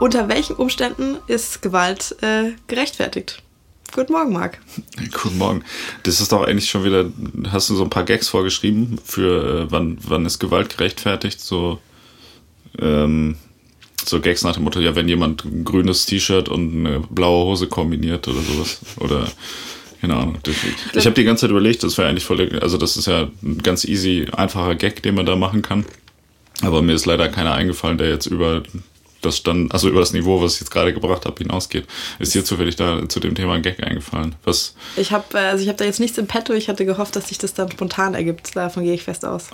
Unter welchen Umständen ist Gewalt äh, gerechtfertigt? Guten Morgen, Marc. Guten Morgen. Das ist doch eigentlich schon wieder, hast du so ein paar Gags vorgeschrieben für äh, wann, wann ist Gewalt gerechtfertigt? So, ähm, so Gags nach dem Motto, ja, wenn jemand ein grünes T-Shirt und eine blaue Hose kombiniert oder sowas. Oder keine Ahnung. Ich habe die ganze Zeit überlegt, das wäre eigentlich voll, also das ist ja ein ganz easy, einfacher Gag, den man da machen kann. Aber mir ist leider keiner eingefallen, der jetzt über das dann, also über das Niveau, was ich jetzt gerade gebracht habe, hinausgeht. Ist dir zufällig da zu dem Thema ein Gag eingefallen? Was? Ich habe also ich habe da jetzt nichts im Petto. Ich hatte gehofft, dass sich das dann spontan ergibt. Davon gehe ich fest aus.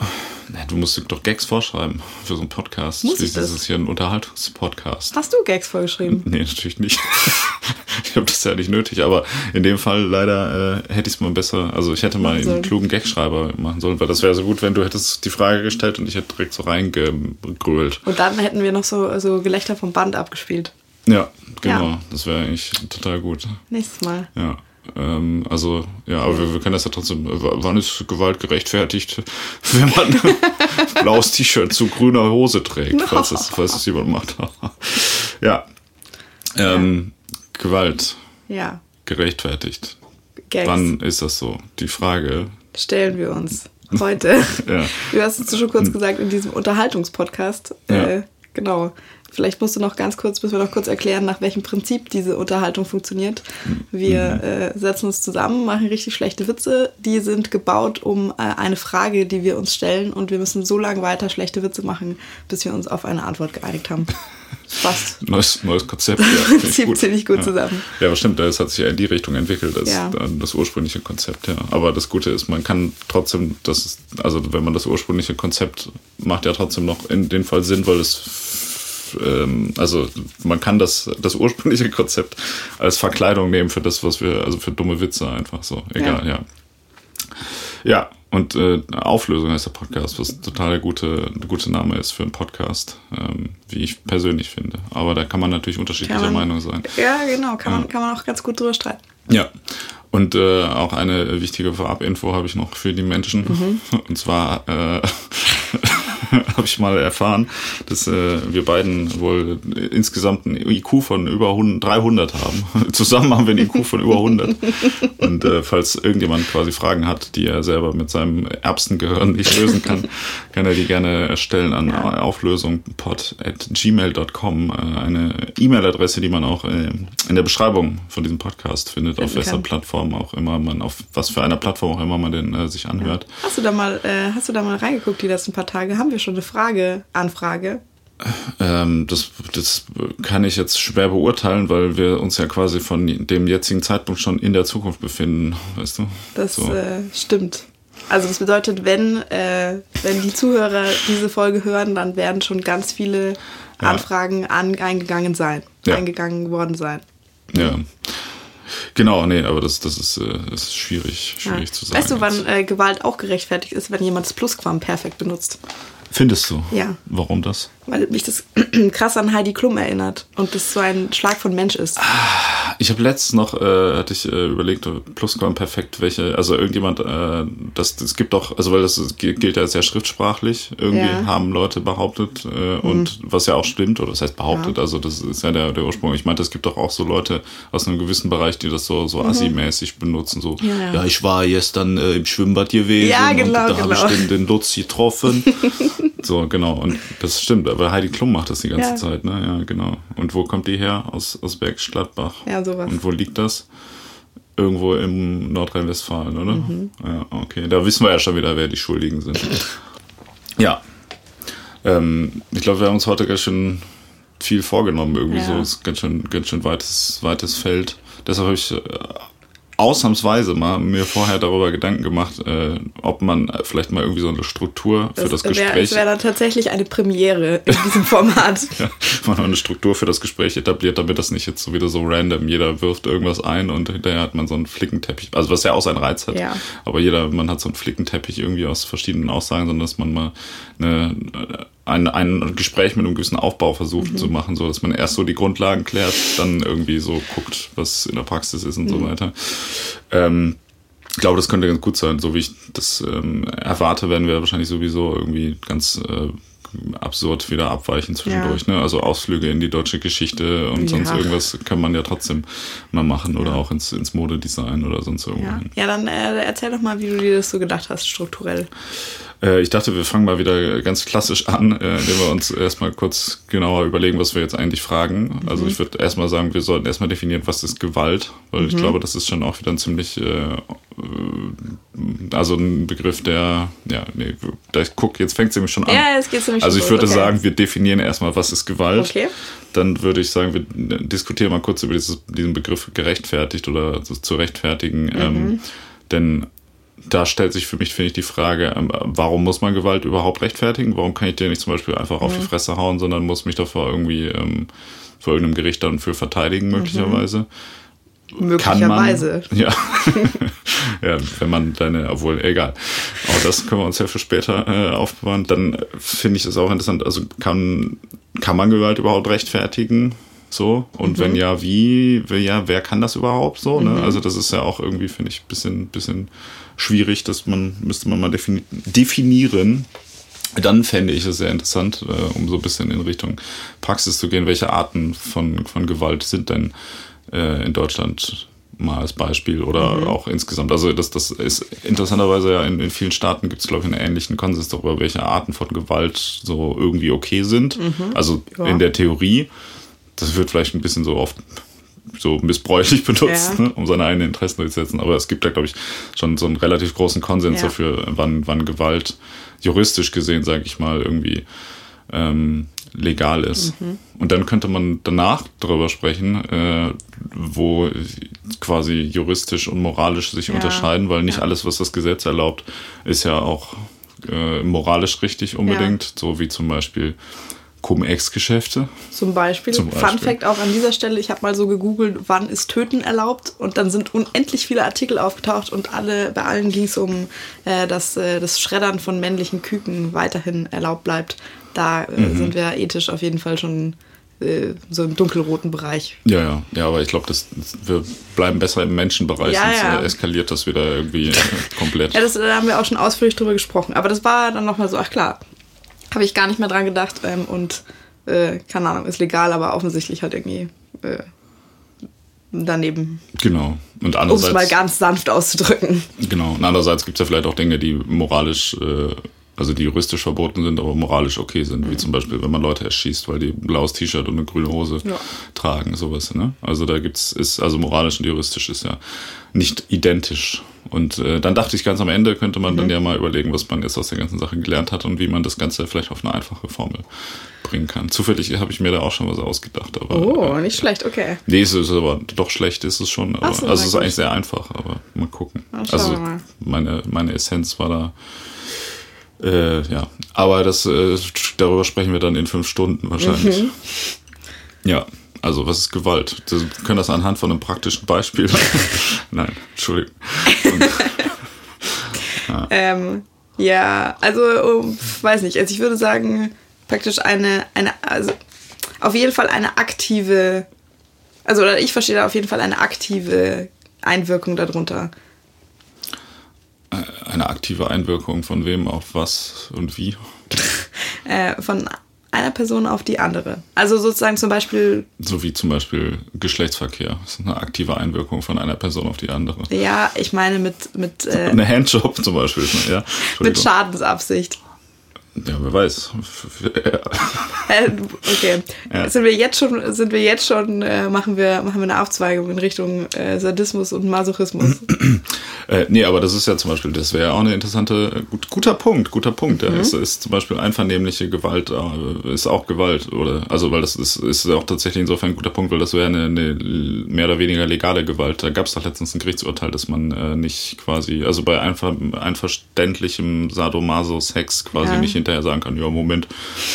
Du musst doch Gags vorschreiben für so einen Podcast. Muss ich das? das ist hier ein Unterhaltungspodcast. Hast du Gags vorgeschrieben? Nee, natürlich nicht. ich habe das ja nicht nötig, aber in dem Fall leider äh, hätte ich es mal besser, also ich hätte mal einen klugen Gagschreiber machen sollen, weil das wäre so gut, wenn du hättest die Frage gestellt und ich hätte direkt so reingegrölt. Und dann hätten wir noch so, so Gelächter vom Band abgespielt. Ja, genau. Ja. Das wäre eigentlich total gut. Nächstes Mal. Ja. Ähm, also, ja, aber wir, wir können das ja trotzdem. w- Wann ist Gewalt gerechtfertigt, wenn man ein blaues T-Shirt zu grüner Hose trägt, falls es, falls es jemand macht. ja. Ähm, Gewalt Ja. gerechtfertigt. Gags Wann ist das so? Die Frage. stellen wir uns heute. Ja. Du hast es schon kurz gesagt in diesem Unterhaltungspodcast. Ja. Äh, genau. Vielleicht musst du noch ganz kurz, müssen wir noch kurz erklären, nach welchem Prinzip diese Unterhaltung funktioniert. Wir äh, setzen uns zusammen, machen richtig schlechte Witze. Die sind gebaut um äh, eine Frage, die wir uns stellen und wir müssen so lange weiter schlechte Witze machen, bis wir uns auf eine Antwort geeinigt haben. Fast. Neues, neues Konzept. Ja, ich Zieht ziemlich gut ja. zusammen. Ja, aber stimmt, das hat sich ja in die Richtung entwickelt, als Ja. dann das ursprüngliche Konzept, ja. Aber das Gute ist, man kann trotzdem, das ist, also wenn man das ursprüngliche Konzept macht ja trotzdem noch in dem Fall Sinn, weil es ähm, also man kann das, das ursprüngliche Konzept als Verkleidung nehmen für das, was wir, also für dumme Witze einfach so. Egal, ja. Ja, und äh, Auflösung heißt der Podcast, was total der gute, gute Name ist für einen Podcast, ähm, wie ich persönlich finde. Aber da kann man natürlich unterschiedlicher man- Meinung sein. Ja, genau. Kann, man, kann man auch ganz gut drüber streiten. Ja. Und äh, auch eine wichtige Vorab-Info habe ich noch für die Menschen. Mhm. Und zwar äh, habe ich mal erfahren, dass äh, wir beiden wohl insgesamt ein IQ von über 100, 300 haben. Zusammen haben wir ein IQ von über 100. Und äh, falls irgendjemand quasi Fragen hat, die er selber mit seinem Erbsengehirn nicht lösen kann, kann er die gerne erstellen an Ja. auflösungpod.gmail.com. Äh, eine E-Mail-Adresse, die man auch äh, in der Beschreibung von diesem Podcast findet, auf welcher. Plattform auch immer man, auf was für einer Plattform auch immer man den äh, sich anhört. Hast du da mal, äh, hast du da mal reingeguckt die letzten paar Tage? Haben wir schon eine Frage, Anfrage? Ähm, das, das kann ich jetzt schwer beurteilen, weil wir uns ja quasi von dem jetzigen Zeitpunkt schon in der Zukunft befinden, weißt du? Das So. äh, stimmt. Also das bedeutet, wenn, äh, wenn die Zuhörer diese Folge hören, dann werden schon ganz viele Ja. Anfragen an, eingegangen sein, Ja. eingegangen worden sein. Ja. Genau, nee, aber das, das, ist, äh, das ist schwierig, Ja. schwierig zu sagen. Weißt du, wann äh, Gewalt auch gerechtfertigt ist, wenn jemand das Plusquamperfekt benutzt? Findest du? Ja. Warum das? Weil mich das krass an Heidi Klum erinnert und das so ein Schlag von Mensch ist. Ich habe letztens noch, äh, hatte ich äh, überlegt, Plusquamperfekt, welche, also irgendjemand, äh, das, das gibt doch, also weil das gilt ja sehr schriftsprachlich, irgendwie Ja. Mhm. haben Leute behauptet äh, und was ja auch stimmt, oder das heißt behauptet, Ja. also das ist ja der, der Ursprung. Ich meinte, es gibt doch auch so Leute aus einem gewissen Bereich, die das so, so assi-mäßig benutzen, so, Mhm. Ja, ja. ich war gestern äh, im Schwimmbad gewesen Ja, genau, und da habe genau. ich den, den Lutz getroffen. so, genau, und das stimmt, aber Heidi Klum macht das die ganze Ja. Zeit, ne? Ja, genau. Und wo kommt die her? Aus, aus Bergisch Gladbach. Ja, sowas. Und wo liegt das? Irgendwo im Nordrhein-Westfalen, oder? Mhm. Ja, okay. Da wissen wir ja schon wieder, wer die Schuldigen sind. ja. Ähm, ich glaube, wir haben uns heute ganz schön viel vorgenommen. Irgendwie Ja. so. Es ist ganz schön, ganz schön weites, weites Feld. Deshalb habe ich äh, ausnahmsweise mal mir vorher darüber Gedanken gemacht, äh, ob man vielleicht mal irgendwie so eine Struktur für das, wär- Gespräch das wäre dann tatsächlich eine Premiere in diesem Format. ja, man hat eine Struktur für das Gespräch etabliert, damit das nicht jetzt so wieder so random, jeder wirft irgendwas ein und hinterher hat man so einen Flickenteppich, also was ja auch seinen Reiz hat, Ja. aber jeder, man hat so einen Flickenteppich irgendwie aus verschiedenen Aussagen, sondern dass man mal eine, ein, ein Gespräch mit einem gewissen Aufbau versucht Mhm. zu machen, so dass man erst so die Grundlagen klärt, dann irgendwie so guckt, was in der Praxis ist und Mhm. so weiter. Ähm, Ich glaube, das könnte ganz gut sein. So wie ich das ähm, erwarte, werden wir wahrscheinlich sowieso irgendwie ganz äh, absurd wieder abweichen zwischendurch. Ja. Ne? Also Ausflüge in die deutsche Geschichte und ja. sonst irgendwas kann man ja trotzdem mal machen oder ja. auch ins, ins Modedesign oder sonst irgendwo. Ja, ja dann äh, erzähl doch mal, wie du dir das so gedacht hast, strukturell. Äh, ich dachte, wir fangen mal wieder ganz klassisch an, äh, indem wir uns erstmal kurz genauer überlegen, was wir jetzt eigentlich fragen. Also mhm. ich würde erstmal sagen, wir sollten erstmal definieren, was ist Gewalt, weil mhm. ich glaube, das ist schon auch wieder ein ziemlich, äh, also ein Begriff, der, ja, nee, da ich guck, jetzt fängt es nämlich schon an. Ja, es geht ziemlich Also ich würde okay. sagen, wir definieren erstmal, was ist Gewalt. Okay. Dann würde ich sagen, wir diskutieren mal kurz über dieses, diesen Begriff gerechtfertigt oder zu rechtfertigen. Mhm. Ähm, denn da stellt sich für mich, finde ich, die Frage, ähm, warum muss man Gewalt überhaupt rechtfertigen? Warum kann ich dir nicht zum Beispiel einfach auf die mhm. Fresse hauen, sondern muss mich davor irgendwie ähm, vor irgendeinem Gericht dann für verteidigen, möglicherweise? Mhm. Möglicherweise. Man, ja. ja, wenn man deine, obwohl, egal. Aber das können wir uns ja für später äh, aufbewahren. Dann finde ich es auch interessant, also kann, kann man Gewalt überhaupt rechtfertigen? So, und mhm. wenn ja, wie, ja, wer kann das überhaupt so? Ne? Mhm. Also, das ist ja auch irgendwie, finde ich, ein bisschen, bisschen schwierig, dass man, müsste man mal defini definieren. Dann fände ich es sehr interessant, äh, um so ein bisschen in Richtung Praxis zu gehen, welche Arten von, von Gewalt sind denn äh, in Deutschland mal als Beispiel oder mhm. auch insgesamt. Also das, das ist interessanterweise ja in, in vielen Staaten gibt es, glaube ich, einen ähnlichen Konsens darüber, welche Arten von Gewalt so irgendwie okay sind. Mhm. Also ja. in der Theorie. Das wird vielleicht ein bisschen so oft so missbräuchlich benutzt, ja. ne, um seine eigenen Interessen durchzusetzen. Aber es gibt da, glaube ich, schon so einen relativ großen Konsens ja. dafür, wann, wann Gewalt juristisch gesehen, sage ich mal, irgendwie ähm, legal ist. Mhm. Und dann könnte man danach darüber sprechen, äh, wo quasi juristisch und moralisch sich ja. unterscheiden, weil nicht alles, was das Gesetz erlaubt, ist ja auch äh, moralisch richtig unbedingt, so wie zum Beispiel Cum-Ex-Geschäfte. Zum Beispiel. Zum Beispiel. Fun Fact auch an dieser Stelle, ich habe mal so gegoogelt, wann ist Töten erlaubt und dann sind unendlich viele Artikel aufgetaucht und alle, bei allen ging es um, äh, dass äh, das Schreddern von männlichen Küken weiterhin erlaubt bleibt. Da äh, mhm. sind wir ethisch auf jeden Fall schon äh, so im dunkelroten Bereich. Ja, ja, ja, aber ich glaube, wir bleiben besser im Menschenbereich, ja, sonst ja. eskaliert das wieder irgendwie komplett. Ja, das, da haben wir auch schon ausführlich drüber gesprochen. Aber das war dann nochmal so, ach klar, habe ich gar nicht mehr dran gedacht ähm, und äh, keine Ahnung, ist legal, aber offensichtlich halt irgendwie äh, daneben. Genau. Und andererseits. Um es mal ganz sanft auszudrücken. Genau. Und andererseits gibt es ja vielleicht auch Dinge, die moralisch, äh, also die juristisch verboten sind, aber moralisch okay sind. Mhm. Wie zum Beispiel, wenn man Leute erschießt, weil die ein blaues T-Shirt und eine grüne Hose ja. tragen, sowas. Ne? Also da gibt's, ist, also moralisch und juristisch ist ja nicht identisch. Und äh, dann dachte ich ganz am Ende, könnte man mhm. dann ja mal überlegen, was man jetzt aus der ganzen Sache gelernt hat und wie man das Ganze vielleicht auf eine einfache Formel bringen kann. Zufällig habe ich mir da auch schon was ausgedacht. Aber, oh, nicht äh, schlecht, okay. Nee, es ist aber doch schlecht ist es schon. Aber, so, also es ist eigentlich sehr einfach, aber mal gucken. also mal. Meine, meine Essenz war da. Äh, ja, aber das äh, darüber sprechen wir dann in fünf Stunden wahrscheinlich. Mhm. Ja, also, was ist Gewalt? Wir können das anhand von einem praktischen Beispiel. Nein, Entschuldigung. ja. Ähm, ja, also, oh, weiß nicht. Also, ich würde sagen, praktisch eine, eine, also, auf jeden Fall eine aktive, also, oder ich verstehe da auf jeden Fall eine aktive Einwirkung darunter. Eine aktive Einwirkung von wem auf was und wie? äh, von einer Person auf die andere. Also sozusagen zum Beispiel. So wie zum Beispiel Geschlechtsverkehr. Das ist eine aktive Einwirkung von einer Person auf die andere. Ja, ich meine mit. mit äh, eine Handjob zum Beispiel. Ja, mit Schadensabsicht. Ja, wer weiß. äh, okay. Ja. Sind wir jetzt schon, sind wir jetzt schon, äh, machen, wir, machen wir eine Aufzweigung in Richtung äh, Sadismus und Masochismus? äh, nee, aber das ist ja zum Beispiel, das wäre ja auch eine interessante, gut, guter Punkt, guter Punkt. Ja. Mhm. Es ist zum Beispiel einvernehmliche Gewalt, äh, ist auch Gewalt, oder? Also, weil das ist, ist auch tatsächlich insofern ein guter Punkt, weil das wäre eine, eine mehr oder weniger legale Gewalt. Da gab es doch letztens ein Gerichtsurteil, dass man äh, nicht quasi, also bei einver, einverständlichem Sadomaso-Sex quasi ja. nicht hinterher sagen kann, ja, Moment,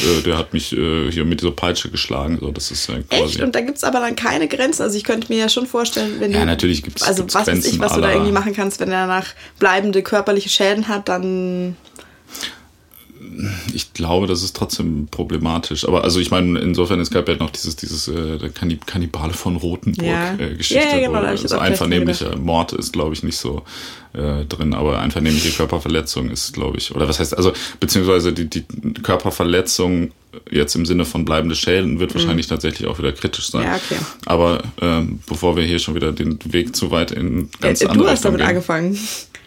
äh, der hat mich äh, hier mit dieser Peitsche geschlagen. So, das ist äh, quasi. Echt? Und da gibt es aber dann keine Grenzen. Also ich könnte mir ja schon vorstellen, wenn ja, du. natürlich gibt's, Also gibt's was weiß ich, was du da irgendwie machen kannst, wenn er danach bleibende körperliche Schäden hat, dann ich glaube, das ist trotzdem problematisch. Aber also ich meine, insofern, es gab ja noch dieses, dieses äh, Kannibale von Rotenburg Ja. äh, Geschichte. Ja, genau, wo da hab ich jetzt so auch gleich dran einvernehmlicher Mord ist, glaube ich, nicht so äh, drin, aber einvernehmliche Körperverletzung ist, glaube ich, oder was heißt, also beziehungsweise die, die Körperverletzung jetzt im Sinne von bleibende Schäden wird wahrscheinlich tatsächlich auch wieder kritisch sein. Mhm. Ja, okay. Aber ähm, bevor wir hier schon wieder den Weg zu weit in ganz Äh, andere du hast Richtung damit gehen. angefangen.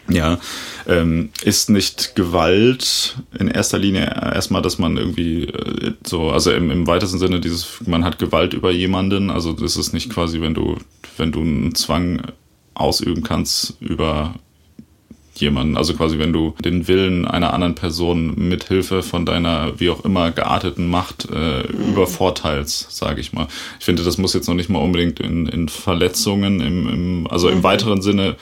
Ja, ähm, ist nicht Gewalt in erster Linie erstmal, dass man irgendwie äh, so, also im, im weitesten Sinne dieses, man hat Gewalt über jemanden, also das ist nicht quasi, wenn du, wenn du einen Zwang ausüben kannst über jemanden, also quasi wenn du den Willen einer anderen Person mit Hilfe von deiner wie auch immer gearteten Macht äh, übervorteilst, sage ich mal. Ich finde, das muss jetzt noch nicht mal unbedingt in, in Verletzungen, im, im, also im weiteren Sinne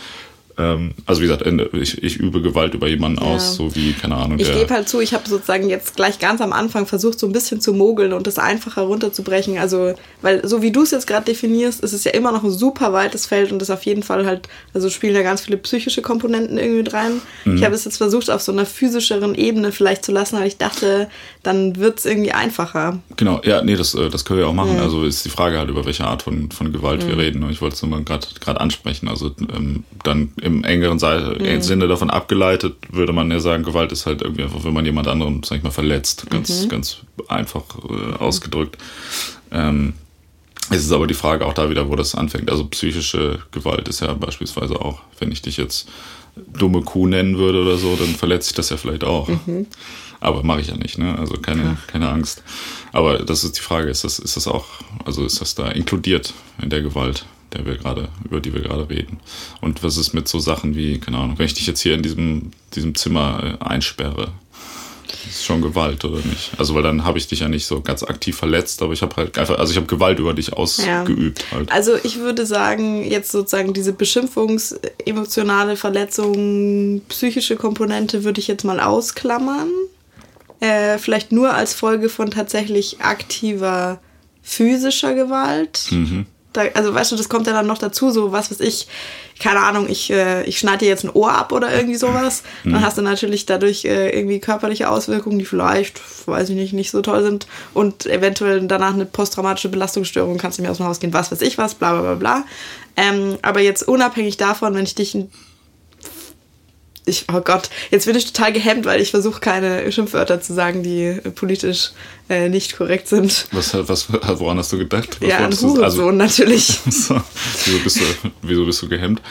also wie gesagt, ich, ich übe Gewalt über jemanden aus, so wie, keine Ahnung, Ich gebe halt zu, ich habe sozusagen jetzt gleich ganz am Anfang versucht, so ein bisschen zu mogeln und das einfacher runterzubrechen. Also, weil so wie du es jetzt gerade definierst, ist es ja immer noch ein super weites Feld und ist auf jeden Fall halt, also spielen da ganz viele psychische Komponenten irgendwie mit rein. Mhm. Ich habe es jetzt versucht, auf so einer physischeren Ebene vielleicht zu lassen, weil ich dachte, dann wird es irgendwie einfacher. Genau, ja, nee, das, äh, das können wir auch Mhm. machen. Also ist die Frage halt, über welche Art von, von Gewalt wir reden. Und ich wollte es nur gerade ansprechen. Also ähm, dann im engeren Seite, Mhm. Sinne davon abgeleitet, würde man ja sagen, Gewalt ist halt irgendwie einfach, wenn man jemand anderen, sag ich mal, verletzt. Mhm. Ganz, ganz einfach äh, ausgedrückt. Ähm, es ist aber die Frage auch da wieder, wo das anfängt. Also psychische Gewalt ist ja beispielsweise auch, wenn ich dich jetzt dumme Kuh nennen würde oder so, dann verletze ich das ja vielleicht auch. Aber mache ich ja nicht, ne? Also keine, keine Angst. Aber das ist die Frage, ist das, ist das auch, also ist das da inkludiert in der Gewalt, der wir gerade, über die wir gerade reden? Und was ist mit so Sachen wie, keine Ahnung, wenn ich dich jetzt hier in diesem, diesem Zimmer äh, einsperre? Das ist schon Gewalt, oder nicht? Also, weil dann habe ich dich ja nicht so ganz aktiv verletzt, aber ich habe halt einfach, also ich habe Gewalt über dich ausgeübt halt. Also ich würde sagen, jetzt sozusagen diese Beschimpfungs-, emotionale Verletzung, psychische Komponente würde ich jetzt mal ausklammern. Äh, vielleicht nur als Folge von tatsächlich aktiver physischer Gewalt. Da, also weißt du, das kommt ja dann noch dazu, so was weiß ich, keine Ahnung, ich, äh, ich schneide dir jetzt ein Ohr ab oder irgendwie sowas. Dann hast du natürlich dadurch äh, irgendwie körperliche Auswirkungen, die vielleicht, weiß ich nicht, nicht so toll sind. Und eventuell danach eine posttraumatische Belastungsstörung, kannst du mir aus dem Haus gehen, was weiß ich was, bla bla bla bla. Ähm, aber jetzt unabhängig davon, wenn ich dich ein ich, oh Gott, jetzt bin ich total gehemmt, weil ich versuche keine Schimpfwörter zu sagen, die politisch äh, nicht korrekt sind. Was, was, woran hast du gedacht? Was ja, wolltest du- also, Hurensohn natürlich. so, wieso, bist du, wieso bist du gehemmt?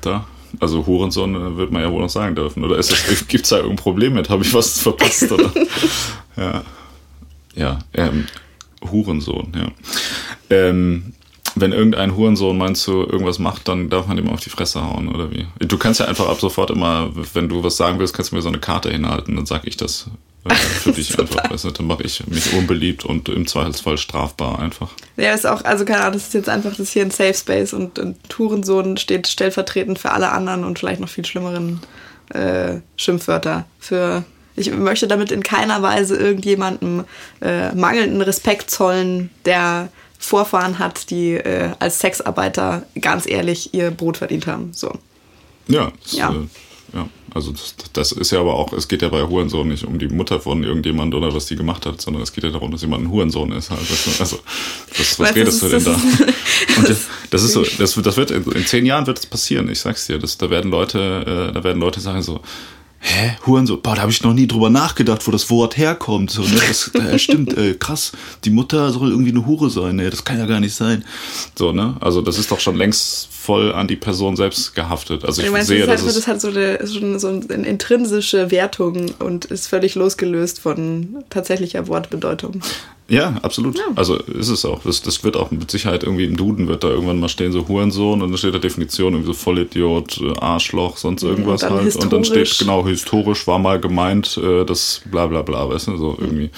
Da? Also Hurensohn äh, wird man ja wohl noch sagen dürfen. Oder das, gibt's da irgendein Problem mit? Habe ich was verpasst? Oder? ja. Ja, ähm, Hurensohn, ja. Ähm, wenn irgendein Hurensohn meinst du irgendwas macht, dann darf man dem auf die Fresse hauen, oder wie? Du kannst ja einfach ab sofort immer, wenn du was sagen willst, kannst du mir so eine Karte hinhalten, dann sag ich das äh, für dich einfach. Weißt du, dann mache ich mich unbeliebt und im Zweifelsfall strafbar einfach. Ja, ist auch, also keine Ahnung, das ist jetzt einfach, das ist hier ein Safe Space und, und Hurensohn steht stellvertretend für alle anderen und vielleicht noch viel schlimmeren äh, Schimpfwörter für. Ich möchte damit in keiner Weise irgendjemandem äh, mangelnden Respekt zollen, der Vorfahren hat, die äh, als Sexarbeiter ganz ehrlich ihr Brot verdient haben. So. Ja, das, Ja. Äh, ja. Also das, das ist ja aber auch, es geht ja bei Hurensohn nicht um die Mutter von irgendjemand oder was die gemacht hat, sondern es geht ja darum, dass jemand ein Hurensohn ist. Halt. du? Also, was, was redest du das denn da? das das, das ist so, das, das wird in, in zehn Jahren wird es passieren, ich sag's dir. Das, da werden Leute, äh, da werden Leute sagen so, Hä, Hurensohn, boah, da habe ich noch nie drüber nachgedacht, wo das Wort herkommt. So, ne? Das äh, stimmt, äh, krass. Die Mutter soll irgendwie eine Hure sein, ne? Das kann ja gar nicht sein. So, ne? Also das ist doch schon längst voll an die Person selbst gehaftet. Also ich Ich meine, sehe, das, dass ist halt, es, das hat so eine, so eine intrinsische Wertung und ist völlig losgelöst von tatsächlicher Wortbedeutung. Ja, absolut. Also ist es auch. Das, das wird auch mit Sicherheit irgendwie im Duden wird da irgendwann mal stehen, so Hurensohn und dann steht da Definition, irgendwie so Vollidiot, äh, Arschloch, sonst irgendwas dann halt. Und dann steht, genau, historisch war mal gemeint, äh, das bla bla bla, weißt du, so irgendwie.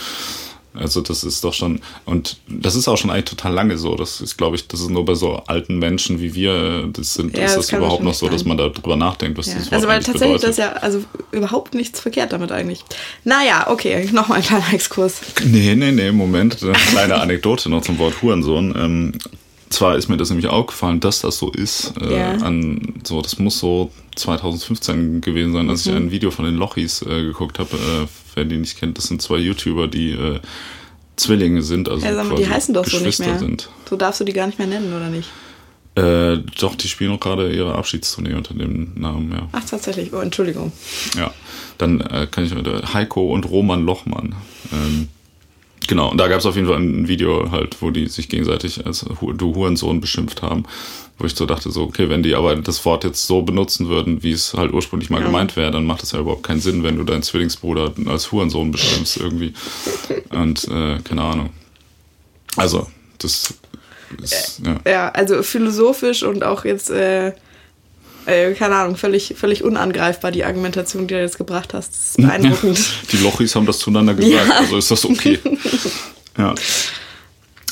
Also das ist doch schon, und das ist auch schon eigentlich total lange so. Das ist, glaube ich, das ist nur bei so alten Menschen wie wir, das sind, Ja, ist das das überhaupt noch so, dass man da drüber nachdenkt, was Ja. dieses Wort Also weil tatsächlich bedeutet. das ja also überhaupt nichts verkehrt damit eigentlich. Naja, okay, nochmal ein kleiner Exkurs. Nee, nee, nee, Moment. Eine kleine Anekdote noch zum Wort Hurensohn. Ähm, zwar ist mir das nämlich aufgefallen, dass das so ist. Äh, Ja. an, so, das muss so 2015 gewesen sein, als Mhm. ich ein Video von den Lochis äh, geguckt habe. Äh, wer die nicht kennt, das sind zwei YouTuber, die äh, Zwillinge sind, also Ja, sag mal, die heißen doch so nicht Geschwister mehr. sind. So darfst du die gar nicht mehr nennen, oder nicht? Äh, doch, die spielen auch gerade ihre Abschiedstournee unter dem Namen, ja. Ach, tatsächlich. Oh, Entschuldigung. Ja, dann äh, kann ich mit Heiko und Roman Lochmann. Ähm, genau, und da gab es auf jeden Fall ein Video halt, wo die sich gegenseitig als du Hurensohn beschimpft haben, wo ich so dachte, so, okay, wenn die aber das Wort jetzt so benutzen würden, wie es halt ursprünglich mal Ja. gemeint wäre, dann macht das ja überhaupt keinen Sinn, wenn du deinen Zwillingsbruder als Hurensohn beschimpfst irgendwie. Und äh, keine Ahnung. Also, das ist, ja. Ja, also philosophisch und auch jetzt, äh, äh, keine Ahnung, völlig, völlig unangreifbar, die Argumentation, die du jetzt gebracht hast. Das ist beeindruckend. Die Lochis haben das zueinander gesagt, Ja. also ist das okay. ja.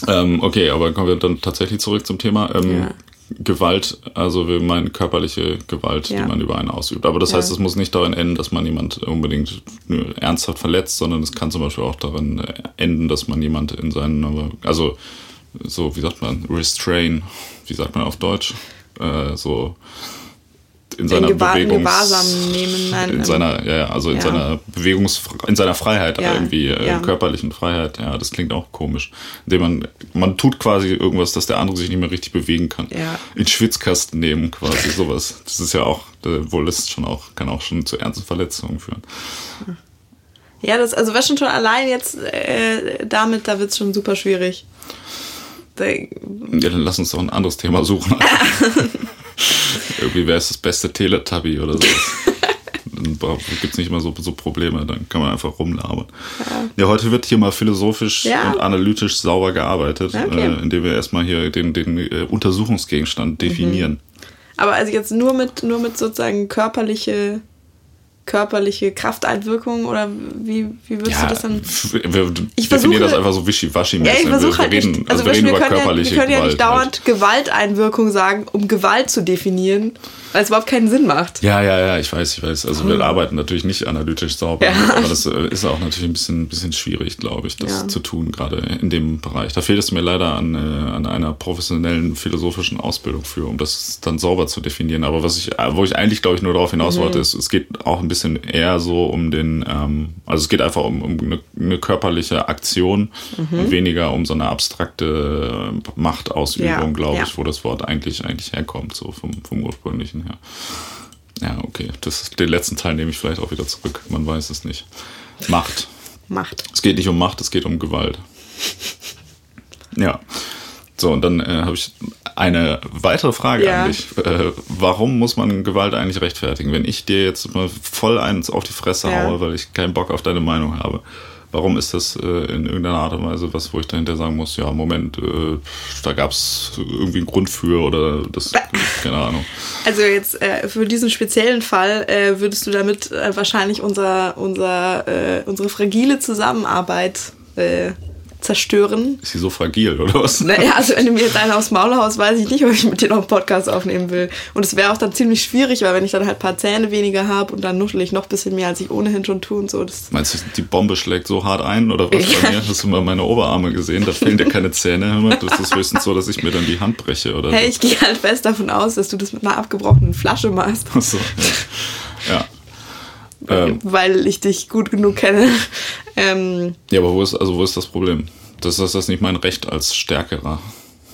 Ähm, okay, aber kommen wir dann tatsächlich zurück zum Thema. Ähm, Ja. Gewalt, also wir meinen körperliche Gewalt, Ja. die man über einen ausübt. Aber das heißt, Ja. es muss nicht darin enden, dass man jemand unbedingt ernsthaft verletzt, sondern es kann zum Beispiel auch darin äh, enden, dass man jemand in seinen, also so, wie sagt man, restrain, wie sagt man auf Deutsch, äh, so in seiner Gewahr- in Bewegungs- Gewahrsam nehmen, nein, in ähm, seiner, ja, also in ja. seiner Bewegungs, in seiner Freiheit Ja, irgendwie, äh, körperlichen Freiheit, ja, das klingt auch komisch. Indem man, man tut quasi irgendwas, dass der andere sich nicht mehr richtig bewegen kann. Ja. In Schwitzkasten nehmen, quasi sowas. Das ist ja auch, äh, wohl ist schon auch, kann auch schon zu ernsten Verletzungen führen. Ja, das, also was schon schon allein jetzt äh, damit, da wird es schon super schwierig. Ja, dann lass uns doch ein anderes Thema suchen. Irgendwie wäre es das beste Teletubby oder so. Dann gibt es nicht immer so, so Probleme, dann kann man einfach rumlabern. Ja. heute wird hier mal philosophisch Ja. und analytisch sauber gearbeitet, Okay. äh, indem wir erstmal hier den, den äh, Untersuchungsgegenstand definieren. aber also jetzt nur mit, nur mit sozusagen körperliche, körperliche Krafteinwirkung oder wie, wie würdest du das dann? wir Ich definieren das einfach so wischiwaschi Ja, ich wir, halt reden, nicht, also wir reden wir, über können ja, körperliche wir können ja Gewalt. nicht dauernd Gewalteinwirkung sagen, um Gewalt zu definieren, weil es überhaupt keinen Sinn macht. Ja, ja, ja, ich weiß, ich weiß. Also wir arbeiten natürlich nicht analytisch sauber, Hm. Ja. aber das äh, ist auch natürlich ein bisschen, bisschen schwierig, glaube ich, das Ja. zu tun, gerade in dem Bereich. Da fehlt es mir leider an, äh, an einer professionellen philosophischen Ausbildung für, um das dann sauber zu definieren. Aber was ich, äh, wo ich eigentlich, glaube ich, nur darauf hinaus Mhm. wollte, ist, es geht auch ein bisschen eher so um den, ähm, also es geht einfach um, um eine, eine körperliche Aktion Mhm. und weniger um so eine abstrakte Machtausübung, Ja, glaube ja. ich, wo das Wort eigentlich, eigentlich herkommt, so vom, vom ursprünglichen her. Ja, okay. Das den letzten Teil nehme ich vielleicht auch wieder zurück. Man weiß es nicht. Macht. Macht. Es geht nicht um Macht, es geht um Gewalt. Ja. So, und dann äh, habe ich eine weitere Frage Ja. eigentlich. Äh, warum muss man Gewalt eigentlich rechtfertigen? Wenn ich dir jetzt mal voll eins auf die Fresse Ja. haue, weil ich keinen Bock auf deine Meinung habe, warum ist das äh, in irgendeiner Art und Weise was, wo ich dahinter sagen muss, ja, Moment, äh, da gab es irgendwie einen Grund für oder das, keine Ahnung. Also jetzt äh, für diesen speziellen Fall äh, würdest du damit äh, wahrscheinlich unser, unser, unsere fragile Zusammenarbeit zerstören. Ist sie so fragil oder was? Naja, also wenn du mir jetzt einen aufs Maul haust, weiß ich nicht, ob ich mit dir noch einen Podcast aufnehmen will. Und es wäre auch dann ziemlich schwierig, weil wenn ich dann halt ein paar Zähne weniger habe und dann nuschel ich noch ein bisschen mehr, als ich ohnehin schon tue und so. Das, Meinst du, die Bombe schlägt so hart ein oder was bei Ja. mir? Hast du mal meine Oberarme gesehen? Da fehlen dir keine Zähne. Das ist höchstens so, dass ich mir dann die Hand breche oder hey, ich gehe halt fest davon aus, dass du das mit einer abgebrochenen Flasche machst, so. ja. Ja. Ähm, weil ich dich gut genug kenne. Ähm, ja, aber wo ist, also wo ist das Problem? Das ist das nicht mein Recht als Stärkerer.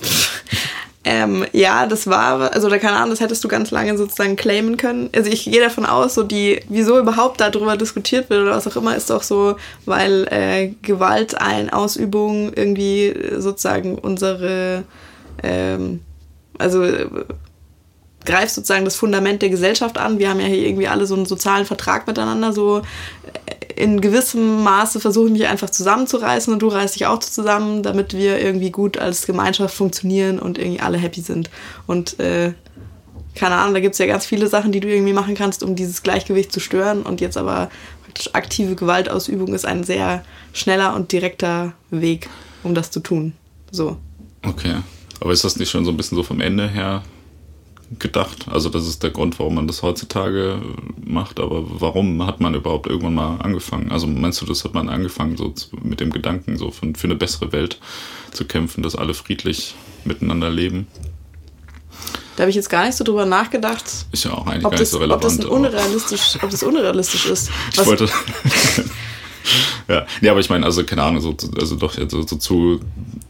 Ähm, ja, das war, also da keine Ahnung, das hättest du ganz lange sozusagen claimen können. Also ich gehe davon aus, so die, wieso überhaupt darüber diskutiert wird oder was auch immer, ist doch so, weil äh, Gewaltausübung irgendwie sozusagen unsere, ähm, also greift sozusagen das Fundament der Gesellschaft an. Wir haben ja hier irgendwie alle so einen sozialen Vertrag miteinander, so äh, in gewissem Maße versuchen wir einfach zusammenzureißen und du reißt dich auch zusammen, damit wir irgendwie gut als Gemeinschaft funktionieren und irgendwie alle happy sind. Und äh, keine Ahnung, da gibt es ja ganz viele Sachen, die du irgendwie machen kannst, um dieses Gleichgewicht zu stören. Und jetzt aber praktisch aktive Gewaltausübung ist ein sehr schneller und direkter Weg, um das zu tun. So. Okay. Aber ist das nicht schon so ein bisschen so vom Ende her gedacht. Also das ist der Grund, warum man das heutzutage macht. Aber warum hat man überhaupt irgendwann mal angefangen? Also meinst du, das hat man angefangen, so mit dem Gedanken, so für, eine bessere Welt zu kämpfen, dass alle friedlich miteinander leben? Da habe ich jetzt gar nicht so drüber nachgedacht. Ist ja auch eigentlich ob gar das, nicht so relevant. Ob das, unrealistisch, ob das unrealistisch ist. Ich wollte. ja. ja, aber ich meine, also keine Ahnung, so, also doch so, so zu,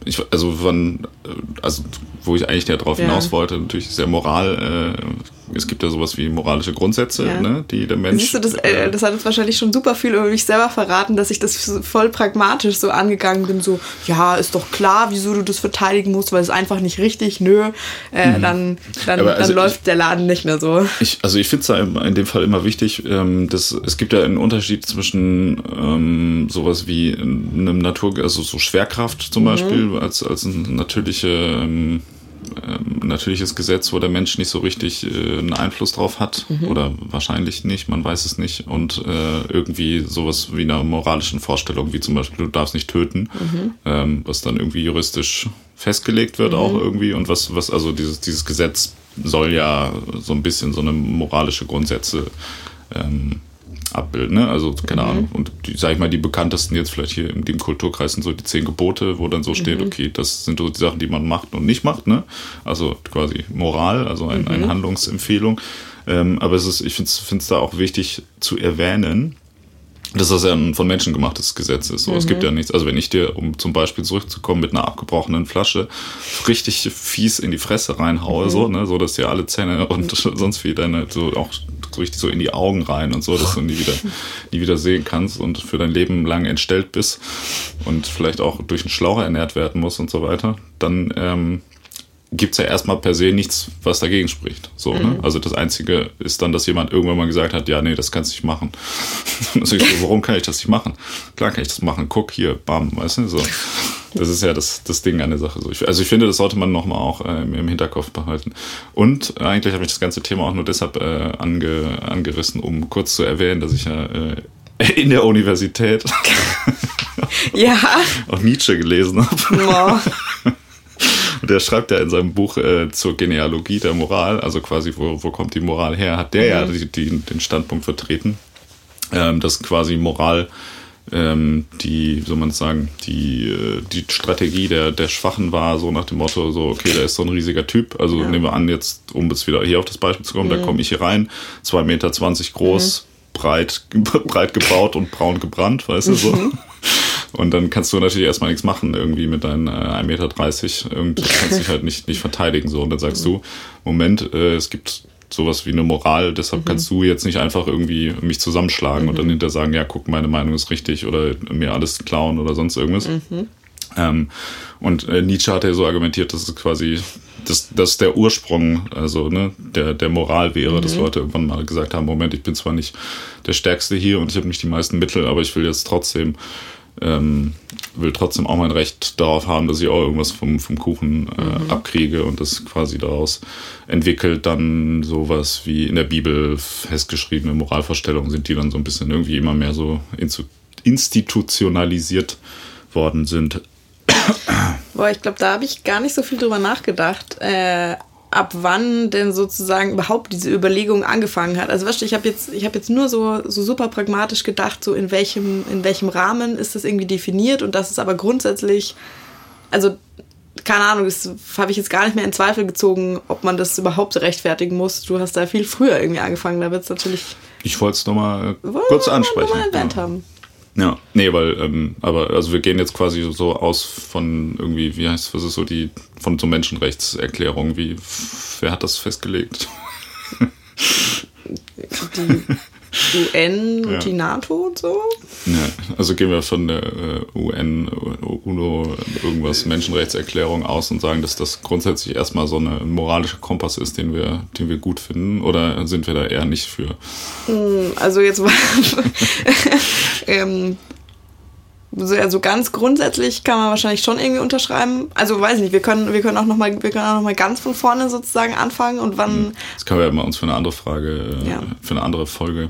ich, also wann, also wo ich eigentlich darauf Ja. hinaus wollte, natürlich ist ja Moral, äh, es gibt ja sowas wie moralische Grundsätze, Ja. ne, die der Mensch. Siehst du, das, äh, das hat jetzt wahrscheinlich schon super viel über mich selber verraten, dass ich das voll pragmatisch so angegangen bin. So, ja, ist doch klar, wieso du das verteidigen musst, weil es einfach nicht richtig, nö. Äh, Dann, dann, Mhm. Aber also dann läuft der Laden nicht mehr so. Ich, also ich finde es in dem Fall immer wichtig, ähm, dass es gibt ja einen Unterschied zwischen ähm, sowas wie einem Natur, also so Schwerkraft zum Beispiel als als natürliche ähm, ähm, natürliches Gesetz, wo der Mensch nicht so richtig äh, einen Einfluss drauf hat oder wahrscheinlich nicht, man weiß es nicht und äh, irgendwie sowas wie einer moralischen Vorstellung, wie zum Beispiel du darfst nicht töten, ähm, was dann irgendwie juristisch festgelegt wird auch irgendwie und was was also dieses dieses Gesetz soll ja so ein bisschen so eine moralische Grundsätze ähm, abbilden, ne? Also, keine Ahnung. Und die, sag ich mal, die bekanntesten jetzt vielleicht hier in dem Kulturkreis sind so die zehn Gebote, wo dann so steht, okay, das sind so die Sachen, die man macht und nicht macht, ne? Also quasi Moral, also ein, eine Handlungsempfehlung. Ähm, aber es ist, ich finde es da auch wichtig zu erwähnen, dass das ja ein von Menschen gemachtes Gesetz ist. So, Es gibt ja nichts. Also wenn ich dir, um zum Beispiel zurückzukommen, mit einer abgebrochenen Flasche richtig fies in die Fresse reinhaue, so, ne, so dass dir alle Zähne und sonst wie deine so auch so richtig so in die Augen rein und so, dass du nie wieder, nie wieder sehen kannst und für dein Leben lang entstellt bist und vielleicht auch durch einen Schlauch ernährt werden musst und so weiter, dann ähm, gibt's ja erstmal per se nichts, was dagegen spricht. So, ne? Also das Einzige ist dann, dass jemand irgendwann mal gesagt hat, ja, nee, das kannst du nicht machen. so, warum kann ich das nicht machen? Klar kann ich das machen. Guck hier, bam, weißt du, so. Das ist ja das, das Ding an der Sache. Also ich finde, das sollte man nochmal auch äh, im Hinterkopf behalten. Und eigentlich habe ich das ganze Thema auch nur deshalb äh, ange, angerissen, um kurz zu erwähnen, dass ich ja äh, in der Universität Ja. auch Nietzsche gelesen habe. Und der schreibt ja in seinem Buch äh, zur Genealogie der Moral, also quasi, wo, wo kommt die Moral her, hat der ja die, die, den Standpunkt vertreten, ähm, dass quasi Moral ähm, die, wie soll man sagen, die, äh, die Strategie der, der Schwachen war, so nach dem Motto, so, okay, der ist so ein riesiger Typ, also nehmen wir an, jetzt, um jetzt wieder hier auf das Beispiel zu kommen, da komme ich hier rein, 2,20 Meter groß, breit, breit gebaut und braun gebrannt, weißt du so. Und dann kannst du natürlich erstmal nichts machen, irgendwie mit deinen äh, 1,30 Meter. Irgendwie kannst dich halt nicht, nicht verteidigen. So. Und dann sagst du, Moment, äh, es gibt sowas wie eine Moral, deshalb kannst du jetzt nicht einfach irgendwie mich zusammenschlagen und dann hinterher sagen, ja, guck, meine Meinung ist richtig oder mir alles klauen oder sonst irgendwas. Ähm, und äh, Nietzsche hat ja so argumentiert, dass es quasi, dass, dass der Ursprung, also ne, der, der Moral wäre, dass Leute irgendwann mal gesagt haben, Moment, ich bin zwar nicht der Stärkste hier und ich habe nicht die meisten Mittel, aber ich will jetzt trotzdem ähm, will trotzdem auch mein Recht darauf haben, dass ich auch irgendwas vom, vom Kuchen äh, abkriege und das quasi daraus entwickelt dann sowas wie in der Bibel festgeschriebene Moralvorstellungen sind, die dann so ein bisschen irgendwie immer mehr so institutionalisiert worden sind. Boah, ich glaube, da habe ich gar nicht so viel drüber nachgedacht. Äh, ab wann denn sozusagen überhaupt diese Überlegung angefangen hat. Also weißt du, ich habe jetzt, ich habe jetzt nur so, so super pragmatisch gedacht, so in welchem, in welchem Rahmen ist das irgendwie definiert und das ist aber grundsätzlich, also keine Ahnung, das habe ich jetzt gar nicht mehr in Zweifel gezogen, ob man das überhaupt rechtfertigen muss. Du hast da viel früher irgendwie angefangen, da wird es natürlich Ich wollte es nochmal wollen kurz ansprechen. Mal erwähnt ja. haben. Ja, nee, weil, ähm, aber also wir gehen jetzt quasi so aus von irgendwie, wie heißt was ist so die, von so Menschenrechtserklärungen, wie wer hat das festgelegt? Die UN und Ja. die NATO und so. Ja, also gehen wir von der äh, UN, UNO, irgendwas Menschenrechtserklärung aus und sagen, dass das grundsätzlich erstmal so eine, ein moralischer Kompass ist, den wir, den wir gut finden, oder sind wir da eher nicht für? Also jetzt mal, ähm, so- also ganz grundsätzlich kann man wahrscheinlich schon irgendwie unterschreiben. Also weiß nicht, wir können, wir können auch noch mal, wir können auch noch mal ganz von vorne sozusagen anfangen und wann. Das können wir ja mal uns für eine andere Frage, äh, Ja. für eine andere Folge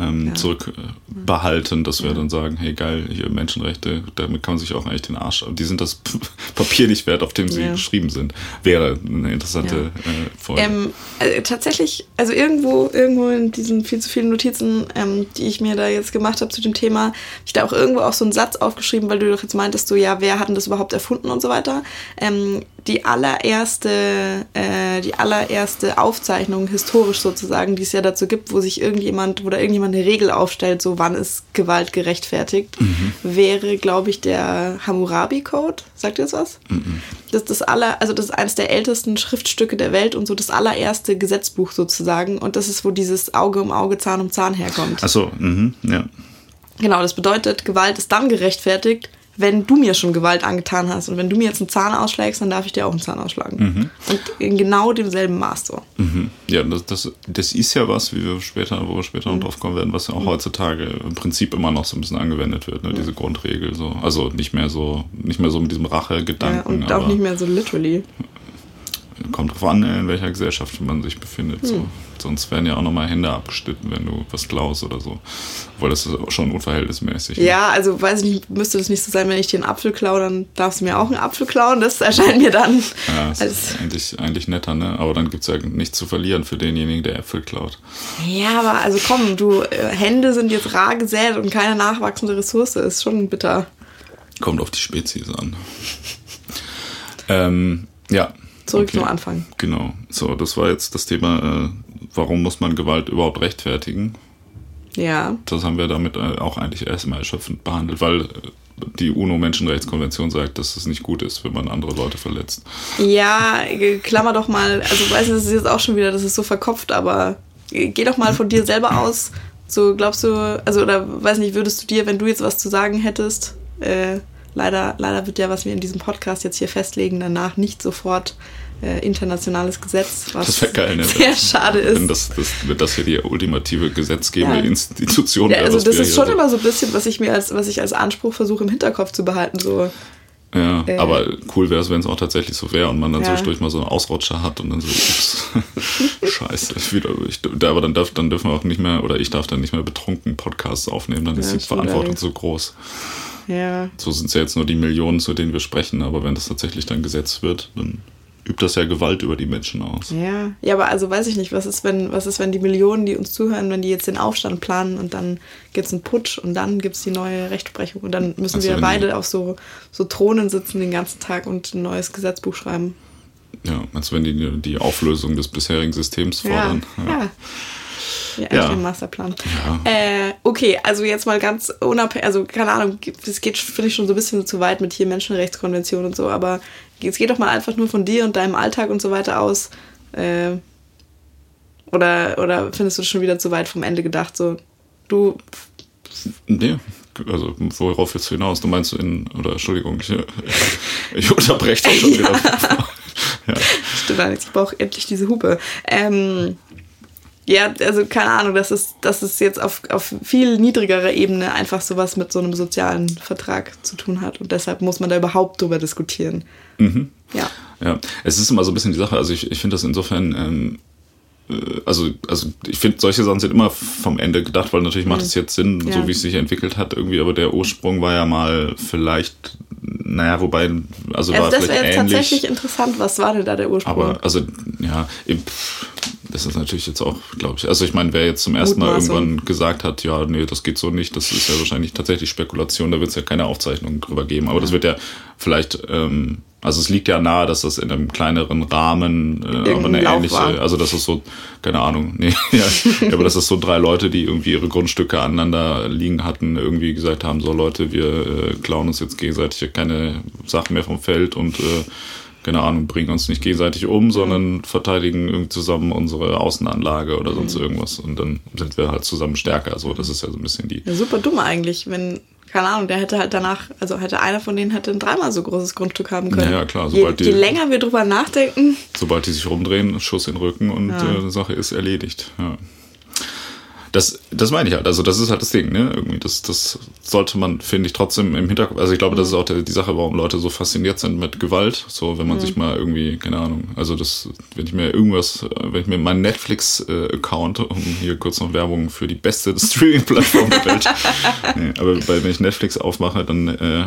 ähm, ja. zurückbehalten, dass wir ja. dann sagen, hey geil, hier Menschenrechte, damit kann man sich auch eigentlich den Arsch, die sind das Papier nicht wert, auf dem sie ja. geschrieben sind. Wäre eine interessante äh, Folge. Ähm, also tatsächlich, also irgendwo, irgendwo in diesen viel zu vielen Notizen, ähm, die ich mir da jetzt gemacht habe zu dem Thema, habe ich da auch irgendwo auch so einen Satz aufgeschrieben, weil du doch jetzt meintest, so ja, wer hat denn das überhaupt erfunden und so weiter. Ähm, die allererste, äh, die allererste Aufzeichnung historisch sozusagen, die es ja dazu gibt, wo sich irgendjemand oder irgendjemand eine Regel aufstellt, so wann ist Gewalt gerechtfertigt, mhm. wäre, glaube ich, der Hammurabi-Code. Sagt ihr das was? Mhm. Das ist das aller, also das ist eines der ältesten Schriftstücke der Welt und so das allererste Gesetzbuch sozusagen. Und das ist, wo dieses Auge um Auge, Zahn um Zahn herkommt. Achso, mhm, ja. Genau, das bedeutet, Gewalt ist dann gerechtfertigt, wenn du mir schon Gewalt angetan hast und wenn du mir jetzt einen Zahn ausschlägst, dann darf ich dir auch einen Zahn ausschlagen. Mhm. Und in genau demselben Maß so. Mhm. Ja, das, das, das ist ja was, wie wir später, wo wir später mhm. noch drauf kommen werden, was ja auch mhm. heutzutage im Prinzip immer noch so ein bisschen angewendet wird, ne? diese Grundregel. So. Also nicht mehr so, nicht mehr so mit diesem Rachegedanken. Ja, und auch nicht mehr so literally kommt drauf an, in welcher Gesellschaft man sich befindet. So. Sonst werden ja auch nochmal Hände abgeschnitten, wenn du was klaust oder so. Weil das ist schon unverhältnismäßig. Ne? Ja, also weiß ich nicht, müsste das nicht so sein, wenn ich dir einen Apfel klaue, dann darfst du mir auch einen Apfel klauen. Das erscheint mir dann. Ja, das ist eigentlich, eigentlich netter, ne? Aber dann gibt es ja nichts zu verlieren für denjenigen, der Äpfel klaut. Ja, aber also komm, du, äh, Hände sind jetzt rar gesät und keine nachwachsende Ressource. Ist schon bitter. Kommt auf die Spezies an. ähm, ja, Zurück okay. zum Anfang. Genau. So, das war jetzt das Thema, äh, warum muss man Gewalt überhaupt rechtfertigen? Ja. Das haben wir damit äh, auch eigentlich erstmal erschöpfend behandelt, weil äh, die UNO-Menschenrechtskonvention sagt, dass es nicht gut ist, wenn man andere Leute verletzt. Ja, klammer doch mal, also weiß ich, das ist jetzt auch schon wieder, das ist so verkopft, aber geh doch mal von dir selber aus. So glaubst du, also oder weiß nicht, würdest du dir, wenn du jetzt was zu sagen hättest, äh, Leider, leider wird ja, was wir in diesem Podcast jetzt hier festlegen, danach nicht sofort äh, internationales Gesetz, was das geil, ne? sehr schade ist. Wenn das, das, wenn das hier die ultimative gesetzgebende ja. Institution ja, Also das ist schon immer so ein bisschen, was ich mir als, was ich als Anspruch versuche im Hinterkopf zu behalten. So. Ja, äh, aber cool wäre es, wenn es auch tatsächlich so wäre und man dann ja. zwischendurch mal so einen Ausrutscher hat und dann so, ups, scheiße, wieder, ich, aber dann, darf, dann dürfen wir auch nicht mehr, oder ich darf dann nicht mehr betrunken Podcasts aufnehmen, dann ja, ist die Verantwortung so groß. Ja. So sind es ja jetzt nur die Millionen, zu denen wir sprechen, aber wenn das tatsächlich dann gesetzt wird, dann übt das ja Gewalt über die Menschen aus. Ja, ja, aber also weiß ich nicht, was ist, wenn, was ist, wenn die Millionen, die uns zuhören, wenn die jetzt den Aufstand planen und dann gibt es einen Putsch und dann gibt es die neue Rechtsprechung und dann müssen also wir beide die, auf so, so Thronen sitzen den ganzen Tag und ein neues Gesetzbuch schreiben. Ja, als wenn die die Auflösung des bisherigen Systems fordern. Ja, ja. ja. Ja, ja. den Masterplan. Ja. Äh, okay, also jetzt mal ganz unabhängig, also keine Ahnung, es geht, finde ich, schon so ein bisschen zu weit mit hier Menschenrechtskonvention und so, aber es geht doch mal einfach nur von dir und deinem Alltag und so weiter aus. Äh, oder, oder findest du das schon wieder zu weit vom Ende gedacht? So, du. Nee, also worauf jetzt hinaus? Du meinst in, oder Entschuldigung, ich, ich unterbreche dich schon wieder. ja. Stimmt, ich brauche endlich diese Hupe. Ähm, ja, also keine Ahnung, das ist, das ist jetzt auf, auf viel niedrigerer Ebene einfach sowas mit so einem sozialen Vertrag zu tun hat. Und deshalb muss man da überhaupt drüber diskutieren. Mhm. Ja. Ja, es ist immer so ein bisschen die Sache. Also ich, ich finde das insofern ähm, äh, also, also ich finde, solche Sachen sind immer vom Ende gedacht, weil natürlich macht es mhm. jetzt Sinn, ja. so wie es sich entwickelt hat irgendwie, aber der Ursprung war ja mal vielleicht, naja, wobei, also, also war das wäre tatsächlich interessant, was war denn da der Ursprung? Aber, also, ja, das ist natürlich jetzt auch, glaube ich, also ich meine, wer jetzt zum ersten Mal irgendwann gesagt hat, ja, nee, das geht so nicht, das ist ja wahrscheinlich tatsächlich Spekulation, da wird es ja keine Aufzeichnungen drüber geben, aber ja. das wird ja vielleicht, ähm, also es liegt ja nahe, dass das in einem kleineren Rahmen, äh, aber eine ähnliche, war. also das ist so, keine Ahnung, nee, ja, aber das ist so drei Leute, die irgendwie ihre Grundstücke aneinander liegen hatten, irgendwie gesagt haben, so Leute, wir äh, klauen uns jetzt gegenseitig keine Sachen mehr vom Feld und äh, keine Ahnung, bringen uns nicht gegenseitig um, sondern verteidigen irgendwie zusammen unsere Außenanlage oder sonst mhm. irgendwas. Und dann sind wir halt zusammen stärker. So, das ist ja so ein bisschen die. Ja, super dumm eigentlich, wenn keine Ahnung, der hätte halt danach, also hätte einer von denen hätte ein dreimal so großes Grundstück haben können. Ja, klar. Sobald je, je länger wir drüber nachdenken. Sobald die sich rumdrehen, Schuss in den Rücken und ja. äh, die Sache ist erledigt. Ja. Das, das meine ich halt. Also das ist halt das Ding, ne? Irgendwie, das, das sollte man, finde ich, trotzdem im Hinterkopf. Also ich glaube, das ist auch der, die Sache, warum Leute so fasziniert sind mit Gewalt. So, wenn man mhm. sich mal irgendwie, keine Ahnung, also das, wenn ich mir irgendwas, wenn ich mir meinen Netflix-Account, um hier kurz noch Werbung für die beste Streaming-Plattform der Welt. nee, aber wenn ich Netflix aufmache, dann äh,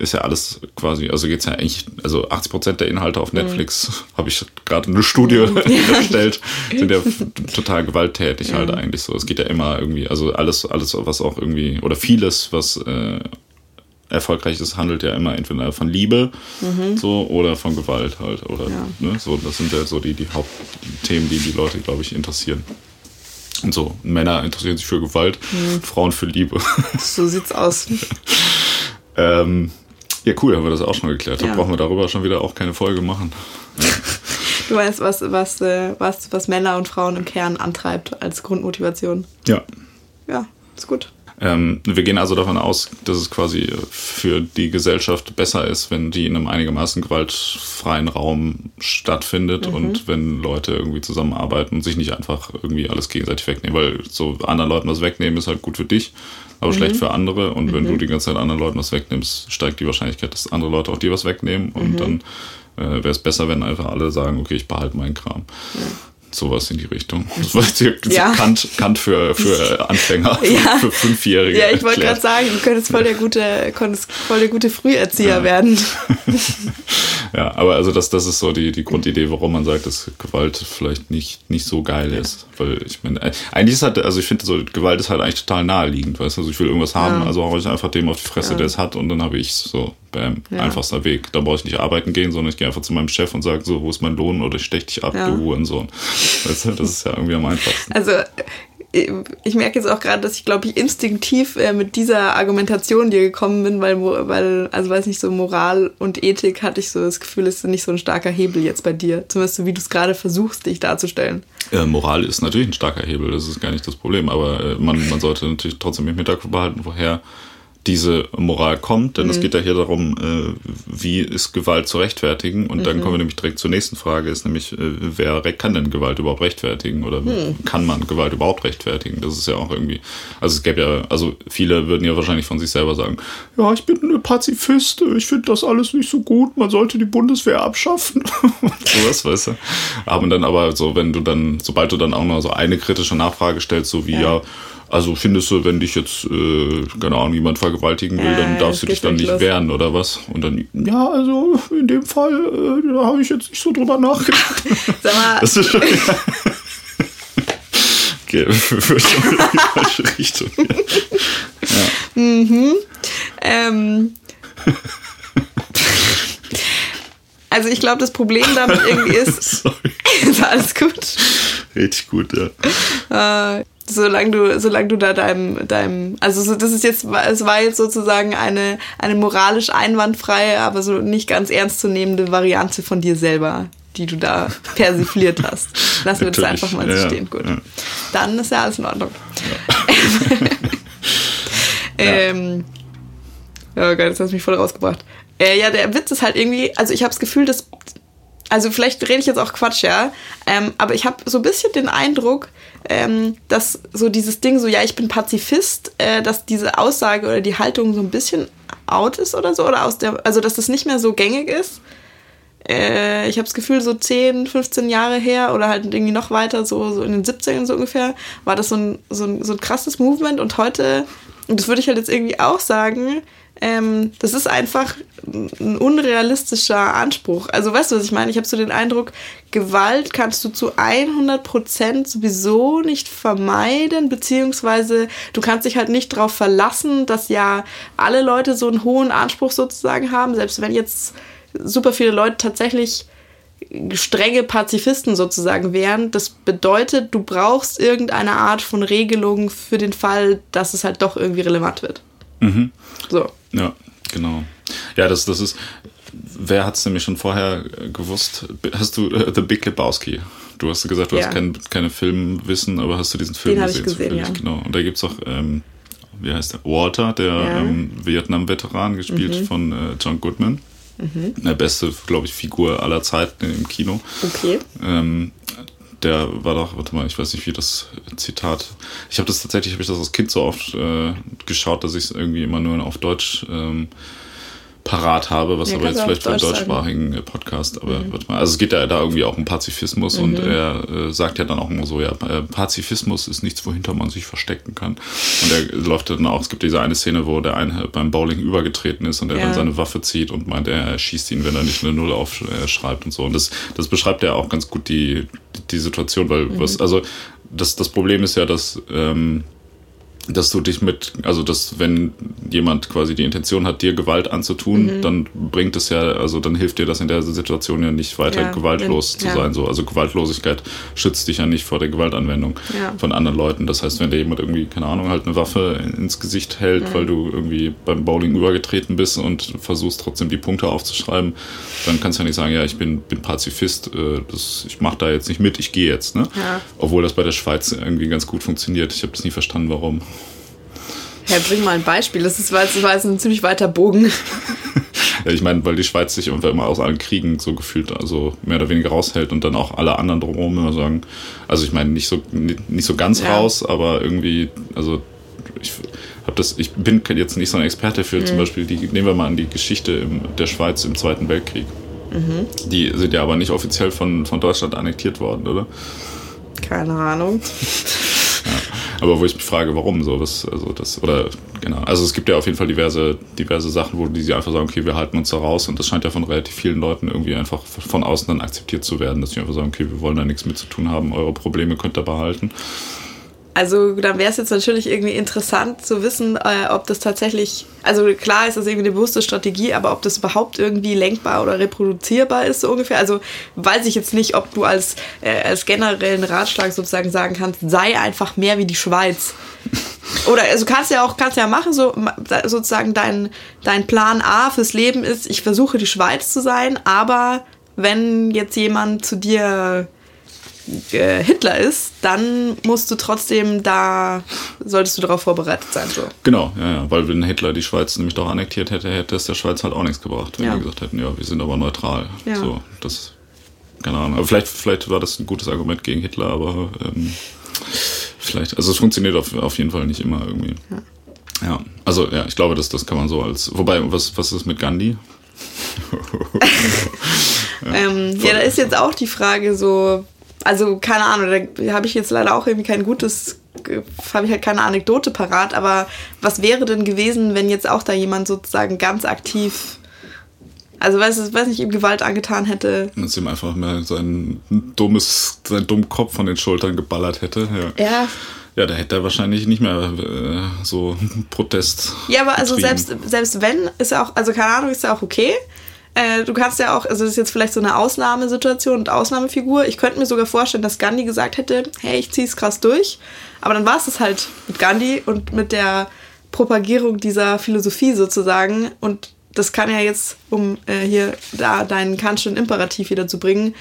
ist ja alles quasi, also geht's ja eigentlich, also 80 Prozent der Inhalte auf Netflix, mhm. habe ich gerade eine Studie mhm. erstellt, sind ja total gewalttätig halt eigentlich so. Es geht ja immer irgendwie, also alles, alles, was auch irgendwie, oder vieles, was äh, erfolgreich ist, handelt ja immer entweder von Liebe mhm. so oder von Gewalt halt. Oder ja. ne, so, das sind ja so die, die Hauptthemen, die die Leute, glaube ich, interessieren. Und so, Männer interessieren sich für Gewalt, mhm. Frauen für Liebe. So sieht's aus. ähm, ja, cool, haben wir das auch schon geklärt. Ja. Da brauchen wir darüber schon wieder auch keine Folge machen. Du weißt, was, was, äh, was, was Männer und Frauen im Kern antreibt als Grundmotivation. Ja. Ja, ist gut. Ähm, wir gehen also davon aus, dass es quasi für die Gesellschaft besser ist, wenn die in einem einigermaßen gewaltfreien Raum stattfindet mhm. und wenn Leute irgendwie zusammenarbeiten und sich nicht einfach irgendwie alles gegenseitig wegnehmen, weil so anderen Leuten was wegnehmen ist halt gut für dich, aber mhm. schlecht für andere und mhm. wenn du die ganze Zeit anderen Leuten was wegnimmst, steigt die Wahrscheinlichkeit, dass andere Leute auch dir was wegnehmen und mhm. dann äh, wäre es besser, wenn einfach alle sagen, okay, ich behalte meinen Kram. Ja sowas in die Richtung. Das war jetzt ja. Kant, Kant für, für Anfänger, ja. für Fünfjährige. Ja, ich wollte gerade sagen, du könntest voll der gute, konntest voll der gute Früherzieher ja. werden. ja, aber also das, das ist so die, die Grundidee, warum man sagt, dass Gewalt vielleicht nicht, nicht so geil ist. Weil ich meine, eigentlich ist halt, also ich finde so, Gewalt ist halt eigentlich total naheliegend, weißt du, also ich will irgendwas haben, also haue ich einfach dem auf die Fresse, der es hat und dann habe ich so, bam, einfachster Weg. Da brauche ich nicht arbeiten gehen, sondern ich gehe einfach zu meinem Chef und sage so, wo ist mein Lohn oder ich stech dich ab, du Hurensohn. Weißt du, das ist ja irgendwie am einfachsten. Also ich merke jetzt auch gerade, dass ich, glaube ich, instinktiv äh, mit dieser Argumentation dir gekommen bin, weil, weil, also weiß nicht, so Moral und Ethik hatte ich so das Gefühl, ist nicht so ein starker Hebel jetzt bei dir. Zumindest so, wie du es gerade versuchst, dich darzustellen. Äh, Moral ist natürlich ein starker Hebel, das ist gar nicht das Problem, aber äh, man, man sollte natürlich trotzdem im Hinterkopf behalten, woher diese Moral kommt, denn mhm. es geht ja hier darum, äh, wie ist Gewalt zu rechtfertigen und mhm. dann kommen wir nämlich direkt zur nächsten Frage, ist nämlich, äh, wer kann denn Gewalt überhaupt rechtfertigen oder mhm. kann man Gewalt überhaupt rechtfertigen? Das ist ja auch irgendwie, also es gäbe ja, also viele würden ja wahrscheinlich von sich selber sagen, ja, ich bin eine Pazifist, ich finde das alles nicht so gut, man sollte die Bundeswehr abschaffen. Sowas, weißt du? Aber dann aber so, wenn du dann, sobald du dann auch noch so eine kritische Nachfrage stellst, so wie ja, ja also findest du, wenn dich jetzt, äh, keine Ahnung, jemand vergewaltigen will, dann darfst du dich dann nicht los. wehren oder was? Und dann, ja, also in dem Fall, äh, da habe ich jetzt nicht so drüber nachgedacht. Sag mal. Das ist schon, ja. okay, für schon in die falsche Richtung. Ja. Mhm. Ähm. Also ich glaube, das Problem damit irgendwie ist. Sorry. ist alles gut? Richtig gut, ja. Äh, solange du, solange du da deinem, deinem, also so, das ist jetzt, es war jetzt sozusagen eine, eine moralisch einwandfreie, aber so nicht ganz ernstzunehmende Variante von dir selber, die du da persifliert hast. Lassen wir das einfach mal so ja, stehen. Gut. Ja. Dann ist ja alles in Ordnung. Ja. ähm, oh Gott, jetzt hast du mich voll rausgebracht. Äh, ja, der Witz ist halt irgendwie, also ich habe das Gefühl, dass, also vielleicht rede ich jetzt auch Quatsch, ja, ähm, aber ich habe so ein bisschen den Eindruck, ähm, dass so dieses Ding, so ja, ich bin Pazifist, äh, dass diese Aussage oder die Haltung so ein bisschen out ist oder so, oder aus der, also dass das nicht mehr so gängig ist. Äh, ich habe das Gefühl, so 10, 15 Jahre her oder halt irgendwie noch weiter, so, so in den 70ern so ungefähr, war das so ein, so ein, so ein krasses Movement und heute, und das würde ich halt jetzt irgendwie auch sagen, ähm, das ist einfach ein unrealistischer Anspruch. Also weißt du, was ich meine? Ich habe so den Eindruck, Gewalt kannst du zu 100% sowieso nicht vermeiden, beziehungsweise du kannst dich halt nicht darauf verlassen, dass ja alle Leute so einen hohen Anspruch sozusagen haben, selbst wenn jetzt super viele Leute tatsächlich strenge Pazifisten sozusagen wären. Das bedeutet, du brauchst irgendeine Art von Regelung für den Fall, dass es halt doch irgendwie relevant wird. Mhm. So. Ja, genau. Ja, das, das ist. Wer hat es nämlich schon vorher gewusst? Hast du uh, The Big Lebowski? Du hast gesagt, du ja. hast kein, keine Filmwissen, aber hast du diesen Film Den gesehen? Ich gesehen ja. Genau. Und da gibt es auch, ähm, wie heißt der? Walter, der ja. ähm, Vietnam-Veteran, gespielt mhm. von äh, John Goodman. Mhm. Der beste, glaube ich, Figur aller Zeiten im Kino. Okay. Ähm, der war doch, warte mal, ich weiß nicht, wie das Zitat. Ich habe das tatsächlich, habe ich das als Kind so oft äh, geschaut, dass ich es irgendwie immer nur auf Deutsch ähm, parat habe, was ja, aber jetzt vielleicht für einen deutschsprachigen sagen. Podcast, aber mhm. mal, also es geht ja da irgendwie auch um Pazifismus mhm. und er äh, sagt ja dann auch immer so, ja, äh, Pazifismus ist nichts, wohinter man sich verstecken kann. Und er läuft dann auch, es gibt diese eine Szene, wo der eine beim Bowling übergetreten ist und er ja. dann seine Waffe zieht und meint, er schießt ihn, wenn er nicht eine Null aufschreibt und so. Und das, das beschreibt ja auch ganz gut die, die Situation, weil mhm. was, also das, das Problem ist ja, dass ähm, dass du dich mit, also dass wenn jemand quasi die Intention hat, dir Gewalt anzutun, mhm. dann bringt es ja, also dann hilft dir das in der Situation ja nicht weiter ja, gewaltlos wenn, zu ja. sein. So. Also Gewaltlosigkeit schützt dich ja nicht vor der Gewaltanwendung ja. von anderen Leuten. Das heißt, wenn dir jemand irgendwie, keine Ahnung, halt eine Waffe ins Gesicht hält, mhm. weil du irgendwie beim Bowling übergetreten bist und versuchst trotzdem die Punkte aufzuschreiben, dann kannst du ja nicht sagen, ja, ich bin, bin Pazifist, äh, das, ich mache da jetzt nicht mit, ich gehe jetzt. Ne? Obwohl das bei der Schweiz irgendwie ganz gut funktioniert. Ich habe das nie verstanden, warum. Ja, bring mal ein Beispiel. Das, ist, das war jetzt ein ziemlich weiter Bogen. ja, ich meine, weil die Schweiz sich immer aus allen Kriegen so gefühlt, also mehr oder weniger raushält und dann auch alle anderen drumherum immer sagen, also ich meine, nicht so, nicht so ganz ja. raus, aber irgendwie, also ich habe das, ich bin jetzt nicht so ein Experte für mhm. zum Beispiel die, nehmen wir mal an die Geschichte im, der Schweiz im Zweiten Weltkrieg. Mhm. Die sind ja aber nicht offiziell von, von Deutschland annektiert worden, oder? Keine Ahnung. Aber wo ich mich frage, warum so, das, also das, oder genau. Also es gibt ja auf jeden Fall diverse, diverse Sachen, wo die einfach sagen, okay, wir halten uns da raus und das scheint ja von relativ vielen Leuten irgendwie einfach von außen dann akzeptiert zu werden, dass sie einfach sagen, okay, wir wollen da nichts mit zu tun haben, eure Probleme könnt ihr behalten. Also dann wäre es jetzt natürlich irgendwie interessant zu wissen, äh, ob das tatsächlich, also klar ist das irgendwie eine bewusste Strategie, aber ob das überhaupt irgendwie lenkbar oder reproduzierbar ist, so ungefähr. Also weiß ich jetzt nicht, ob du als, äh, als generellen Ratschlag sozusagen sagen kannst, sei einfach mehr wie die Schweiz. Oder also kannst ja auch kannst ja machen, so sozusagen dein, dein Plan A fürs Leben ist, ich versuche die Schweiz zu sein, aber wenn jetzt jemand zu dir äh, Hitler ist, dann musst du trotzdem da, solltest du darauf vorbereitet sein. So. Genau, ja, ja, weil wenn Hitler die Schweiz nämlich doch annektiert hätte, hätte es der Schweiz halt auch nichts gebracht, wenn ja. die gesagt hätten, ja, wir sind aber neutral. Ja. So, das, keine Ahnung. Aber vielleicht, vielleicht war das ein gutes Argument gegen Hitler, aber ähm, vielleicht, also es funktioniert auf, auf jeden Fall nicht immer irgendwie. Ja. Ja, also ja, ich glaube, das, das kann man so als. Wobei, was, was ist mit Gandhi? ja, ähm, ja, da ist jetzt auch die Frage so, also keine Ahnung, da habe ich jetzt leider auch irgendwie kein gutes, habe ich halt keine Anekdote parat, aber was wäre denn gewesen, wenn jetzt auch da jemand sozusagen ganz aktiv, also weiß, ich weiß nicht, ihm Gewalt angetan hätte? Dass ihm einfach mal sein dummes, seinen dummen Kopf von den Schultern geballert hätte. Ja. ja. Ja, da hätte er wahrscheinlich nicht mehr äh, so Protest. Ja, aber also selbst, selbst wenn, ist ja auch, also keine Ahnung, ist ja auch okay. Äh, du kannst ja auch, also das ist jetzt vielleicht so eine Ausnahmesituation und Ausnahmefigur. Ich könnte mir sogar vorstellen, dass Gandhi gesagt hätte, hey, ich zieh's krass durch. Aber dann war es es halt mit Gandhi und mit der Propagierung dieser Philosophie sozusagen. Und das kann ja jetzt, um äh, hier da deinen kantischen Imperativ wieder zu bringen,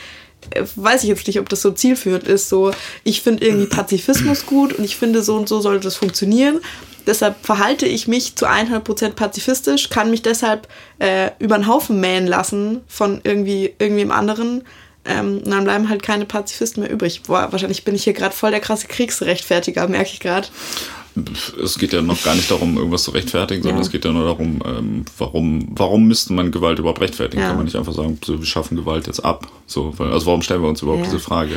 weiß ich jetzt nicht, ob das so zielführend ist. So, ich finde irgendwie Pazifismus gut und ich finde, so und so sollte das funktionieren. Deshalb verhalte ich mich zu 100% pazifistisch, kann mich deshalb äh, über den Haufen mähen lassen von irgendwie irgendwem anderen. Ähm, und dann bleiben halt keine Pazifisten mehr übrig. Boah, wahrscheinlich bin ich hier gerade voll der krasse Kriegsrechtfertiger, merke ich gerade. Es geht ja noch gar nicht darum, irgendwas zu rechtfertigen, sondern ja. es geht ja nur darum, ähm, warum, warum müsste man Gewalt überhaupt rechtfertigen? Ja. Kann man nicht einfach sagen, so, wir schaffen Gewalt jetzt ab? So, weil, also warum stellen wir uns überhaupt ja. diese Frage?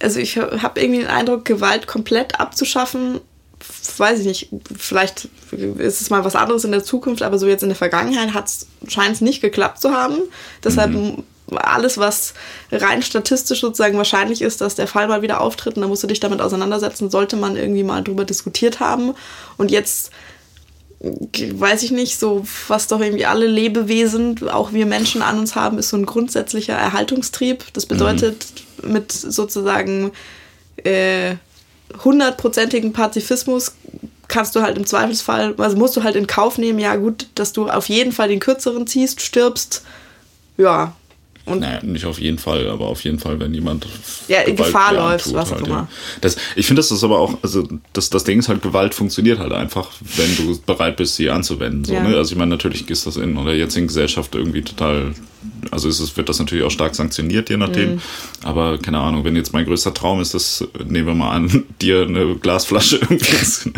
Also ich habe irgendwie den Eindruck, Gewalt komplett abzuschaffen weiß ich nicht, vielleicht ist es mal was anderes in der Zukunft, aber so jetzt in der Vergangenheit scheint es nicht geklappt zu haben. Deshalb mhm. Alles, was rein statistisch sozusagen wahrscheinlich ist, dass der Fall mal wieder auftritt und da musst du dich damit auseinandersetzen, sollte man irgendwie mal drüber diskutiert haben. Und jetzt weiß ich nicht, so was doch irgendwie alle Lebewesen, auch wir Menschen an uns haben, ist so ein grundsätzlicher Erhaltungstrieb. Das bedeutet, mhm. mit sozusagen äh, hundertprozentigen Pazifismus kannst du halt im Zweifelsfall, also musst du halt in Kauf nehmen, ja gut, dass du auf jeden Fall den kürzeren ziehst, stirbst, ja. Und naja, nicht auf jeden Fall, aber auf jeden Fall, wenn jemand Ja, in Gefahr läuft, was auch halt, immer. ja. Das, ich finde, das ist aber auch, also das, das Ding ist halt, Gewalt funktioniert halt einfach, wenn du bereit bist, sie anzuwenden. So, Ja. ne? Also ich meine, natürlich ist das in der jetzigen Gesellschaft irgendwie total, also ist es, wird das natürlich auch stark sanktioniert, je nachdem. Mhm. Aber keine Ahnung, wenn jetzt mein größter Traum ist, dass, nehmen wir mal an, dir eine Glasflasche irgendwie ist.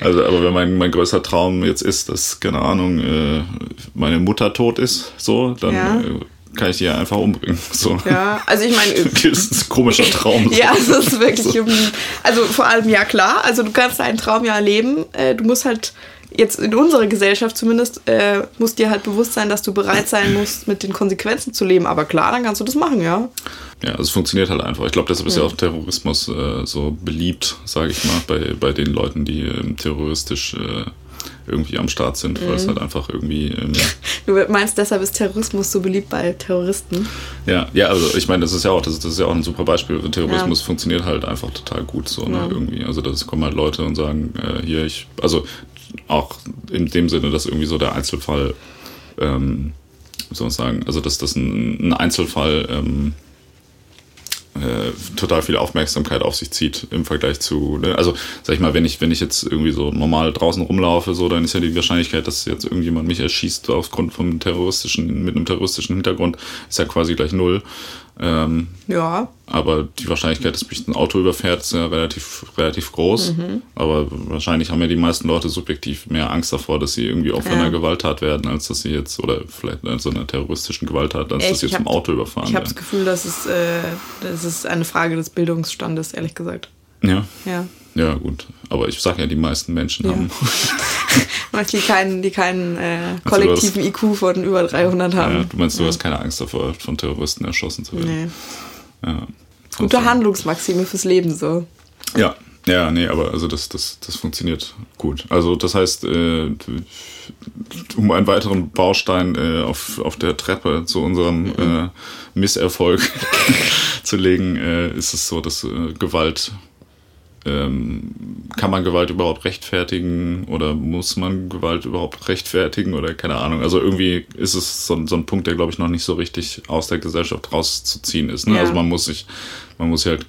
Also, aber wenn mein, mein größter Traum jetzt ist, dass, keine Ahnung, äh, meine Mutter tot ist, so, dann Ja. Kann ich die ja einfach umbringen. So. ja, also ich meine, Das ist ein komischer Traum. so. Ja, es ist wirklich, um, also vor allem, ja klar, also du kannst deinen Traum ja leben. Äh, du musst halt jetzt in unserer Gesellschaft zumindest, äh, muss dir halt bewusst sein, dass du bereit sein musst, mit den Konsequenzen zu leben. Aber klar, dann kannst du das machen, ja. Ja, es funktioniert halt einfach. Ich glaube, deshalb ist ja auch Terrorismus äh, so beliebt, sage ich mal, bei, bei den Leuten, die ähm, terroristisch äh, irgendwie am Start sind, weil es halt einfach irgendwie. Ähm, Du meinst, deshalb ist Terrorismus so beliebt bei Terroristen? ja, ja, also ich meine, das ist ja auch, das, ist- das ist ja auch ein super Beispiel. Terrorismus Ja. funktioniert halt einfach total gut so, ne, Ja. irgendwie. Also das kommen halt Leute und sagen, äh, hier, ich, also auch in dem Sinne, dass irgendwie so der Einzelfall, ähm, wie soll man sagen, also dass das ein, ein Einzelfall ähm, äh, total viel Aufmerksamkeit auf sich zieht im Vergleich zu, ne? also sag ich mal, wenn ich, wenn ich jetzt irgendwie so normal draußen rumlaufe, so, dann ist ja die Wahrscheinlichkeit, dass jetzt irgendjemand mich erschießt aufgrund vom terroristischen, mit einem terroristischen Hintergrund, ist ja quasi gleich null. Ähm, Ja. aber die Wahrscheinlichkeit, dass mich ein Auto überfährt, ist ja relativ, relativ groß. Mhm. Aber wahrscheinlich haben ja die meisten Leute subjektiv mehr Angst davor, dass sie irgendwie Opfer Ja. einer Gewalttat werden, als dass sie jetzt, oder vielleicht so einer terroristischen Gewalttat, als Echt? dass sie jetzt hab- Auto überfahren Ich habe das werden. Gefühl, dass es, äh, das ist eine Frage des Bildungsstandes, ehrlich gesagt. Ja. Ja. Ja, gut. Aber ich sag ja, die meisten Menschen Ja. haben. Meinst die keinen, die keinen äh, kollektiven IQ von über 300 haben? Ja, du meinst, du hast keine Angst davor, von Terroristen erschossen zu werden. Nee. Ja. Gute Also- Handlungsmaxime fürs Leben so. Ja, ja, nee, aber also das, das, das funktioniert gut. Also das heißt, äh, um einen weiteren Baustein äh, auf, auf der Treppe zu unserem äh, Misserfolg zu legen, äh, ist es so, dass äh, Gewalt ähm, kann man Gewalt überhaupt rechtfertigen oder muss man Gewalt überhaupt rechtfertigen oder keine Ahnung. Also irgendwie ist es so, ein- so ein Punkt, der glaube ich noch nicht so richtig aus der Gesellschaft rauszuziehen ist. Ne? Ja. Also man muss sich, man muss sich halt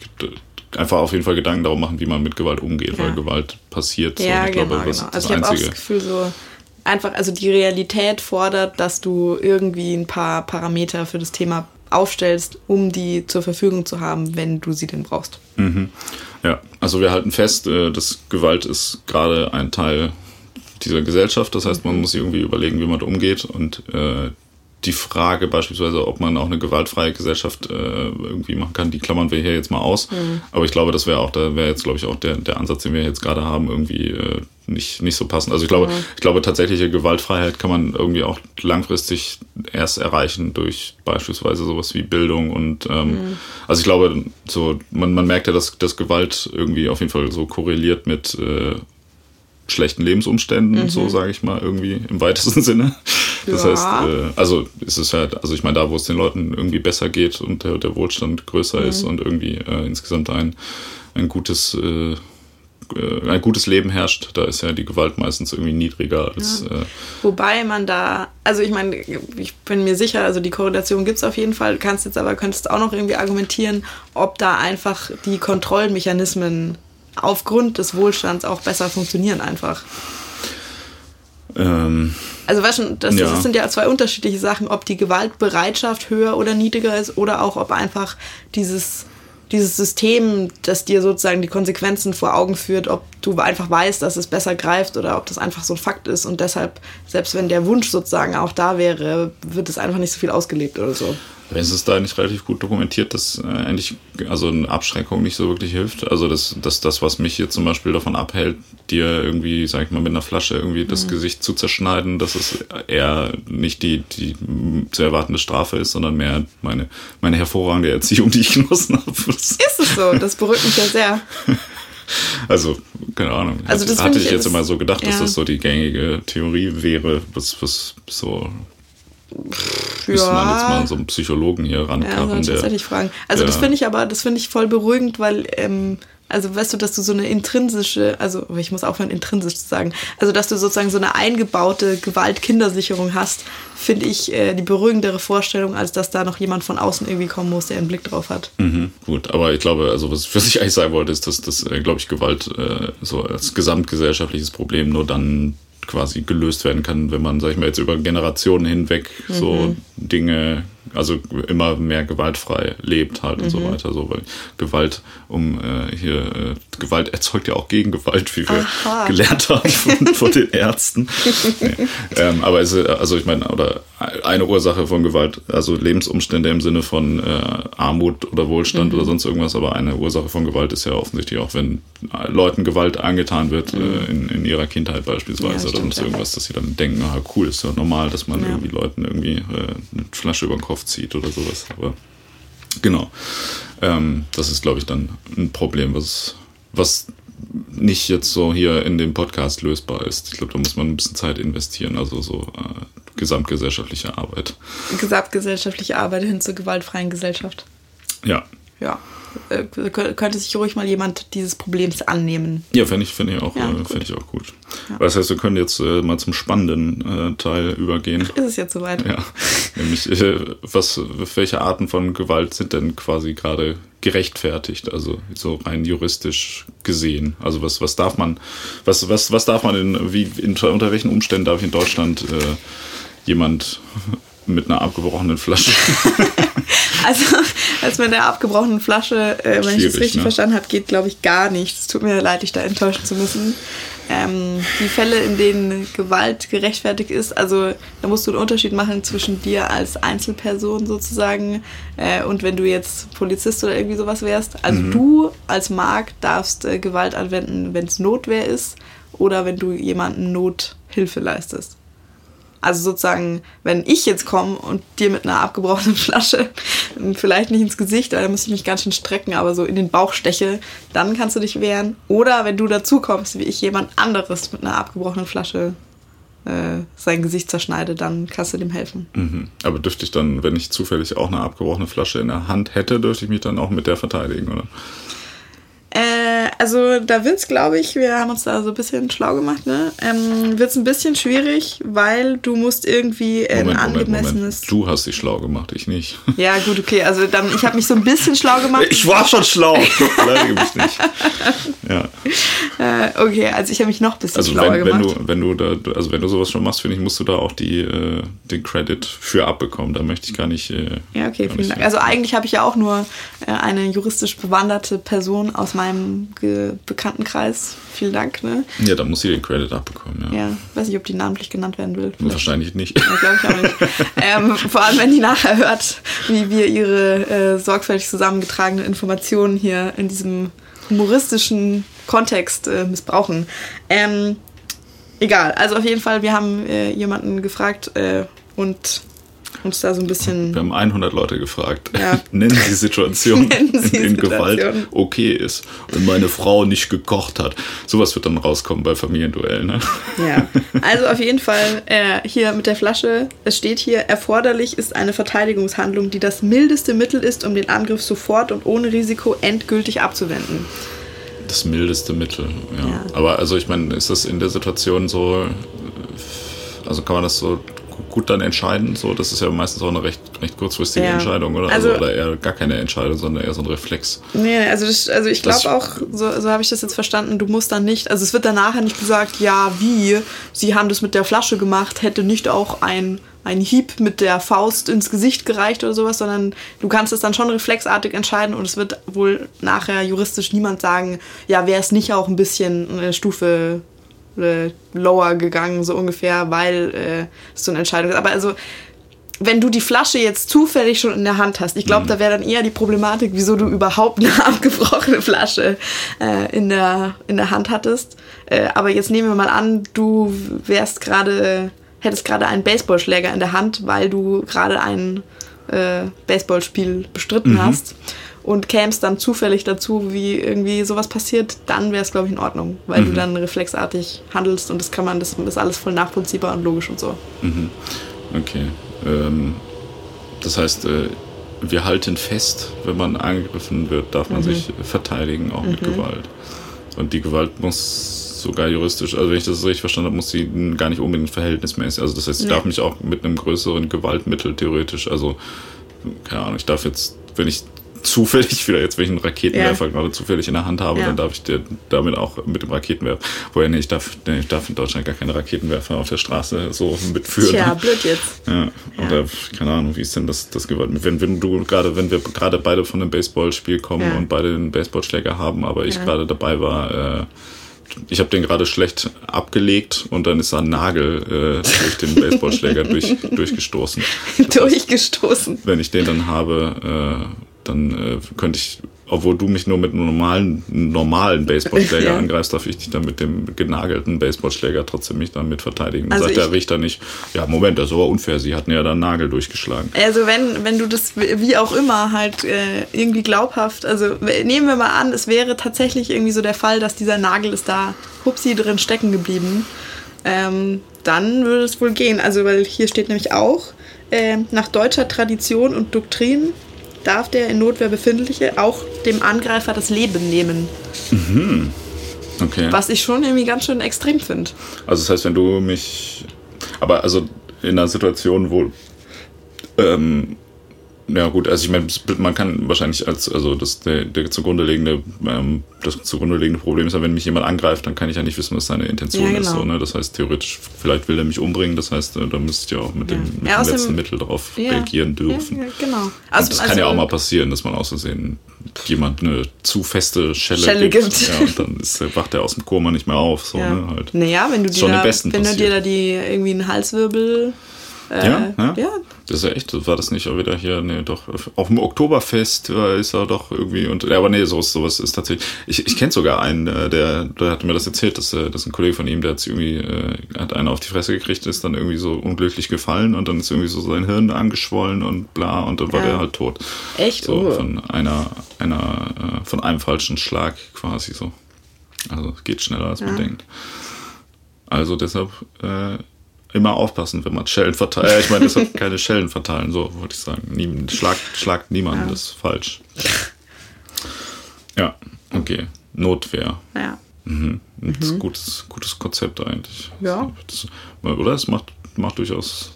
einfach auf jeden Fall Gedanken darum machen, wie man mit Gewalt umgeht, Ja. weil Gewalt passiert. So. Ja, ich glaube, genau, das genau. ist Also ich habe auch das Gefühl, so einfach, also die Realität fordert, dass du irgendwie ein paar Parameter für das Thema aufstellst, um die zur Verfügung zu haben, wenn du sie denn brauchst. Ja, also wir halten fest, äh, dass Gewalt ist gerade ein Teil dieser Gesellschaft. Das heißt, man muss sich irgendwie überlegen, wie man da umgeht. Und äh, die Frage beispielsweise, ob man auch eine gewaltfreie Gesellschaft äh, irgendwie machen kann, die klammern wir hier jetzt mal aus. Aber ich glaube, das wäre auch, da wäre jetzt, glaube ich, auch der, der Ansatz, den wir jetzt gerade haben, irgendwie äh, nicht, nicht so passend. Also ich glaube, ich glaube, tatsächliche Gewaltfreiheit kann man irgendwie auch langfristig erst erreichen durch beispielsweise sowas wie Bildung und ähm, also ich glaube, so, man, man merkt ja, dass, dass Gewalt irgendwie auf jeden Fall so korreliert mit äh, schlechten Lebensumständen, so sage ich mal, irgendwie im weitesten Sinne. Das Ja. heißt, äh, also es ist halt, also ich meine, da wo es den Leuten irgendwie besser geht und der, der Wohlstand größer ist und irgendwie äh, insgesamt ein, ein gutes äh, äh, ein gutes Leben herrscht, da ist ja die Gewalt meistens irgendwie niedriger als äh, Wobei man da, also ich meine, ich bin mir sicher, also die Korrelation gibt es auf jeden Fall. Du kannst jetzt aber, könntest auch noch irgendwie argumentieren, ob da einfach die Kontrollmechanismen aufgrund des Wohlstands auch besser funktionieren einfach. Ähm, Also weißt du, das, Ja. das sind ja zwei unterschiedliche Sachen, ob die Gewaltbereitschaft höher oder niedriger ist oder auch ob einfach dieses, dieses System, das dir sozusagen die Konsequenzen vor Augen führt, ob du einfach weißt, dass es besser greift oder ob das einfach so ein Fakt ist und deshalb, selbst wenn der Wunsch sozusagen auch da wäre, wird es einfach nicht so viel ausgelebt oder so. Es ist da nicht relativ gut dokumentiert, dass äh, eigentlich also eine Abschreckung nicht so wirklich hilft. Also das, das, das, was mich jetzt zum Beispiel davon abhält, dir irgendwie, sag ich mal, mit einer Flasche irgendwie das Gesicht zu zerschneiden, dass es eher nicht die, die zu erwartende Strafe ist, sondern mehr meine, meine hervorragende Erziehung, die ich genossen habe. Ist es so? Das beruhigt mich ja sehr. Also, keine Ahnung. Also das hatte ich jetzt immer so gedacht, dass ja. das so die gängige Theorie wäre, was, was so müsste man jetzt mal so einen Psychologen hier Ja, rankarren, ich der tatsächlich fragen. Also das finde ich aber, das finde ich voll beruhigend, weil, ähm, also weißt du, dass du so eine intrinsische, also ich muss aufhören, intrinsisch zu sagen, also dass du sozusagen so eine eingebaute Gewalt-Kindersicherung hast, finde ich äh, die beruhigendere Vorstellung, als dass da noch jemand von außen irgendwie kommen muss, der einen Blick drauf hat. Mhm, gut, aber ich glaube, also was, was ich eigentlich sagen wollte, ist, dass das, äh, glaube ich, Gewalt äh, so als gesamtgesellschaftliches Problem nur dann quasi gelöst werden kann, wenn man, sag ich mal, jetzt über Generationen hinweg mhm. so Dinge also immer mehr gewaltfrei lebt halt mhm. und so mhm. weiter. So, weil Gewalt um äh, hier, äh, Gewalt erzeugt ja auch Gegengewalt, wie wir Aha. gelernt haben von, von den Ärzten. nee. ähm, aber es, also ich meine, oder eine Ursache von Gewalt, also Lebensumstände im Sinne von äh, Armut oder Wohlstand mhm. oder sonst irgendwas, aber eine Ursache von Gewalt ist ja offensichtlich auch, wenn Leuten Gewalt angetan wird, äh, mhm. äh, in, in ihrer Kindheit beispielsweise, ja, oder sonst irgendwas, dass sie dann denken, ah, cool, ist ja normal, dass man ja. irgendwie Leuten irgendwie äh, eine Flasche über den Kopf zieht oder sowas. Aber genau. Ähm, das ist, glaube ich, dann ein Problem, was, was nicht jetzt so hier in dem Podcast lösbar ist. Ich glaube, da muss man ein bisschen Zeit investieren, also so äh, gesamtgesellschaftliche Arbeit. Gesamtgesellschaftliche Arbeit hin zur gewaltfreien Gesellschaft. Ja. Ja. Äh, könnte sich ruhig mal jemand dieses Problems annehmen. Ja, fände ich, find ich, auch, ja, äh, find ich auch gut. Ja. Das heißt, wir können jetzt äh, mal zum spannenden äh, Teil übergehen. Ist es jetzt soweit? Ja. Nämlich, äh, was, welche Arten von Gewalt sind denn quasi gerade gerechtfertigt, also so rein juristisch gesehen. Also was, was darf man, was, was, was darf man in, wie, in, unter welchen Umständen darf ich in Deutschland jemand mit einer abgebrochenen Flasche. also, als mit einer abgebrochenen Flasche, äh, wenn ich das richtig ne? verstanden habe, geht, glaube ich, gar nichts. Es tut mir leid, dich da enttäuschen zu müssen. Ähm, die Fälle, in denen Gewalt gerechtfertigt ist, also da musst du einen Unterschied machen zwischen dir als Einzelperson sozusagen äh, und wenn du jetzt Polizist oder irgendwie sowas wärst. Also mhm. du als Mark darfst äh, Gewalt anwenden, wenn es Notwehr ist oder wenn du jemandem Nothilfe leistest. Also sozusagen, wenn ich jetzt komme und dir mit einer abgebrochenen Flasche, vielleicht nicht ins Gesicht, da muss ich mich ganz schön strecken, aber so in den Bauch steche, dann kannst du dich wehren. Oder wenn du dazu kommst, wie ich jemand anderes mit einer abgebrochenen Flasche äh, sein Gesicht zerschneide, dann kannst du dem helfen. Mhm. Aber dürfte ich dann, wenn ich zufällig auch eine abgebrochene Flasche in der Hand hätte, dürfte ich mich dann auch mit der verteidigen, oder? Äh, also da wird's, glaube ich, wir haben uns da so ein bisschen schlau gemacht, ne? Ähm, wird's ein bisschen schwierig, weil du musst irgendwie ein Moment, angemessenes. Moment. Du hast dich schlau gemacht, ich nicht. Ja, gut, okay. Also dann, ich habe mich so ein bisschen schlau gemacht. Ich war schon schlau. Beleidige mich nicht. Ja. Äh, okay, also ich habe mich noch ein bisschen also schlauer wenn, gemacht. Wenn du, wenn du da, also wenn du sowas schon machst, finde ich, musst du da auch die, äh, den Credit für abbekommen. Da möchte ich gar nicht. Äh, ja, okay, vielen Dank. Also eigentlich habe ich ja auch nur äh, eine juristisch bewanderte Person aus meinem Bekanntenkreis. Vielen Dank. Ne? Ja, da muss sie den Credit abbekommen. Ja. ja, weiß nicht, ob die namentlich genannt werden will. Vielleicht. Wahrscheinlich nicht. Ja, glaube ich auch nicht. ähm, vor allem, wenn die nachher hört, wie wir ihre äh, sorgfältig zusammengetragenen Informationen hier in diesem humoristischen Kontext äh, missbrauchen. Ähm, egal, also auf jeden Fall, wir haben äh, jemanden gefragt äh, und uns da so ein bisschen. Wir haben 100 Leute gefragt. Ja. Nennen Sie Situationen, Nennen Sie in denen Gewalt okay ist und meine Frau nicht gekocht hat. Sowas wird dann rauskommen bei Familienduellen. Ne? Ja, also auf jeden Fall äh, hier mit der Flasche. Es steht hier, erforderlich ist eine Verteidigungshandlung, die das mildeste Mittel ist, um den Angriff sofort und ohne Risiko endgültig abzuwenden. Das mildeste Mittel, ja. ja. Aber also ich meine, ist das in der Situation so, also kann man das so gut dann entscheiden. So, das ist ja meistens auch eine recht, recht kurzfristige ja. Entscheidung, oder? Also, also, oder eher gar keine Entscheidung, sondern eher so ein Reflex. Nee, also, das, also ich glaube auch, so, so habe ich das jetzt verstanden, du musst dann nicht, also es wird dann nachher nicht gesagt, ja, wie, sie haben das mit der Flasche gemacht, hätte nicht auch ein ein Hieb mit der Faust ins Gesicht gereicht oder sowas, sondern du kannst es dann schon reflexartig entscheiden und es wird wohl nachher juristisch niemand sagen, ja, wäre es nicht auch ein bisschen eine Stufe äh, lower gegangen, so ungefähr, weil äh, es so eine Entscheidung ist. Aber also, wenn du die Flasche jetzt zufällig schon in der Hand hast, ich glaube, mhm. da wäre dann eher die Problematik, wieso du überhaupt eine abgebrochene Flasche äh, in, der, in der Hand hattest. Äh, aber jetzt nehmen wir mal an, du wärst gerade, hättest gerade einen Baseballschläger in der Hand, weil du gerade ein äh, Baseballspiel bestritten mhm. hast und kämst dann zufällig dazu, wie irgendwie sowas passiert, dann wäre es, glaube ich, in Ordnung, weil mhm. du dann reflexartig handelst und das kann man, das ist alles voll nachvollziehbar und logisch und so. Mhm. Okay. Ähm, das heißt, äh, wir halten fest, wenn man angegriffen wird, darf man Mhm. sich verteidigen, auch mit Gewalt. Und die Gewalt muss sogar juristisch, also wenn ich das richtig verstanden habe, muss sie gar nicht unbedingt verhältnismäßig. Also das heißt, ich Nee. darf mich auch mit einem größeren Gewaltmittel theoretisch, also keine Ahnung, ich darf jetzt, wenn ich zufällig wieder jetzt, wenn ich einen Raketenwerfer gerade zufällig in der Hand habe, Ja. dann darf ich der, damit auch mit dem Raketenwerfer. Woher nee, ich darf, nee, ich darf in Deutschland gar keine Raketenwerfer auf der Straße so mitführen. Tja, blöd jetzt. Ja, oder keine Ahnung, wie ist denn das, das Gewalt? Wenn, wenn du gerade, wenn wir gerade beide von einem Baseballspiel kommen Ja. und beide einen Baseballschläger haben, aber ich Ja. gerade dabei war, äh, ich habe den gerade schlecht abgelegt und dann ist da ein Nagel äh, durch den Baseballschläger durch, durchgestoßen. Das heißt, Durchgestoßen. wenn ich den dann habe, äh, dann äh, könnte ich, obwohl du mich nur mit einem normalen, normalen Baseballschläger Ja. angreifst, darf ich dich dann mit dem genagelten Baseballschläger trotzdem mich damit verteidigen. Dann Also sagt der ich- Richter nicht, ja, Moment, das ist aber unfair, sie hatten ja da einen Nagel durchgeschlagen. Also wenn, wenn du das wie auch immer halt äh, irgendwie glaubhaft, also nehmen wir mal an, es wäre tatsächlich irgendwie so der Fall, dass dieser Nagel ist da hupsi drin stecken geblieben, ähm, dann würde es wohl gehen. Also weil hier steht nämlich auch, ähm, nach deutscher Tradition und Doktrin darf der in Notwehr Befindliche auch dem Angreifer das Leben nehmen. Okay. Was ich schon irgendwie ganz schön extrem finde. Also das heißt, wenn du mich, aber also in einer Situation, wo, ähm, ja gut, also ich meine, man kann wahrscheinlich als, also das, der, der zugrunde liegende, ähm, das zugrunde liegende Problem ist ja, wenn mich jemand angreift, dann kann ich ja nicht wissen, was seine Intention Ja, ist. genau. So, ne? Das heißt, theoretisch, vielleicht will er mich umbringen, das heißt, äh, da müsst ihr auch mit Ja. dem, mit Ja, dem letzten Mittel darauf reagieren dürfen. Genau. Und das kann ja auch mal passieren, dass man aus Versehen jemand eine zu feste Schelle, Schelle gibt. gibt. Ja, und dann ist, wacht er aus dem Koma nicht mehr auf. So, Ja. ne, halt. Naja, wenn du Ist dir, da, wenn du dir da die irgendwie einen Halswirbel. Äh, Ja, ja. ja. Das ist ja echt, war das nicht auch wieder hier, nee, doch, auf dem Oktoberfest ist er doch irgendwie, und, ja, aber nee, sowas, sowas ist tatsächlich, ich, ich kenne sogar einen, äh, der, der hat mir das erzählt, dass, äh, dass ein Kollege von ihm, der hat irgendwie, äh, hat einen auf die Fresse gekriegt, ist dann irgendwie so unglücklich gefallen und dann ist irgendwie so sein Hirn angeschwollen und bla, und dann war Ja. der halt tot. Echt? So, Oh. von einer, einer, äh, von einem falschen Schlag quasi so. Also, es geht schneller, als man Ja. denkt. Also deshalb, äh, immer aufpassen, wenn man Schellen verteilt. Ja, ich meine, deshalb keine Schellen verteilen, so wollte ich sagen. Nie, schlag, schlagt niemanden, Ja. das ist falsch. Ja, okay. Notwehr. Ja. Mhm. Das ist ein gutes, gutes Konzept eigentlich. Ja. Das, oder? Es macht, macht durchaus,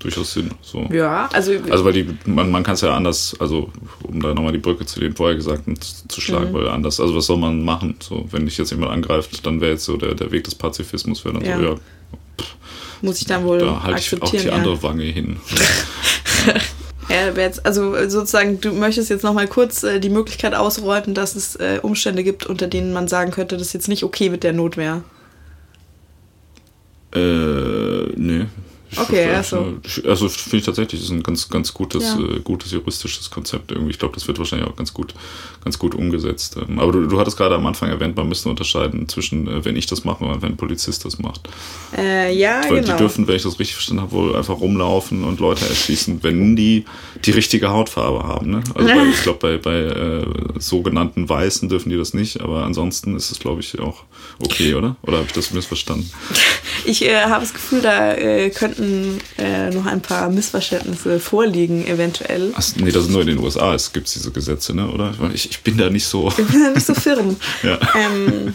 durchaus Sinn. So. Ja, also, Also weil die, man, man kann es ja anders, also um da nochmal die Brücke zu den vorher Gesagten zu, zu schlagen, Mhm. weil anders, also was soll man machen? So, wenn dich jetzt jemand angreift, dann wäre jetzt so der, der Weg des Pazifismus, wäre dann Ja. so, ja, muss ich dann wohl da halte ich auch akzeptieren. die ja. andere Wange hin. Ja, jetzt, also sozusagen, du möchtest jetzt nochmal kurz äh, die Möglichkeit ausräumen, dass es äh, Umstände gibt, unter denen man sagen könnte, das ist jetzt nicht okay mit der Notwehr. äh, nee. Okay, also. Also finde ich tatsächlich, das ist ein ganz, ganz gutes, Ja. äh, gutes juristisches Konzept irgendwie. Ich glaube, das wird wahrscheinlich auch ganz gut, ganz gut umgesetzt. Ähm, Aber du, du hattest gerade am Anfang erwähnt, man müsste unterscheiden zwischen, äh, wenn ich das mache und wenn ein Polizist das macht. Äh, ja, Weil genau. die dürfen, wenn ich das richtig verstanden habe, wohl einfach rumlaufen und Leute erschießen, wenn die die richtige Hautfarbe haben. Ne? Also bei, ich glaube, bei, bei äh, sogenannten Weißen dürfen die das nicht, aber ansonsten ist es, glaube ich, auch okay, oder? Oder habe ich das missverstanden? Ich äh, habe das Gefühl, da äh, könnten äh, noch ein paar Missverständnisse vorliegen, eventuell. Ach, nee, das ist nur in den USA, es gibt diese Gesetze, ne? oder? Ich, ich bin da nicht so. Ich bin ja nicht so firm. Ja. Ähm,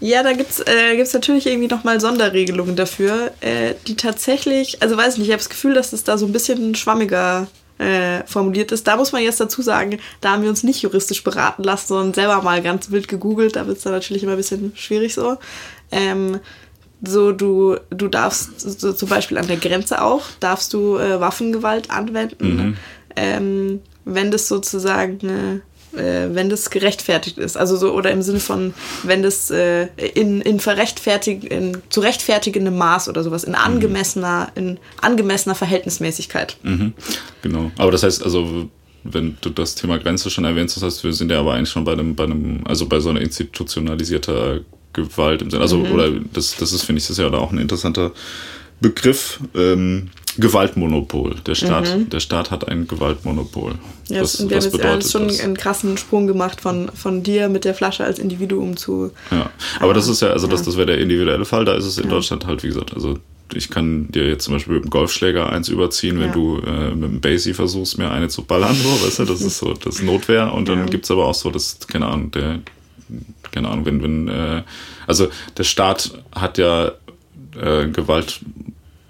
ja, da gibt's äh, gibt's natürlich irgendwie nochmal Sonderregelungen dafür, äh, die tatsächlich, also weiß nicht, ich habe das Gefühl, dass es da so ein bisschen schwammiger äh, formuliert ist. Da muss man jetzt dazu sagen, da haben wir uns nicht juristisch beraten lassen, sondern selber mal ganz wild gegoogelt. Da wird es dann natürlich immer ein bisschen schwierig so. Ähm, so, du, du darfst so zum Beispiel an der Grenze auch, darfst du äh, Waffengewalt anwenden, ähm, wenn das sozusagen, äh, wenn das gerechtfertigt ist. Also so, oder im Sinne von, wenn das äh, in, in verrechtfertig, in zu rechtfertigendem Maß oder sowas, in angemessener, in angemessener Verhältnismäßigkeit. Mhm, genau. Aber das heißt, also, wenn du das Thema Grenze schon erwähnst, das heißt, wir sind ja aber eigentlich schon bei einem, bei einem, also bei so einer institutionalisierter Gewalt im Sinne. Also, Mhm. oder das, das ist, finde ich, das ist ja auch ein interessanter Begriff. Ähm, Gewaltmonopol. Der Staat, der Staat hat ein Gewaltmonopol. Mhm. Ja, was, und wir haben jetzt schon das? einen krassen Sprung gemacht von, von dir mit der Flasche als Individuum zu. Ja, aber das ist ja, also das, Ja. das wäre der individuelle Fall, da ist es in Deutschland halt, wie gesagt, also ich kann dir jetzt zum Beispiel mit dem Golfschläger eins überziehen, wenn ja. du äh, mit dem Basie versuchst, mir eine zu ballern, so, weißt du, das ist so das Notwehr. Und dann ja. gibt es aber auch so, das, keine Ahnung, der, keine Ahnung, wenn, wenn, äh, also der Staat hat ja äh, Gewalt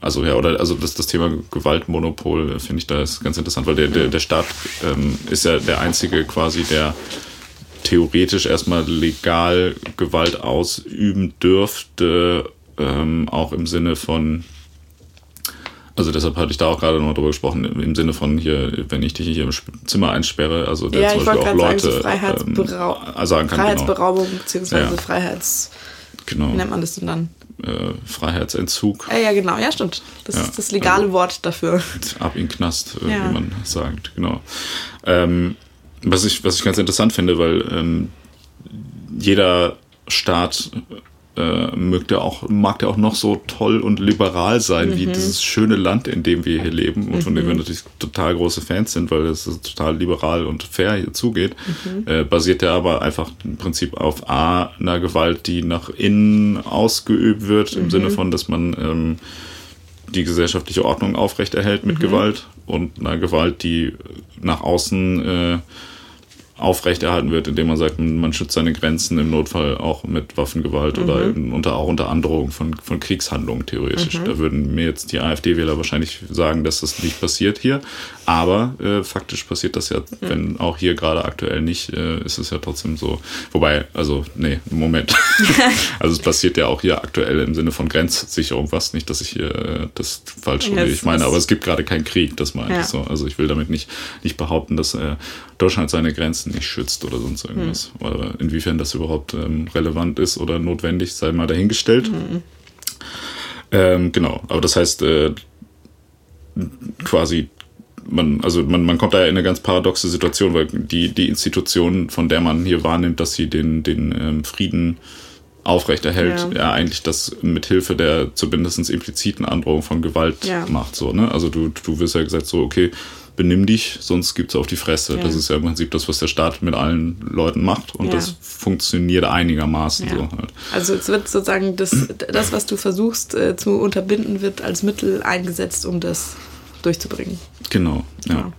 also ja, oder also das, das Thema Gewaltmonopol äh, finde ich da ist ganz interessant, weil der, der, der Staat ähm, ist ja der einzige quasi, der theoretisch erstmal legal Gewalt ausüben dürfte, ähm, auch im Sinne von also deshalb hatte ich da auch gerade noch drüber gesprochen, im Sinne von hier, wenn ich dich hier im Zimmer einsperre, also der ja, zum Beispiel auch Leute sagen, so Freiheitsberau ähm, sagen kann, Freiheitsberaubung genau. beziehungsweise ja. Freiheits... Genau. Wie nennt man das denn dann? Äh, Freiheitsentzug. Ja, ja, genau, ja, stimmt. Das ja, ist das legale also, Wort dafür. Ab in Knast, äh, ja. wie man sagt, genau. Ähm, was, ich, was ich ganz interessant finde, weil ähm, jeder Staat äh, mag, der auch, mag der auch noch so toll und liberal sein, mhm. wie dieses schöne Land, in dem wir hier leben und mhm. von dem wir mhm. natürlich total große Fans sind, weil es total liberal und fair hier zugeht, mhm. äh, basiert der aber einfach im Prinzip auf A, einer Gewalt, die nach innen ausgeübt wird, im Sinne mhm. von, dass man ähm, die gesellschaftliche Ordnung aufrechterhält mit mhm. Gewalt und einer Gewalt, die nach außen äh, aufrechterhalten wird, indem man sagt, man schützt seine Grenzen im Notfall auch mit Waffengewalt mhm. oder unter, auch unter Androhung von, von Kriegshandlungen theoretisch. Mhm. Da würden mir jetzt die AfD-Wähler wahrscheinlich sagen, dass das nicht passiert hier. Aber äh, faktisch passiert das ja, mhm. wenn auch hier gerade aktuell nicht, äh, ist es ja trotzdem so. Wobei, also, nee, Moment. also es passiert ja auch hier aktuell im Sinne von Grenzsicherung was. Nicht, dass ich hier äh, das falsch ja, ich meine, aber es gibt gerade keinen Krieg, das meine ja. ich so. Also ich will damit nicht, nicht behaupten, dass äh, Deutschland seine Grenzen nicht schützt oder sonst irgendwas. Mhm. Oder inwiefern das überhaupt ähm, relevant ist oder notwendig, sei mal dahingestellt. Mhm. Ähm, genau, aber das heißt, äh, quasi man, also man, man kommt da ja in eine ganz paradoxe Situation, weil die, die Institution, von der man hier wahrnimmt, dass sie den, den ähm, Frieden aufrechterhält, ja. ja eigentlich das mit Hilfe der zumindest impliziten Androhung von Gewalt ja. macht. So, ne? Also du, du wirst ja gesagt, so, okay, benimm dich, sonst gibt es auf die Fresse. Ja. Das ist ja im Prinzip das, was der Staat mit allen Leuten macht und ja. das funktioniert einigermaßen ja. so. Halt. Also es wird sozusagen das, das was du versuchst äh, zu unterbinden, wird als Mittel eingesetzt, um das durchzubringen. Genau, ja.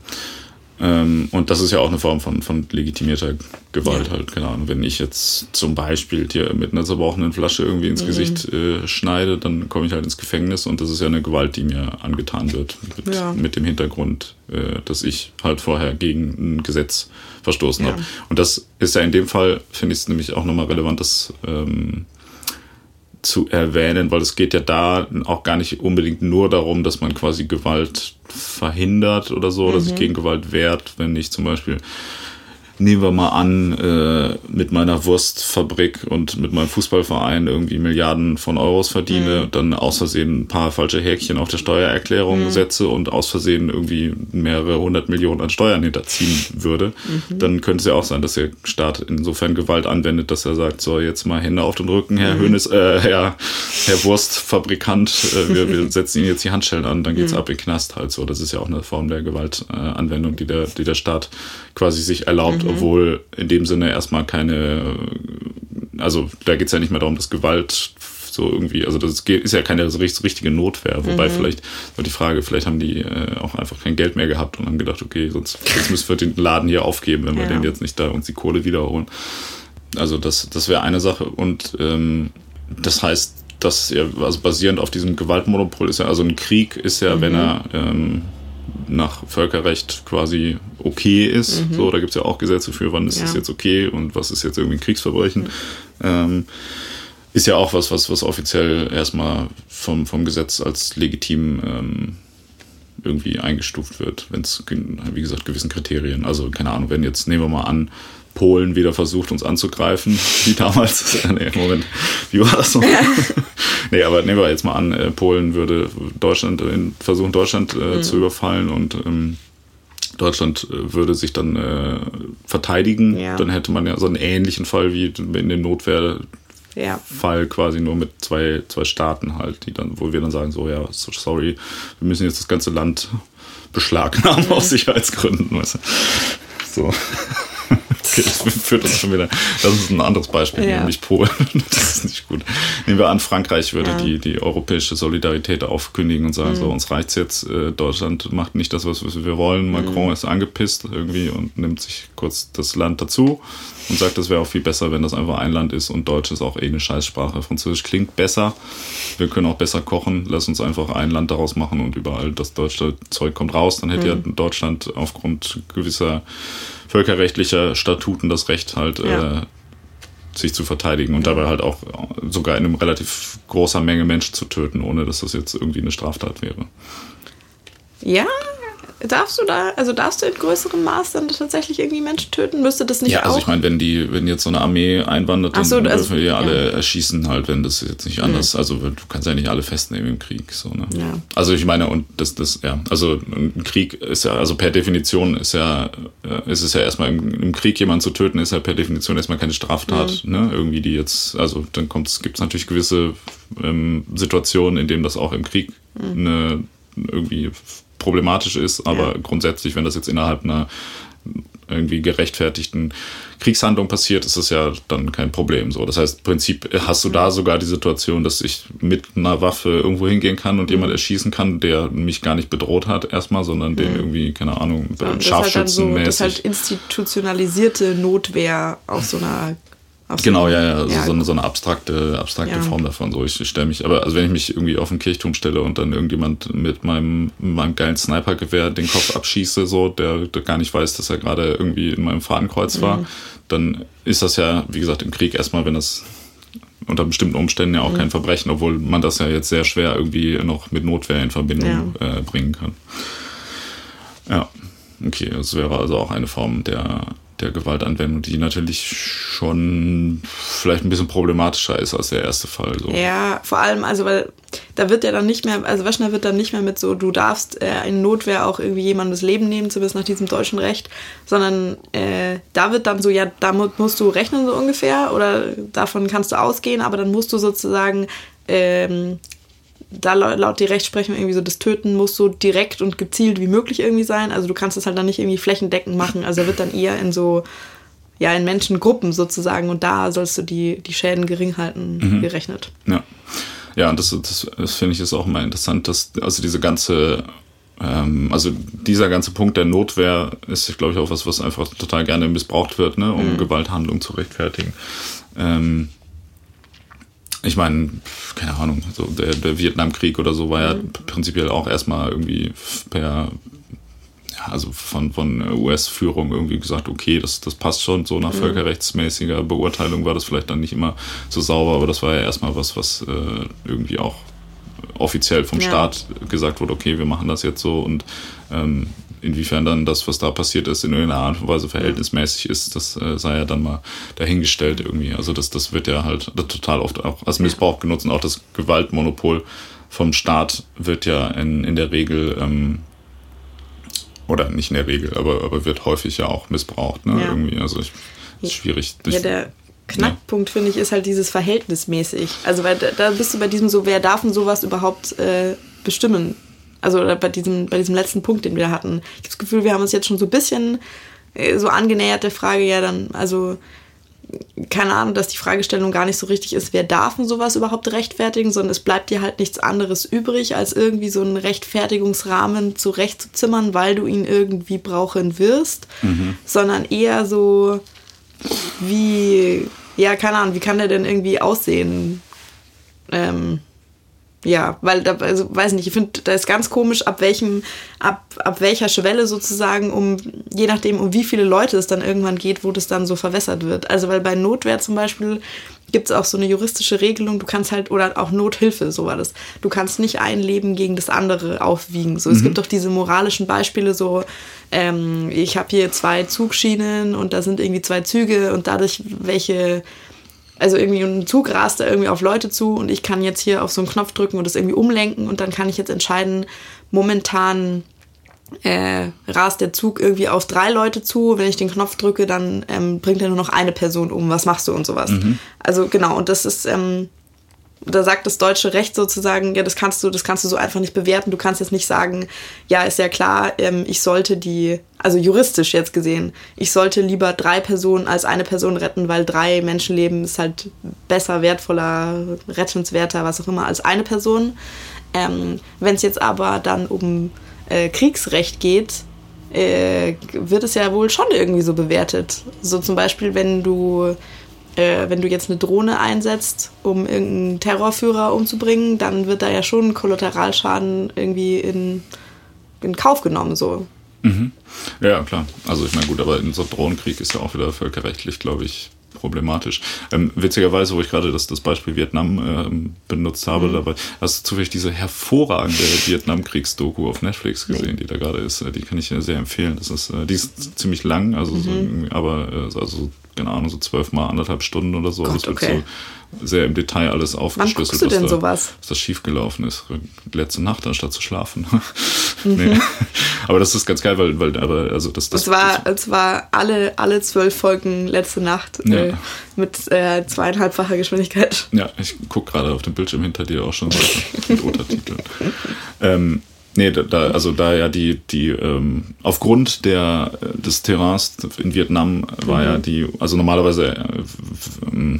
Ähm, und das ist ja auch eine Form von, von legitimierter Gewalt ja. halt, keine Ahnung. Wenn ich jetzt zum Beispiel dir mit einer zerbrochenen Flasche irgendwie ins mhm. Gesicht äh, schneide, dann komme ich halt ins Gefängnis und das ist ja eine Gewalt, die mir angetan wird. Mit, ja. mit dem Hintergrund, äh, dass ich halt vorher gegen ein Gesetz verstoßen ja. habe. Und das ist ja in dem Fall, finde ich es nämlich auch nochmal relevant, dass ähm, zu erwähnen, weil es geht ja da auch gar nicht unbedingt nur darum, dass man quasi Gewalt verhindert oder so, mhm. oder sich gegen Gewalt wehrt, wenn ich zum Beispiel nehmen wir mal an, äh, mit meiner Wurstfabrik und mit meinem Fußballverein irgendwie Milliarden von Euros verdiene, mhm. dann aus Versehen ein paar falsche Häkchen auf der Steuererklärung mhm. setze und aus Versehen irgendwie mehrere hundert Millionen an Steuern hinterziehen würde, mhm. dann könnte es ja auch sein, dass der Staat insofern Gewalt anwendet, dass er sagt, so jetzt mal Hände auf den Rücken, Herr mhm. Hönes, äh, Herr, Herr Wurstfabrikant, äh, wir, wir setzen Ihnen jetzt die Handschellen an, dann geht's mhm. ab in den Knast halt so. Das ist ja auch eine Form der Gewaltanwendung, die der, die der Staat quasi sich erlaubt, mhm. obwohl in dem Sinne erstmal keine, also da geht es ja nicht mehr darum, dass Gewalt so irgendwie, also das ist ja keine so richtige Notwehr, wobei mhm. vielleicht war die Frage, vielleicht haben die äh, auch einfach kein Geld mehr gehabt und haben gedacht, okay, sonst jetzt müssen wir den Laden hier aufgeben, wenn wir ja. den jetzt nicht da uns die Kohle wiederholen. Also das, das wäre eine Sache und ähm, das heißt, dass ja, also basierend auf diesem Gewaltmonopol ist ja, also ein Krieg ist ja, mhm. wenn er ähm, nach Völkerrecht quasi okay ist. Mhm. So, da gibt es ja auch Gesetze für, wann ist ja. jetzt okay und was ist jetzt irgendwie ein Kriegsverbrechen. Mhm. Ähm, ist ja auch was, was, was offiziell erstmal vom, vom Gesetz als legitim ähm, irgendwie eingestuft wird, wenn es, wie gesagt, gewissen Kriterien, also keine Ahnung, wenn jetzt, nehmen wir mal an, Polen wieder versucht, uns anzugreifen, wie damals. nee, Moment, wie war das noch? Nee, aber nehmen wir jetzt mal an, äh, Polen würde Deutschland äh, versuchen, Deutschland äh, mhm. zu überfallen und ähm, Deutschland äh, würde sich dann äh, verteidigen. Ja. Dann hätte man ja so einen ähnlichen Fall wie in dem Notwehr. Ja. Fall quasi nur mit zwei, zwei Staaten halt, die dann, wo wir dann sagen, so ja, so sorry, wir müssen jetzt das ganze Land beschlagnahmen mhm. aus Sicherheitsgründen. Weißt du? So. Das führt uns schon wieder. Das ist ein anderes Beispiel, ja. nämlich Polen. Das ist nicht gut. Nehmen wir an, Frankreich würde ja. die, die europäische Solidarität aufkündigen und sagen, mhm. so, uns reicht's jetzt, äh, Deutschland macht nicht das, was wir wollen. Macron mhm. ist angepisst irgendwie und nimmt sich kurz das Land dazu und sagt, es wäre auch viel besser, wenn das einfach ein Land ist und Deutsch ist auch eh eine Scheißsprache. Französisch klingt besser, wir können auch besser kochen, lass uns einfach ein Land daraus machen und überall das deutsche Zeug kommt raus. Dann hätte mhm. ja Deutschland aufgrund gewisser völkerrechtlicher Statuten das Recht halt ja. äh, sich zu verteidigen und dabei halt auch sogar in einem relativ großer Menge Menschen zu töten, ohne dass das jetzt irgendwie eine Straftat wäre. Ja, Darfst du da, also darfst du in größerem Maß dann tatsächlich irgendwie Menschen töten? Müsste das nicht Ja, also auch? ich meine, wenn die, wenn jetzt so eine Armee einwandert, dann so, dürfen also, wir ja alle erschießen halt, wenn das jetzt nicht anders, mhm. also du kannst ja nicht alle festnehmen im Krieg, so, ne? Ja. Also ich meine, und das, das, ja, also ein Krieg ist ja, also per Definition ist ja, äh, ist es ja erstmal im, im Krieg jemanden zu töten, ist ja per Definition erstmal keine Straftat, mhm. ne? Irgendwie die jetzt, also dann gibt es natürlich gewisse ähm, Situationen, in denen das auch im Krieg mhm. eine irgendwie problematisch ist, aber ja. grundsätzlich, wenn das jetzt innerhalb einer irgendwie gerechtfertigten Kriegshandlung passiert, ist es ja dann kein Problem. So, das heißt, im Prinzip hast du da sogar die Situation, dass ich mit einer Waffe irgendwo hingehen kann und mhm. jemand erschießen kann, der mich gar nicht bedroht hat erstmal, sondern mhm. den irgendwie keine Ahnung ja, scharfschützenmäßig. Das ist halt, so, das halt institutionalisierte Notwehr auf so einer Genau, ja, ja, also ja. So, eine, so eine abstrakte, abstrakte ja. Form davon. So, ich stelle mich, aber also wenn ich mich irgendwie auf den Kirchturm stelle und dann irgendjemand mit meinem, meinem geilen Snipergewehr den Kopf abschieße, so, der, der gar nicht weiß, dass er gerade irgendwie in meinem Fadenkreuz war, mhm. dann ist das ja, wie gesagt, im Krieg erstmal, wenn das unter bestimmten Umständen ja auch mhm. kein Verbrechen, obwohl man das ja jetzt sehr schwer irgendwie noch mit Notwehr in Verbindung ja. äh, bringen kann. Ja, okay, das wäre also auch eine Form der der Gewaltanwendung, die natürlich schon vielleicht ein bisschen problematischer ist als der erste Fall. So. Ja, vor allem, also weil da wird ja dann nicht mehr, also Waschner wird dann nicht mehr mit so, du darfst äh, in Notwehr auch irgendwie jemandes Leben nehmen, zumindest nach diesem deutschen Recht, sondern äh, da wird dann so, ja, damit musst du rechnen so ungefähr oder davon kannst du ausgehen, aber dann musst du sozusagen ähm, da laut die Rechtsprechung irgendwie so, das Töten muss so direkt und gezielt wie möglich irgendwie sein. Also du kannst es halt dann nicht irgendwie flächendeckend machen. Also er wird dann eher in so, ja, in Menschengruppen sozusagen und da sollst du die, die Schäden gering halten mhm. gerechnet. Ja. Ja, und das, das, das finde ich ist auch immer interessant, dass also diese ganze ähm, also dieser ganze Punkt der Notwehr ist, glaube ich, auch was, was einfach total gerne missbraucht wird, ne, um mhm. Gewalthandlungen zu rechtfertigen. Ähm, ich meine, keine Ahnung, so der, der Vietnamkrieg oder so war ja mhm. prinzipiell auch erstmal irgendwie per, ja, also von, von US-Führung irgendwie gesagt, okay, das, das passt schon, so nach mhm. völkerrechtsmäßiger Beurteilung war das vielleicht dann nicht immer so sauber, aber das war ja erstmal was, was äh, irgendwie auch offiziell vom ja. Staat gesagt wurde, okay, wir machen das jetzt so und ähm, inwiefern dann das, was da passiert ist, in irgendeiner Art und Weise verhältnismäßig ist, das äh, sei ja dann mal dahingestellt irgendwie. Also das, das wird ja halt total oft auch als Missbrauch genutzt und auch das Gewaltmonopol vom Staat wird ja in, in der Regel ähm, oder nicht in der Regel, aber, aber wird häufig ja auch missbraucht, ne? Ja. Irgendwie. Also ich, ist schwierig. Ja, der Knackpunkt, ja. finde ich, ist halt dieses verhältnismäßig. Also weil da, da, bist du bei diesem so, wer darf denn sowas überhaupt äh, bestimmen? Also bei diesem, bei diesem letzten Punkt, den wir hatten. Ich habe das Gefühl, wir haben uns jetzt schon so ein bisschen äh, so angenähert der Frage, ja dann, also keine Ahnung, dass die Fragestellung gar nicht so richtig ist, wer darf denn sowas überhaupt rechtfertigen, sondern es bleibt dir halt nichts anderes übrig, als irgendwie so einen Rechtfertigungsrahmen zurechtzuzimmern, weil du ihn irgendwie brauchen wirst, mhm. sondern eher so wie, ja, keine Ahnung, wie kann der denn irgendwie aussehen? Ähm, ja, weil da, also weiß nicht, ich finde, da ist ganz komisch, ab welchem, ab, ab welcher Schwelle sozusagen, um, je nachdem, um wie viele Leute es dann irgendwann geht, wo das dann so verwässert wird. Also weil bei Notwehr zum Beispiel gibt es auch so eine juristische Regelung, du kannst halt, oder auch Nothilfe, so war das. Du kannst nicht ein Leben gegen das andere aufwiegen. So, mhm. es gibt doch diese moralischen Beispiele, so, ähm, ich habe hier zwei Zugschienen und da sind irgendwie zwei Züge und dadurch, welche also irgendwie ein Zug rast da irgendwie auf Leute zu und ich kann jetzt hier auf so einen Knopf drücken und das irgendwie umlenken und dann kann ich jetzt entscheiden, momentan äh, rast der Zug irgendwie auf drei Leute zu. Wenn ich den Knopf drücke, dann ähm, bringt er nur noch eine Person um. Was machst du und sowas. Mhm. Also genau, und das ist, ähm, da sagt das deutsche Recht sozusagen, ja, das kannst du, das kannst du so einfach nicht bewerten. Du kannst jetzt nicht sagen, ja, ist ja klar, ähm, ich sollte die, also juristisch jetzt gesehen, ich sollte lieber drei Personen als eine Person retten, weil drei Menschenleben ist halt besser, wertvoller, rettenswerter, was auch immer, als eine Person. Ähm, Wenn es jetzt aber dann um äh, Kriegsrecht geht, äh, wird es ja wohl schon irgendwie so bewertet. So zum Beispiel, wenn du äh, wenn du jetzt eine Drohne einsetzt, um irgendeinen Terrorführer umzubringen, dann wird da ja schon Kollateralschaden irgendwie in, in Kauf genommen, so. Mhm. Ja, klar. Also ich meine, gut, aber in so einem Drohnenkrieg ist ja auch wieder völkerrechtlich, glaube ich, problematisch. Ähm, witzigerweise, wo ich gerade das, das Beispiel Vietnam ähm, benutzt habe, mhm. dabei hast du zufällig diese hervorragende Vietnamkriegs-Doku auf Netflix gesehen, die da gerade ist. Äh, die kann ich sehr empfehlen. Das ist, äh, die ist ziemlich lang, also mhm. so, aber äh, also keine Ahnung, so zwölf mal anderthalb Stunden oder so. Gott, das wird okay. so sehr im Detail alles aufgeschlüsselt, Wann du denn da, sowas? was da schiefgelaufen ist. Letzte Nacht, anstatt zu schlafen. Mhm. nee. Aber das ist ganz geil, weil, weil aber, also das, das, es war, das, es war alle, alle zwölf Folgen letzte Nacht ja. äh, mit äh, zweieinhalbfacher Geschwindigkeit. Ja, ich gucke gerade auf dem Bildschirm hinter dir auch schon mit Untertiteln. ähm, Nee, da, also da ja die, die ähm, aufgrund der, des Terrains in Vietnam war mhm. ja die, also normalerweise, äh,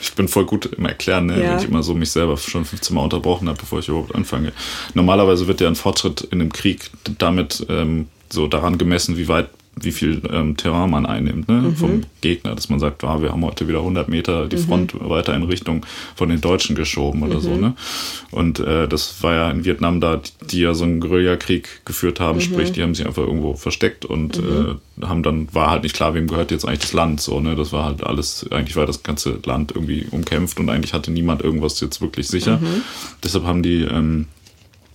ich bin voll gut im Erklären, ne, ja. wenn ich immer so mich selber schon 15 Mal unterbrochen habe, bevor ich überhaupt anfange. Normalerweise wird ja ein Fortschritt in dem Krieg damit ähm, so daran gemessen, wie weit wie viel ähm, Terrain man einnimmt ne? Mhm. vom Gegner, dass man sagt, ah, wir haben heute wieder 100 Meter die mhm. Front weiter in Richtung von den Deutschen geschoben oder mhm. so. Ne? Und äh, das war ja in Vietnam da, die, ja so einen Guerillakrieg geführt haben, mhm. sprich, die haben sich einfach irgendwo versteckt und mhm. äh, haben dann, war halt nicht klar, wem gehört jetzt eigentlich das Land. So, ne? Das war halt alles, eigentlich war das ganze Land irgendwie umkämpft und eigentlich hatte niemand irgendwas jetzt wirklich sicher. Mhm. Deshalb haben die ähm,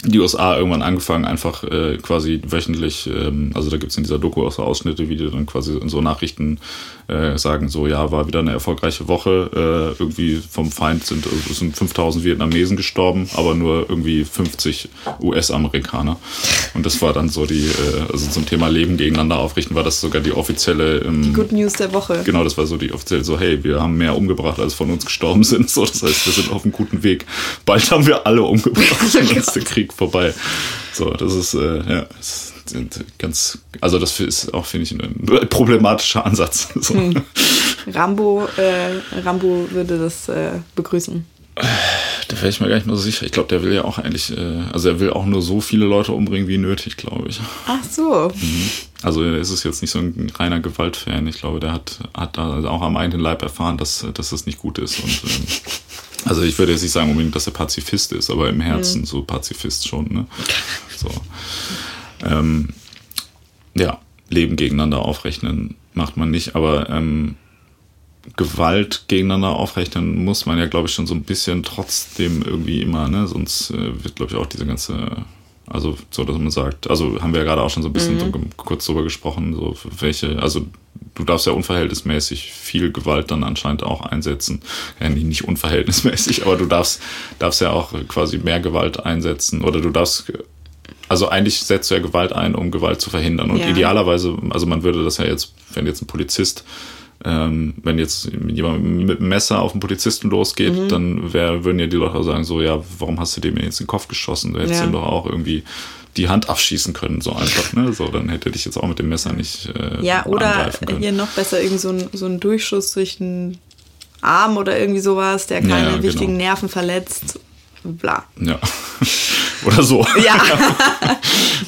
die USA irgendwann angefangen, einfach äh, quasi wöchentlich, ähm, also da gibt's in dieser Doku auch so Ausschnitte, wie die dann quasi in so Nachrichten äh, sagen, so ja, war wieder eine erfolgreiche Woche, äh, irgendwie vom Feind sind, also sind 5000 Vietnamesen gestorben, aber nur irgendwie 50 US-Amerikaner. Und das war dann so die, äh, also zum Thema Leben gegeneinander aufrichten, war das sogar die offizielle... Ähm, die Good News der Woche. Genau, das war so die offizielle, so hey, wir haben mehr umgebracht, als von uns gestorben sind. So, das heißt, wir sind auf einem guten Weg. Bald haben wir alle umgebracht und dann ist der Krieg vorbei. So, das ist, äh, ja, das ist ganz, also das ist auch, finde ich, ein problematischer Ansatz. So. Hm. Rambo, äh, Rambo würde das äh, begrüßen. Da wäre ich mir gar nicht mehr so sicher. Ich glaube, der will ja auch eigentlich, äh, also er will auch nur so viele Leute umbringen wie nötig, glaube ich. Ach so. Mhm. Also er ist es jetzt nicht so ein reiner Gewaltfan. Ich glaube, der hat, hat da auch am eigenen Leib erfahren, dass, dass das nicht gut ist. Und ähm, also ich würde jetzt nicht sagen unbedingt, dass er Pazifist ist, aber im Herzen mhm. so Pazifist schon. Ne? So. Ähm, ja, Leben gegeneinander aufrechnen macht man nicht, aber ähm, Gewalt gegeneinander aufrechnen muss man ja, glaube ich, schon so ein bisschen trotzdem irgendwie immer, ne? Sonst äh, wird, glaube ich, auch diese ganze, also so, dass man sagt, also haben wir ja gerade auch schon so ein bisschen mhm. kurz drüber gesprochen, so welche, also du darfst ja unverhältnismäßig viel Gewalt dann anscheinend auch einsetzen. Ja, nicht unverhältnismäßig, aber du darfst, darfst ja auch quasi mehr Gewalt einsetzen oder du darfst also eigentlich setzt du ja Gewalt ein, um Gewalt zu verhindern. Und ja. idealerweise, also man würde das ja jetzt, wenn jetzt ein Polizist, ähm, wenn jetzt jemand mit einem Messer auf einen Polizisten losgeht, mhm. dann wär, würden ja die Leute sagen, so, ja, warum hast du dem jetzt in den Kopf geschossen? Du hättest ja. ihm doch auch irgendwie die Hand abschießen können, so einfach, ne? So, dann hätte dich jetzt auch mit dem Messer nicht. Äh, ja, oder hier noch besser irgendwie so ein, so ein Durchschuss durch den Arm oder irgendwie sowas, der keine ja, wichtigen genau. Nerven verletzt. Bla. Ja. Oder so. Ja.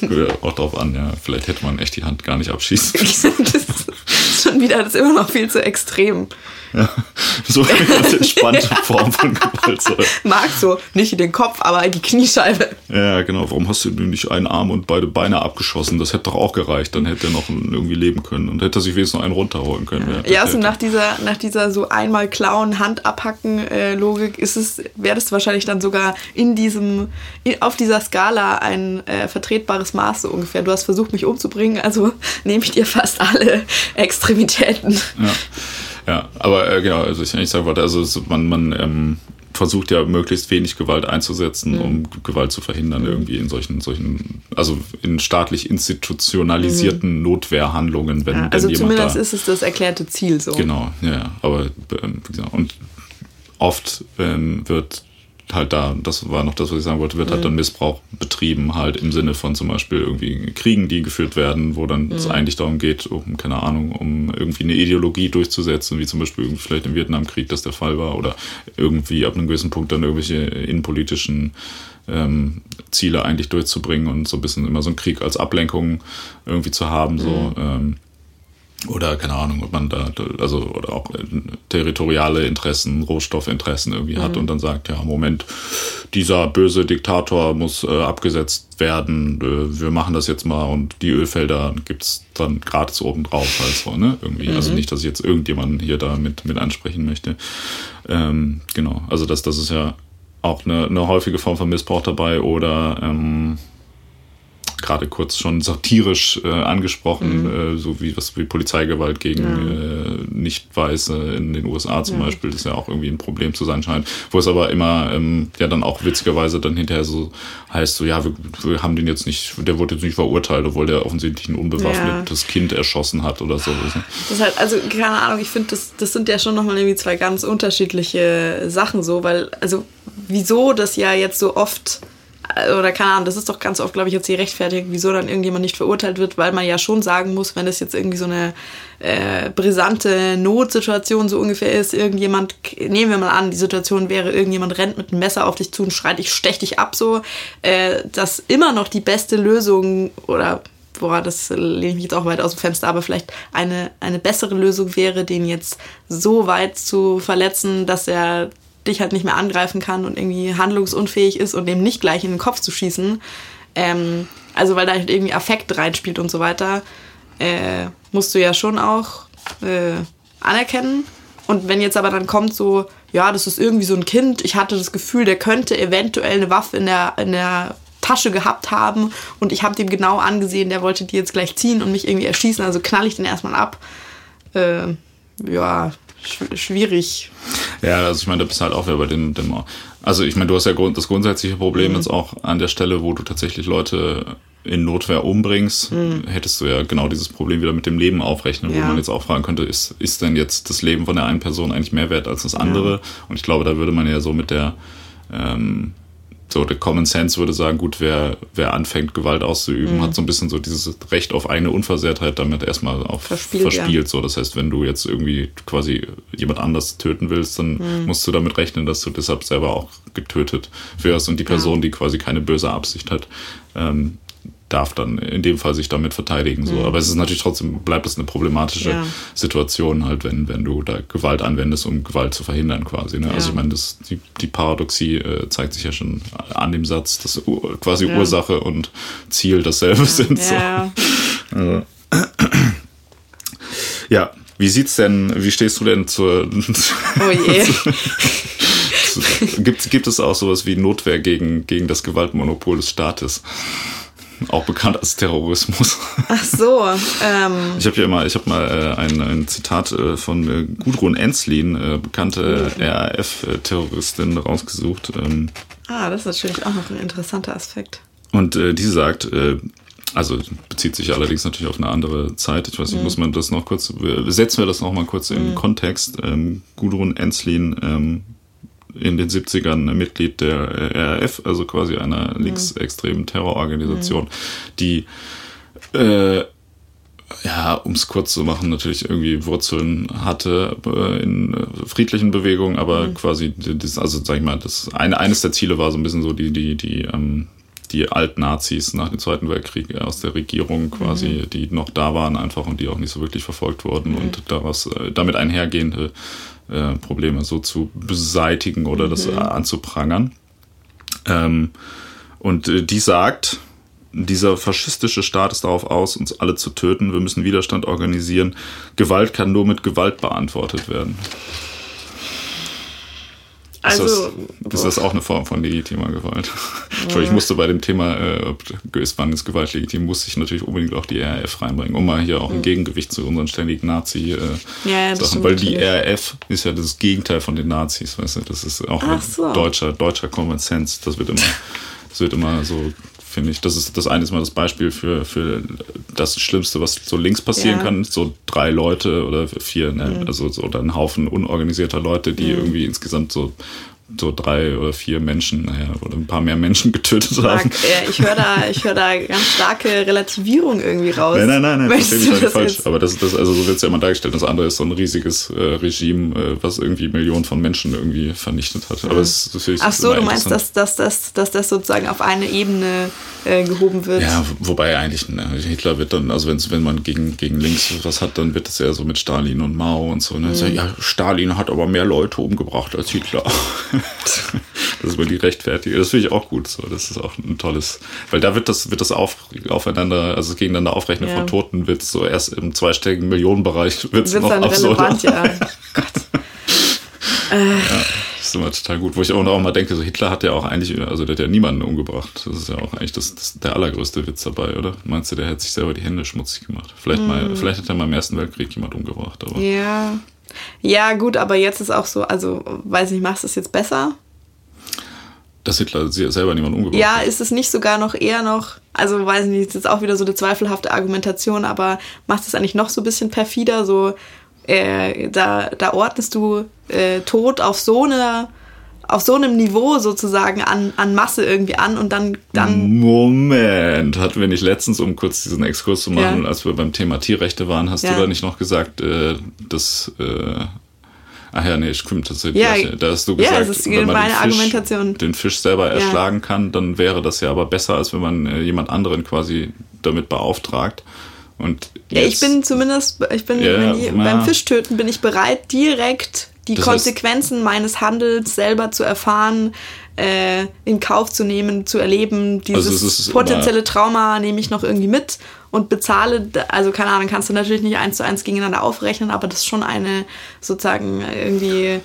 Würde auch drauf an, ja. Vielleicht hätte man echt die Hand gar nicht abschießen. das ist schon wieder, das ist immer noch viel zu extrem. Ja, so eine ganz entspannte Form von Gewalt. So. Mag so, nicht in den Kopf, aber in die Kniescheibe. Ja, genau. Warum hast du nicht einen Arm und beide Beine abgeschossen? Das hätte doch auch gereicht. Dann hätte er noch irgendwie leben können und hätte er sich wenigstens noch einen runterholen können. Ja, ja also nach dieser, nach dieser so einmal klauen, Hand abhacken äh, Logik ist es, wäre das wahrscheinlich dann sogar in diesem, in, auf dieser Skala ein äh, vertretbares Maß so ungefähr. Du hast versucht, mich umzubringen, also nehme ich dir fast alle Extremitäten. Ja. Ja, aber äh, genau, also ich eigentlich sagen wollte, also man, man ähm, versucht ja möglichst wenig Gewalt einzusetzen, mhm. um Gewalt zu verhindern, irgendwie in solchen, solchen, also in staatlich institutionalisierten mhm. Notwehrhandlungen, wenn, ja, also wenn jemand. Also zumindest da, ist es das erklärte Ziel so. Genau, ja, aber ähm, genau. und oft ähm, wird halt da, das war noch das, was ich sagen wollte, wird halt dann Missbrauch betrieben, halt im Sinne von zum Beispiel irgendwie Kriegen, die geführt werden, wo dann es eigentlich darum geht, um, keine Ahnung, um irgendwie eine Ideologie durchzusetzen, wie zum Beispiel vielleicht im Vietnamkrieg das der Fall war, oder irgendwie ab einem gewissen Punkt dann irgendwelche innenpolitischen ähm, Ziele eigentlich durchzubringen und so ein bisschen immer so einen Krieg als Ablenkung irgendwie zu haben, so. Ähm, oder keine Ahnung, ob man da, also oder auch territoriale Interessen, Rohstoffinteressen irgendwie hat und dann sagt, ja, Moment, dieser böse Diktator muss äh, abgesetzt werden, äh, wir machen das jetzt mal und die Ölfelder gibt's dann gratis obendrauf halt so, ne? Irgendwie. Also nicht, dass ich jetzt irgendjemanden hier da mit, mit ansprechen möchte. Ähm, genau, also das, das ist ja auch eine, eine häufige Form von Missbrauch dabei oder ähm, gerade kurz schon satirisch äh, angesprochen, äh, so wie was wie Polizeigewalt gegen äh, Nicht-Weiße in den USA zum Beispiel, das ja auch irgendwie ein Problem zu sein scheint, wo es aber immer ähm, ja dann auch witzigerweise dann hinterher so heißt, so ja, wir, wir haben den jetzt nicht, der wurde jetzt nicht verurteilt, obwohl der offensichtlich ein unbewaffnetes Kind erschossen hat oder so. Das ist halt, also keine Ahnung, ich finde, das, das sind ja schon nochmal irgendwie zwei ganz unterschiedliche Sachen so, weil, also wieso das ja jetzt so oft oder keine Ahnung, das ist doch ganz oft, glaube ich, jetzt die Rechtfertigung, wieso dann irgendjemand nicht verurteilt wird, weil man ja schon sagen muss, wenn das jetzt irgendwie so eine äh, brisante Notsituation so ungefähr ist, irgendjemand, nehmen wir mal an, die Situation wäre, irgendjemand rennt mit einem Messer auf dich zu und schreit, ich stech dich ab, so, äh, dass immer noch die beste Lösung oder boah, das lehne ich mich jetzt auch weit aus dem Fenster, aber vielleicht eine, eine bessere Lösung wäre, den jetzt so weit zu verletzen, dass er dich halt nicht mehr angreifen kann und irgendwie handlungsunfähig ist und dem nicht gleich in den Kopf zu schießen. Ähm, also weil da halt irgendwie Affekt reinspielt und so weiter, äh, musst du ja schon auch äh, anerkennen. Und wenn jetzt aber dann kommt so, ja, das ist irgendwie so ein Kind, ich hatte das Gefühl, der könnte eventuell eine Waffe in der, in der Tasche gehabt haben und ich habe dem genau angesehen, der wollte die jetzt gleich ziehen und mich irgendwie erschießen, also knall ich den erstmal ab. Äh, ja, schwierig. Ja, also ich meine, da bist du halt auch wieder bei dem, dem also ich meine, du hast ja das grundsätzliche Problem mhm. jetzt auch an der Stelle, wo du tatsächlich Leute in Notwehr umbringst, mhm. hättest du ja genau dieses Problem wieder mit dem Leben aufrechnen, ja. wo man jetzt auch fragen könnte, ist, ist denn jetzt das Leben von der einen Person eigentlich mehr wert als das andere? Ja. Und ich glaube, da würde man ja so mit der ähm, so der Common Sense würde sagen, gut, wer, wer anfängt, Gewalt auszuüben, mhm. hat so ein bisschen so dieses Recht auf eigene Unversehrtheit damit erstmal auch verspielt. verspielt ja. So, das heißt, wenn du jetzt irgendwie quasi jemand anders töten willst, dann mhm. musst du damit rechnen, dass du deshalb selber auch getötet wirst und die Person, ja. die quasi keine böse Absicht hat, ähm, darf dann in dem Fall sich damit verteidigen. So. Mhm. Aber es ist natürlich trotzdem, bleibt es eine problematische ja. Situation halt, wenn, wenn du da Gewalt anwendest, um Gewalt zu verhindern quasi. Ne? Also ja. Also ich meine, das, die, die Paradoxie äh, zeigt sich ja schon an dem Satz, dass quasi ja. Ursache und Ziel dasselbe sind. So. Also. Ja, wie sieht's denn, wie stehst du denn zur. Oh je. gibt, gibt es auch sowas wie Notwehr gegen, gegen das Gewaltmonopol des Staates? Auch bekannt als Terrorismus. Ach so. Ähm. Ich habe hier mal, ich habe mal äh, ein, ein Zitat äh, von äh, Gudrun Enslin, äh, bekannte. RAF-Terroristin, rausgesucht. Ähm. Ah, das ist natürlich auch noch ein interessanter Aspekt. Und äh, die sagt, äh, also bezieht sich allerdings natürlich auf eine andere Zeit. Ich weiß nicht, mhm. muss man das noch kurz, setzen wir das noch mal kurz in mhm. Kontext. Ähm, Gudrun Enslin ähm, in den 70ern Mitglied der RAF, also quasi einer mhm. linksextremen Terrororganisation, mhm. die äh, ja, um es kurz zu machen, natürlich irgendwie Wurzeln hatte äh, in äh, friedlichen Bewegungen, aber mhm. quasi, das, also sag ich mal, das eine, eines der Ziele war so ein bisschen so die, die, die, ähm, die Alt-Nazis nach dem Zweiten Weltkrieg aus der Regierung quasi, mhm. die noch da waren einfach und die auch nicht so wirklich verfolgt wurden mhm. und daraus äh, damit einhergehende äh, Probleme so zu beseitigen oder mhm. das anzuprangern. Ähm, und äh, die sagt, dieser faschistische Staat ist darauf aus, uns alle zu töten. Wir müssen Widerstand organisieren. Gewalt kann nur mit Gewalt beantwortet werden. Also, ist, das, ist das auch eine Form von legitimer Gewalt? Ja. ich musste bei dem Thema, äh, wann ist Gewalt legitim, musste ich natürlich unbedingt auch die RAF reinbringen, um mal hier auch ein Gegengewicht zu unseren ständigen Nazi-Sachen, äh, ja, ja, weil die RAF ist ja das Gegenteil von den Nazis, weißt du, das ist auch so. deutscher, deutscher Common Sense, das wird immer, das wird immer so finde ich. Das ist das eine ist mal das Beispiel für, für das Schlimmste, was so links passieren Ja. kann. So drei Leute oder vier, ne? also so oder ein Haufen unorganisierter Leute, die irgendwie insgesamt so so drei oder vier Menschen, naja, oder ein paar mehr Menschen getötet haben. Marc, äh, ich höre da, ich höre da ganz starke Relativierung irgendwie raus. Nein, nein, nein, nein, Möchtest das falsch. jetzt? Aber das ist das, also so wird es ja immer dargestellt. Das andere ist so ein riesiges äh, Regime, äh, was irgendwie Millionen von Menschen irgendwie vernichtet hat. Aber es ist natürlich Ach so, du meinst, dass, dass, dass, dass das sozusagen auf eine Ebene äh, gehoben wird? Ja, wo- wobei eigentlich ne, Hitler wird dann, also wenn's, wenn man gegen, gegen links was hat, dann wird es eher so mit Stalin und Mao und so. Ne? So, ja, Stalin hat aber mehr Leute umgebracht als Hitler. das ist mal die Rechtfertigung. Das finde ich auch gut. So. Das ist auch ein tolles, weil da wird das, wird das auf, aufeinander, also gegeneinander aufrechnen Ja. von Toten wird so erst im zweistelligen Millionenbereich wird es noch dann absurder. relevant, ja. Das ist immer total gut. Wo ich auch noch mal denke, so Hitler hat ja auch eigentlich, also der hat ja niemanden umgebracht. Das ist ja auch eigentlich das, das der allergrößte Witz dabei, oder? Meinst du, der hat sich selber die Hände schmutzig gemacht? Vielleicht, Hm. mal, vielleicht hat er mal im Ersten Weltkrieg jemand umgebracht, aber. Ja. Ja, gut, aber jetzt ist auch so, also, weiß nicht, machst du es jetzt besser? Dass Hitler selber niemanden umgebracht Ja, hat. ist es nicht sogar noch eher noch, also weiß nicht, ist auch wieder so eine zweifelhafte Argumentation, aber macht es eigentlich noch so ein bisschen perfider, so äh, da, da ordnest du äh, Tod auf so eine auf so einem Niveau sozusagen an, an Masse irgendwie an und dann, dann Moment, hatten wir nicht letztens, um kurz diesen Exkurs zu machen, Ja. als wir beim Thema Tierrechte waren, hast Ja. du da nicht noch gesagt, äh, dass. Äh, Ach ja, nee, stimmt, das ist Ja, gleiche. Da hast du ja, gesagt, das ist wenn man meine den Fisch, Argumentation. den Fisch selber Ja. erschlagen kann, dann wäre das ja aber besser, als wenn man äh, jemand anderen quasi damit beauftragt. Und Ja, ich jetzt- bin zumindest, ich bin Ja, ich, ja. beim Fischtöten bin ich bereit, direkt die Das Konsequenzen meines Handels selber zu erfahren, äh, in Kauf zu nehmen, zu erleben. Dieses Also potenzielle Trauma nehme ich noch irgendwie mit und bezahle, also keine Ahnung, kannst du natürlich nicht eins zu eins gegeneinander aufrechnen, aber das ist schon eine sozusagen irgendwie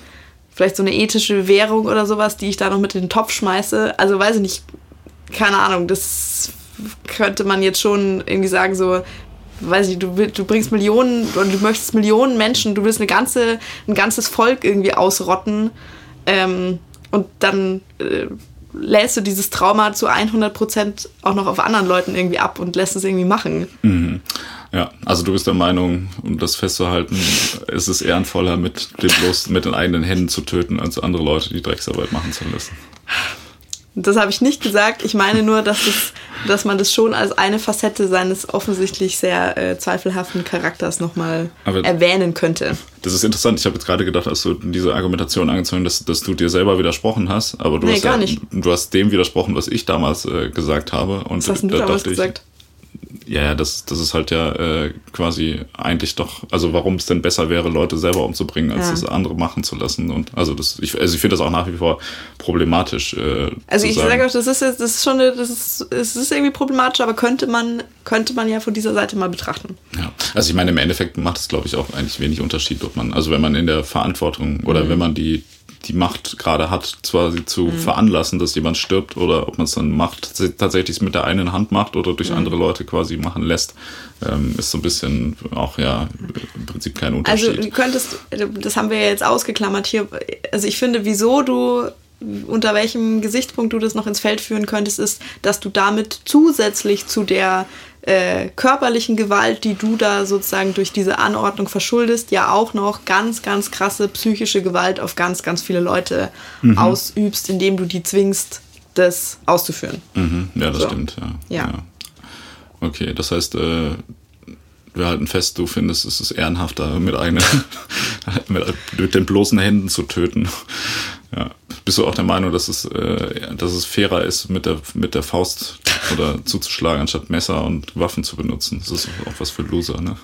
vielleicht so eine ethische Währung oder sowas, die ich da noch mit in den Topf schmeiße. Also weiß ich nicht, keine Ahnung, das könnte man jetzt schon irgendwie sagen, so, weiß ich, du, du bringst Millionen und du möchtest Millionen Menschen, du willst eine ganze, ein ganzes Volk irgendwie ausrotten ähm, und dann äh, lässt du dieses Trauma zu 100 Prozent auch noch auf anderen Leuten irgendwie ab und lässt es irgendwie machen. Ja, also du bist der Meinung, um das festzuhalten, es ist ehrenvoller, mit, den bloß, mit den eigenen Händen zu töten, als andere Leute die Drecksarbeit machen zu lassen. Das habe ich nicht gesagt. Ich meine nur, dass, es, dass man das schon als eine Facette seines offensichtlich sehr äh, zweifelhaften Charakters nochmal erwähnen könnte. Das ist interessant. Ich habe jetzt gerade gedacht, als du diese Argumentation angezogen hast, dass, dass du dir selber widersprochen hast, aber du Nee, hast gar ja, nicht. du hast dem widersprochen, was ich damals äh, gesagt habe. Und Was hast denn du da damals gesagt? Ja, das, das ist halt ja äh, quasi eigentlich doch, also warum es denn besser wäre, Leute selber umzubringen, als Ja. das andere machen zu lassen. Und also das, ich, also ich finde das auch nach wie vor problematisch. Äh, Also ich sage auch, das ist, jetzt- das ist schon, eine, das ist, es ist irgendwie problematisch, aber könnte man, könnte man ja von dieser Seite mal betrachten. Ja, also ich meine, im Endeffekt macht es, glaube ich, auch eigentlich wenig Unterschied, ob man, also wenn man in der Verantwortung oder Mhm. wenn man die, die Macht gerade hat, zwar sie zu veranlassen, dass jemand stirbt oder ob man es dann macht, tatsächlich mit der einen Hand macht oder durch Mhm. andere Leute quasi machen lässt, ähm, ist so ein bisschen auch ja im Prinzip kein Also Unterschied. du könntest, das haben wir ja jetzt ausgeklammert hier. Also ich finde, wieso du, unter welchem Gesichtspunkt du das noch ins Feld führen könntest, ist, dass du damit zusätzlich zu der äh, körperlichen Gewalt, die du da sozusagen durch diese Anordnung verschuldest, ja auch noch ganz, ganz krasse psychische Gewalt auf ganz, ganz viele Leute ausübst, indem du die zwingst, das auszuführen. Mhm, ja, das So. stimmt, ja. Ja. Okay, das heißt, äh, wir halten fest, du findest, es ist ehrenhafter, mit, eigenen, mit, mit den bloßen Händen zu töten. Ja. Bist du auch der Meinung, dass es, äh, dass es fairer ist, mit der, mit der Faust oder zuzuschlagen, anstatt Messer und Waffen zu benutzen? Das ist auch was für Loser, ne?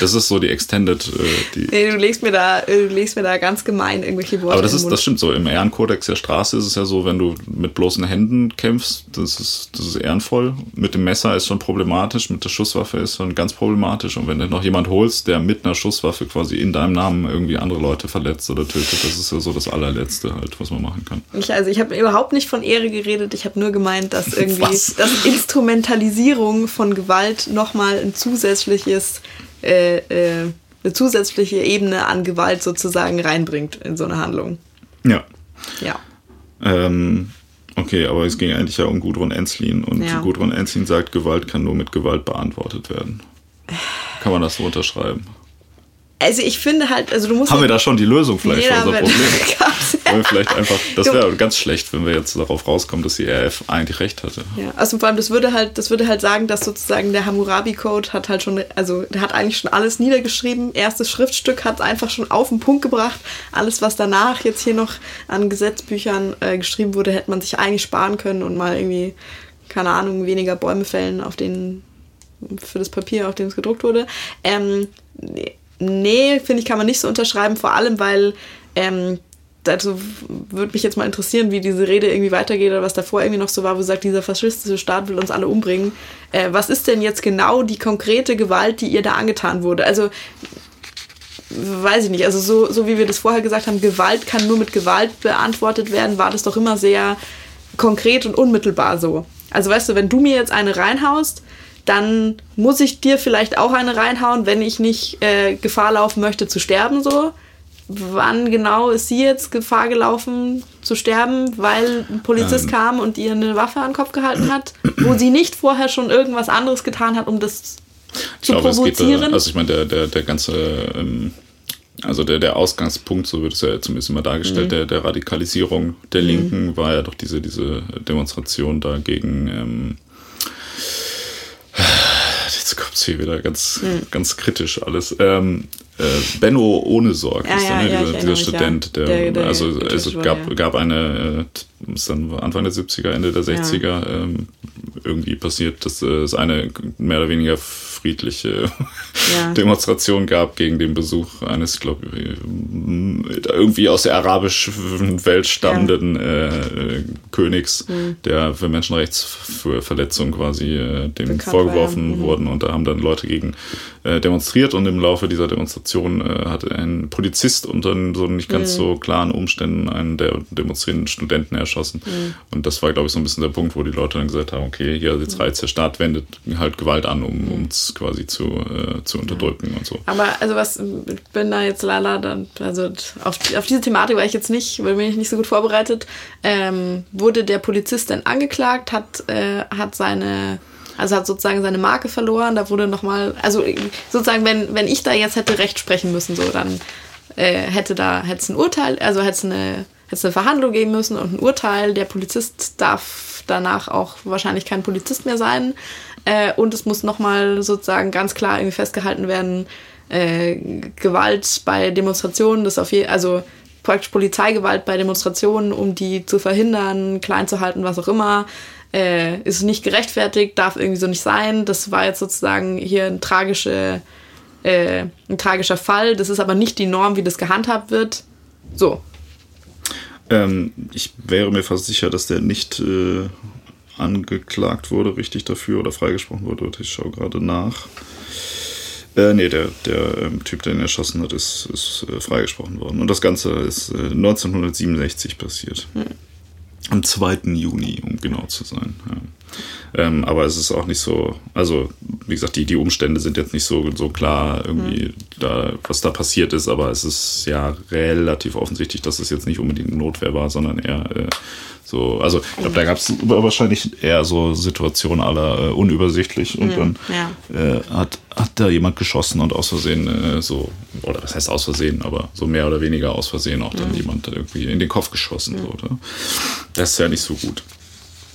Das ist so die Extended, äh, die, Nee, du legst mir da, äh, du legst mir da ganz gemein irgendwelche Worte aber das ist, das stimmt so. Im Ehrenkodex der Straße ist es ja so, wenn du mit bloßen Händen kämpfst, das ist, das ist ehrenvoll. Mit dem Messer ist schon problematisch, mit der Schusswaffe ist schon ganz problematisch. Und wenn du noch jemand holst, der mit einer Schusswaffe quasi in deinem Namen irgendwie andere Leute verletzt oder tötet, das ist ja so das allerletzte halt, was man machen kann. Ich, also ich habe überhaupt nicht von Ehre geredet. Ich habe nur gemeint, dass irgendwie Was? dass Instrumentalisierung von Gewalt nochmal ein zusätzliches, äh, äh, eine zusätzliche Ebene an Gewalt sozusagen reinbringt in so eine Handlung. Ja. Ja. Ähm, Okay, aber es ging eigentlich ja um Gudrun Enzlin und Ja. Gudrun Enzlin sagt, Gewalt kann nur mit Gewalt beantwortet werden. Kann man das so unterschreiben? Also ich finde halt, also du musst. Haben wir da schon die Lösung vielleicht Nee, für unser Problem? Wollen wir vielleicht einfach, das wäre ganz schlecht, wenn wir jetzt darauf rauskommen, dass die RF eigentlich recht hatte. Ja, also vor allem, das würde halt, das würde halt sagen, dass sozusagen der Hammurabi-Code hat halt schon, also der hat eigentlich schon alles niedergeschrieben. Erstes Schriftstück hat einfach schon auf den Punkt gebracht. Alles, was danach jetzt hier noch an Gesetzbüchern äh, geschrieben wurde, hätte man sich eigentlich sparen können und mal irgendwie, keine Ahnung, weniger Bäume fällen, auf denen für das Papier, auf dem es gedruckt wurde. Ähm, nee, finde ich, kann man nicht so unterschreiben, vor allem, weil ähm, dazu würde mich jetzt mal interessieren, wie diese Rede irgendwie weitergeht oder was davor irgendwie noch so war, wo sagt, dieser faschistische Staat will uns alle umbringen. Äh, was ist denn jetzt genau die konkrete Gewalt, die ihr da angetan wurde? Also weiß ich nicht, also so, so wie wir das vorher gesagt haben, Gewalt kann nur mit Gewalt beantwortet werden, war das doch immer sehr konkret und unmittelbar so. Also weißt du, wenn du mir jetzt eine reinhaust, dann muss ich dir vielleicht auch eine reinhauen, wenn ich nicht äh, Gefahr laufen möchte zu sterben so. Wann genau ist sie jetzt Gefahr gelaufen zu sterben, weil ein Polizist Ähm. kam und ihr eine Waffe an den Kopf gehalten hat, wo sie nicht vorher schon irgendwas anderes getan hat, um das Ich zu glaube, es geht, provozieren? da- also ich meine, der, der, der ganze, ähm, also der, der Ausgangspunkt, so wird es ja zumindest immer dargestellt, Mhm. der, der Radikalisierung der Linken war ja doch diese, diese Demonstration da gegen, ähm, jetzt kommt es hier wieder ganz, Mhm. ganz kritisch alles. Ähm, äh, Benno ohne Sorg Ja, ist ja, der, ne? ja, dieser, dieser Student, ja. der, Der- der also es gab, ja. gab eine, äh, ist dann Anfang der 70er, Ende der 60er ähm, irgendwie passiert, dass äh, es eine mehr oder weniger friedliche Ja. Demonstration gab gegen den Besuch eines, glaube ich, irgendwie aus der arabischen Welt stammenden äh, äh, Königs, Mhm. der für Menschenrechtsverletzung quasi äh, dem Bekannt vorgeworfen ja. Mhm. wurden und da haben dann Leute gegen äh, demonstriert und im Laufe dieser Demonstration äh, hat ein Polizist unter so nicht ganz Mhm. so klaren Umständen einen der demonstrierenden Studenten erschossen Mhm. und das war glaube ich so ein bisschen der Punkt, wo die Leute dann gesagt haben, okay, hier jetzt Mhm. reizt der Staat wendet halt Gewalt an, um uns quasi zu, äh, zu unterdrücken und so. Aber also was, ich bin da jetzt leider, dann, also auf, auf diese Thematik war ich jetzt nicht, weil bin ich nicht so gut vorbereitet. Ähm, wurde der Polizist denn angeklagt, hat, äh, hat seine, also hat sozusagen seine Marke verloren, da wurde nochmal, also sozusagen, wenn, wenn ich da jetzt hätte Recht sprechen müssen, so, dann äh, hätte da, hätte es ein Urteil, also hätte es eine, hätte eine Verhandlung geben müssen und ein Urteil, der Polizist darf danach auch wahrscheinlich kein Polizist mehr sein. Äh, und es muss nochmal sozusagen ganz klar irgendwie festgehalten werden, äh, Gewalt bei Demonstrationen, das auf je, also praktisch Polizeigewalt bei Demonstrationen, um die zu verhindern, klein zu halten, was auch immer, äh, ist nicht gerechtfertigt, darf irgendwie so nicht sein. Das war jetzt sozusagen hier ein, tragische, äh, ein tragischer Fall. Das ist aber nicht die Norm, wie das gehandhabt wird. So. Ähm, ich wäre mir fast sicher, dass der nicht äh, angeklagt wurde, richtig dafür oder freigesprochen wurde. Ich schaue gerade nach. Äh, nee, der, der ähm, Typ, der ihn erschossen hat, ist, ist äh, freigesprochen worden. Und das Ganze ist äh, 1967 passiert. Am 2. Juni, um genau zu sein. Ja. Ähm, aber es ist auch nicht so, also wie gesagt, die, die Umstände sind jetzt nicht so, so klar irgendwie, da, was da passiert ist, aber es ist ja relativ offensichtlich, dass es jetzt nicht unbedingt Notwehr war, sondern eher äh, so, also ich glaube, da gab es wahrscheinlich eher so Situationen aller äh, unübersichtlich und dann ja. äh, hat, hat da jemand geschossen und aus Versehen äh, so, oder was heißt aus Versehen, aber so mehr oder weniger aus Versehen auch dann jemand irgendwie in den Kopf geschossen wurde. Das ist ja nicht so gut.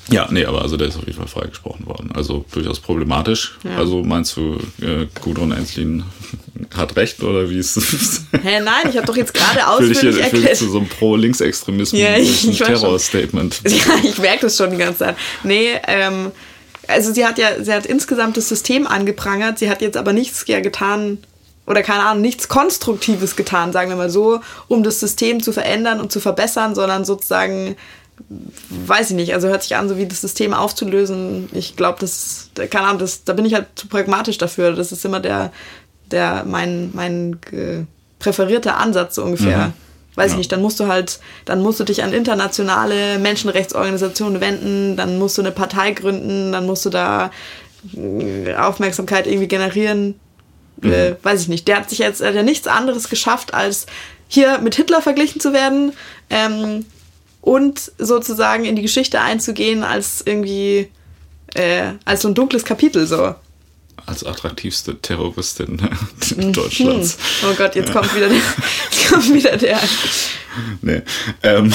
Ja, nee, aber also der ist auf jeden Fall freigesprochen worden. Also durchaus problematisch. Also meinst du, äh, Gudrun Enzlin hat recht oder wie ist es? Hä, nein, ich habe doch jetzt gerade ausführlich dich erklärt. zu so einem Pro-Linksextremismus, Ja, ich- ein ich weiß schon. Terror-Statement. Ja, ich merke das schon die ganze Zeit. Nee, ähm, also sie hat ja, sie hat insgesamt das System angeprangert, sie hat jetzt aber nichts ja getan, oder keine Ahnung, nichts Konstruktives getan, sagen wir mal so, um das System zu verändern und zu verbessern, sondern sozusagen, weiß ich nicht, also hört sich an, so wie das System aufzulösen. Ich glaube, das, keine Ahnung, das, da bin ich halt zu pragmatisch dafür. Das ist immer der, der, mein, mein präferierter Ansatz so ungefähr. Mhm. Weiß ich Ja. nicht, dann musst du halt, dann musst du dich an internationale Menschenrechtsorganisationen wenden, dann musst du eine Partei gründen, dann musst du da äh, Aufmerksamkeit irgendwie generieren. Äh, weiß ich nicht. Der hat sich jetzt hat ja nichts anderes geschafft, als hier mit Hitler verglichen zu werden. Ähm, und sozusagen in die Geschichte einzugehen als irgendwie äh, als so ein dunkles Kapitel so. Als attraktivste Terroristin Deutschlands. Oh Gott, jetzt kommt wieder der. Jetzt kommt wieder der. Nee. Ähm.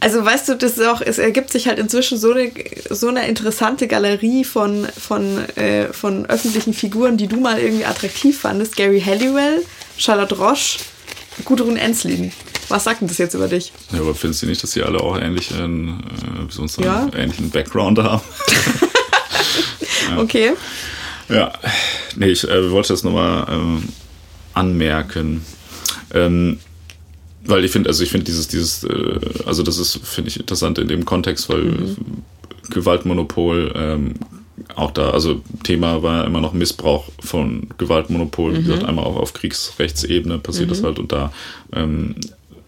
Also weißt du, das auch, es ergibt sich halt inzwischen so eine, so eine interessante Galerie von, von, äh, von öffentlichen Figuren, die du mal irgendwie attraktiv fandest. Gary Halliwell, Charlotte Roche, Gudrun Enslin. Was sagt denn das jetzt über dich? Ja, aber findest du nicht, dass sie alle auch ähnlichen, äh, wie sagen, ja? ähnlichen Background haben? ja. Okay. Ja, nee, ich äh, wollte das nochmal ähm, anmerken. Ähm, weil ich finde, also ich finde dieses, dieses, äh, also das ist, finde ich interessant in dem Kontext, weil mhm. Gewaltmonopol ähm, auch da, also Thema war immer noch Missbrauch von Gewaltmonopol, mhm. wie gesagt, einmal auch auf Kriegsrechtsebene passiert mhm. das halt und da, ähm,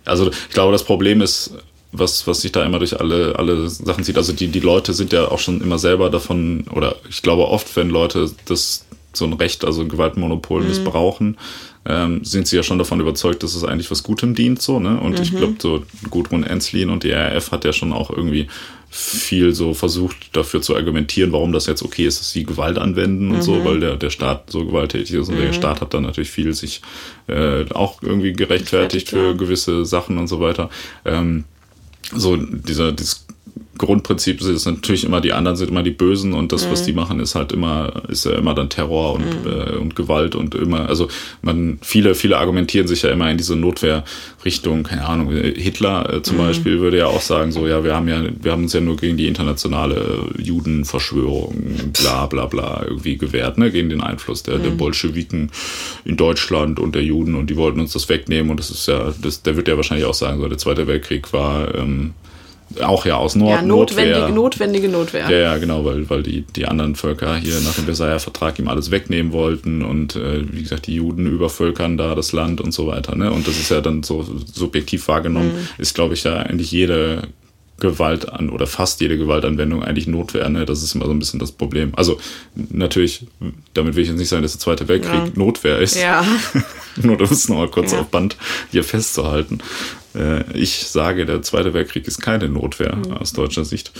also ich glaube, das Problem ist, was, was sich da immer durch alle, alle Sachen zieht. Also die, die Leute sind ja auch schon immer selber davon, oder ich glaube oft, wenn Leute das so ein Recht, also ein Gewaltmonopol mhm. missbrauchen, ähm, sind sie ja schon davon überzeugt, dass es eigentlich was Gutem dient, so, ne? Und mhm. ich glaube, so Gudrun Enslin und die RAF hat ja schon auch irgendwie viel so versucht, dafür zu argumentieren, warum das jetzt okay ist, dass sie Gewalt anwenden und mhm. so, weil der, der Staat so gewalttätig ist und mhm. der Staat hat dann natürlich viel sich äh, auch irgendwie gerechtfertigt für ja. gewisse Sachen und so weiter. Ähm, so dieser, dieses Grundprinzip ist natürlich immer, die anderen sind immer die Bösen und das, mhm. was die machen, ist halt immer, ist ja immer dann Terror und, mhm. äh, und Gewalt und immer, also man, viele, viele argumentieren sich ja immer in diese Notwehrrichtung, keine Ahnung, Hitler äh, zum mhm. Beispiel würde ja auch sagen, so, ja, wir haben ja, wir haben uns ja nur gegen die internationale Judenverschwörung, bla bla bla, irgendwie gewehrt, ne, gegen den Einfluss der, der mhm. Bolschewiken in Deutschland und der Juden und die wollten uns das wegnehmen und das ist ja, das, der wird ja wahrscheinlich auch sagen, so, der Zweite Weltkrieg war, ähm, auch ja aus Nord ja, notwendige, Notwehr. Notwendige Notwehr. Ja, ja, genau, weil, weil die, die anderen Völker hier nach dem Versailler Vertrag ihm alles wegnehmen wollten und äh, wie gesagt, die Juden übervölkern da das Land und so weiter. Ne? Und das ist ja dann so subjektiv wahrgenommen, mhm. ist, glaube ich, ja eigentlich jede Gewalt an oder fast jede Gewaltanwendung eigentlich Notwehr. Ne? Das ist immer so ein bisschen das Problem. Also natürlich, damit will ich jetzt nicht sagen, dass der Zweite Weltkrieg ja. Notwehr ist. Ja. Nur das noch mal kurz ja. auf Band hier festzuhalten. Äh, ich sage, der Zweite Weltkrieg ist keine Notwehr mhm. aus deutscher Sicht.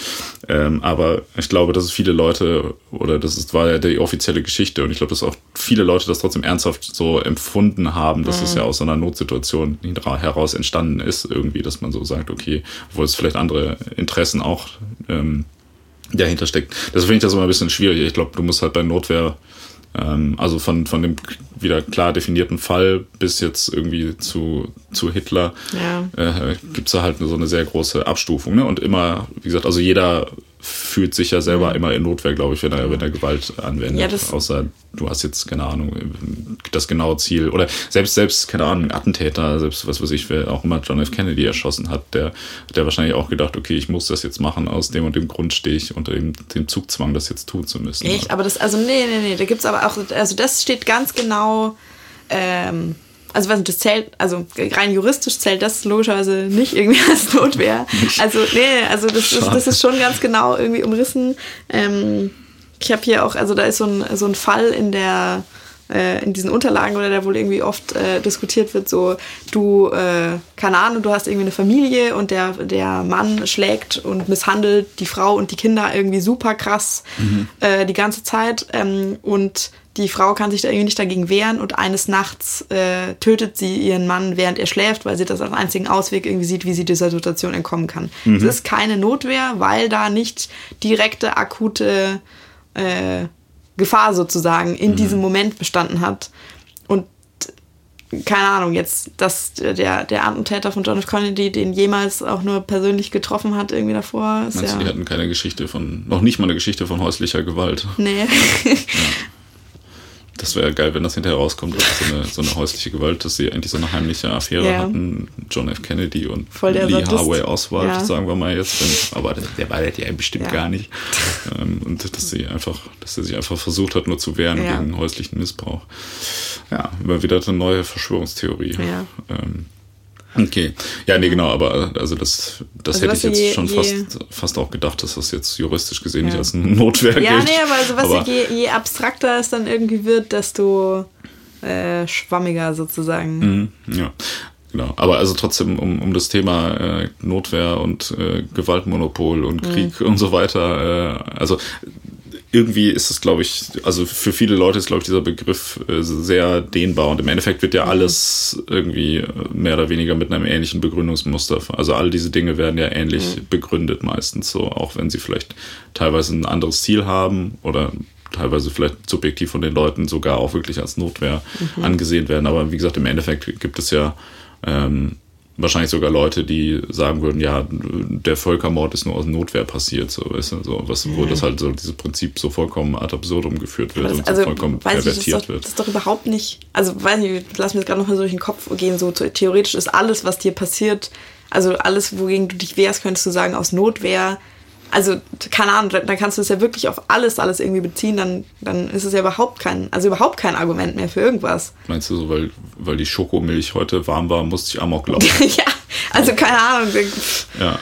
Ähm, aber ich glaube, dass es viele Leute, oder das ist, war ja die offizielle Geschichte, und ich glaube, dass auch viele Leute das trotzdem ernsthaft so empfunden haben, dass mhm. es ja aus einer Notsituation heraus entstanden ist, irgendwie, dass man so sagt, okay, wo es vielleicht andere Interessen auch ähm, dahinter steckt. Das finde ich das immer ein bisschen schwierig. Ich glaube, du musst halt bei Notwehr also von, von dem wieder klar definierten Fall bis jetzt irgendwie zu, zu Hitler ja. äh, gibt es da halt so eine sehr große Abstufung. Ne? Und immer, wie gesagt, also jeder fühlt sich ja selber mhm. immer in Notwehr, glaube ich, wenn er, wenn er Gewalt anwendet. Ja, Außer du hast jetzt, keine Ahnung, das genaue Ziel. Oder selbst, selbst, keine Ahnung, Attentäter, selbst was weiß ich, wer auch immer John F. Kennedy erschossen hat, der hat wahrscheinlich auch gedacht, okay, ich muss das jetzt machen, aus dem und dem Grund stehe ich unter dem, dem Zugzwang, das jetzt tun zu müssen. Echt? Aber das, also nee, nee, nee, da gibt es aber auch, also das steht ganz genau, ähm, also was das zählt, also rein juristisch zählt das logischerweise nicht irgendwie als Notwehr. Also nee, also das ist, das ist schon ganz genau irgendwie umrissen. Ähm, ich habe hier auch, also da ist so ein, so ein Fall in der äh, in diesen Unterlagen oder der wohl irgendwie oft äh, diskutiert wird, so du, äh, keine Ahnung, du hast irgendwie eine Familie und der, der Mann schlägt und misshandelt die Frau und die Kinder irgendwie super krass mhm. äh, die ganze Zeit ähm, und die Frau kann sich da irgendwie nicht dagegen wehren und eines Nachts äh, tötet sie ihren Mann, während er schläft, weil sie das als einzigen Ausweg irgendwie sieht, wie sie dieser Situation entkommen kann. Es mhm. ist keine Notwehr, weil da nicht direkte, akute äh, Gefahr sozusagen in mhm. diesem Moment bestanden hat. Und keine Ahnung, jetzt, dass der, der Attentäter von John F. Kennedy den jemals auch nur persönlich getroffen hat, irgendwie davor. Ist Meinst ja, du, die hatten keine Geschichte von, noch nicht mal eine Geschichte von häuslicher Gewalt? Nee. ja. Das wäre geil, wenn das hinterher rauskommt, so eine, so eine häusliche Gewalt, dass sie eigentlich so eine heimliche Affäre ja. hatten. John F. Kennedy und Lee Sadist. Harvey Oswald, ja. sagen wir mal jetzt. Wenn, aber der war das ja bestimmt gar nicht. Ähm, und dass sie einfach, dass er sich einfach versucht hat, nur zu wehren gegen häuslichen Missbrauch. Ja, immer wieder eine neue Verschwörungstheorie. Ähm, Okay. Ja, nee, genau, aber also das, das also hätte ich jetzt je, schon je, fast, fast auch gedacht, dass das jetzt juristisch gesehen ja. nicht als Notwehr ja, gilt. Ja, nee, aber also was aber je, je abstrakter es dann irgendwie wird, desto äh, schwammiger sozusagen. Mhm, ja. genau. Aber also trotzdem um, um das Thema äh, Notwehr und äh, Gewaltmonopol und Krieg mhm. und so weiter. Äh, also irgendwie ist es, glaube ich, also für viele Leute ist, glaube ich, dieser Begriff äh, sehr dehnbar und im Endeffekt wird ja mhm. alles irgendwie äh, mehr oder weniger mit einem ähnlichen Begründungsmuster. Also all diese Dinge werden ja ähnlich mhm. begründet meistens so, auch wenn sie vielleicht teilweise ein anderes Ziel haben oder teilweise vielleicht subjektiv von den Leuten sogar auch wirklich als Notwehr mhm. angesehen werden. Aber wie gesagt, im Endeffekt gibt es ja ähm, wahrscheinlich sogar Leute, die sagen würden, ja, der Völkermord ist nur aus Notwehr passiert, so, weißt du, so, was, wo das halt so dieses Prinzip so vollkommen ad absurdum geführt wird das, und also, so vollkommen pervertiert ich, das doch, wird. Das ist doch überhaupt nicht, also weiß nicht, lass mir das gerade nochmal so durch den Kopf gehen, so theoretisch ist alles, was dir passiert, also alles, wogegen du dich wehrst, könntest du sagen, aus Notwehr, also keine Ahnung, dann kannst du es ja wirklich auf alles, alles irgendwie beziehen, dann, dann ist es ja überhaupt kein, also überhaupt kein Argument mehr für irgendwas. Meinst du so, weil, weil die Schokomilch heute warm war, musste ich Amok laufen? ja, also keine Ahnung. Ja.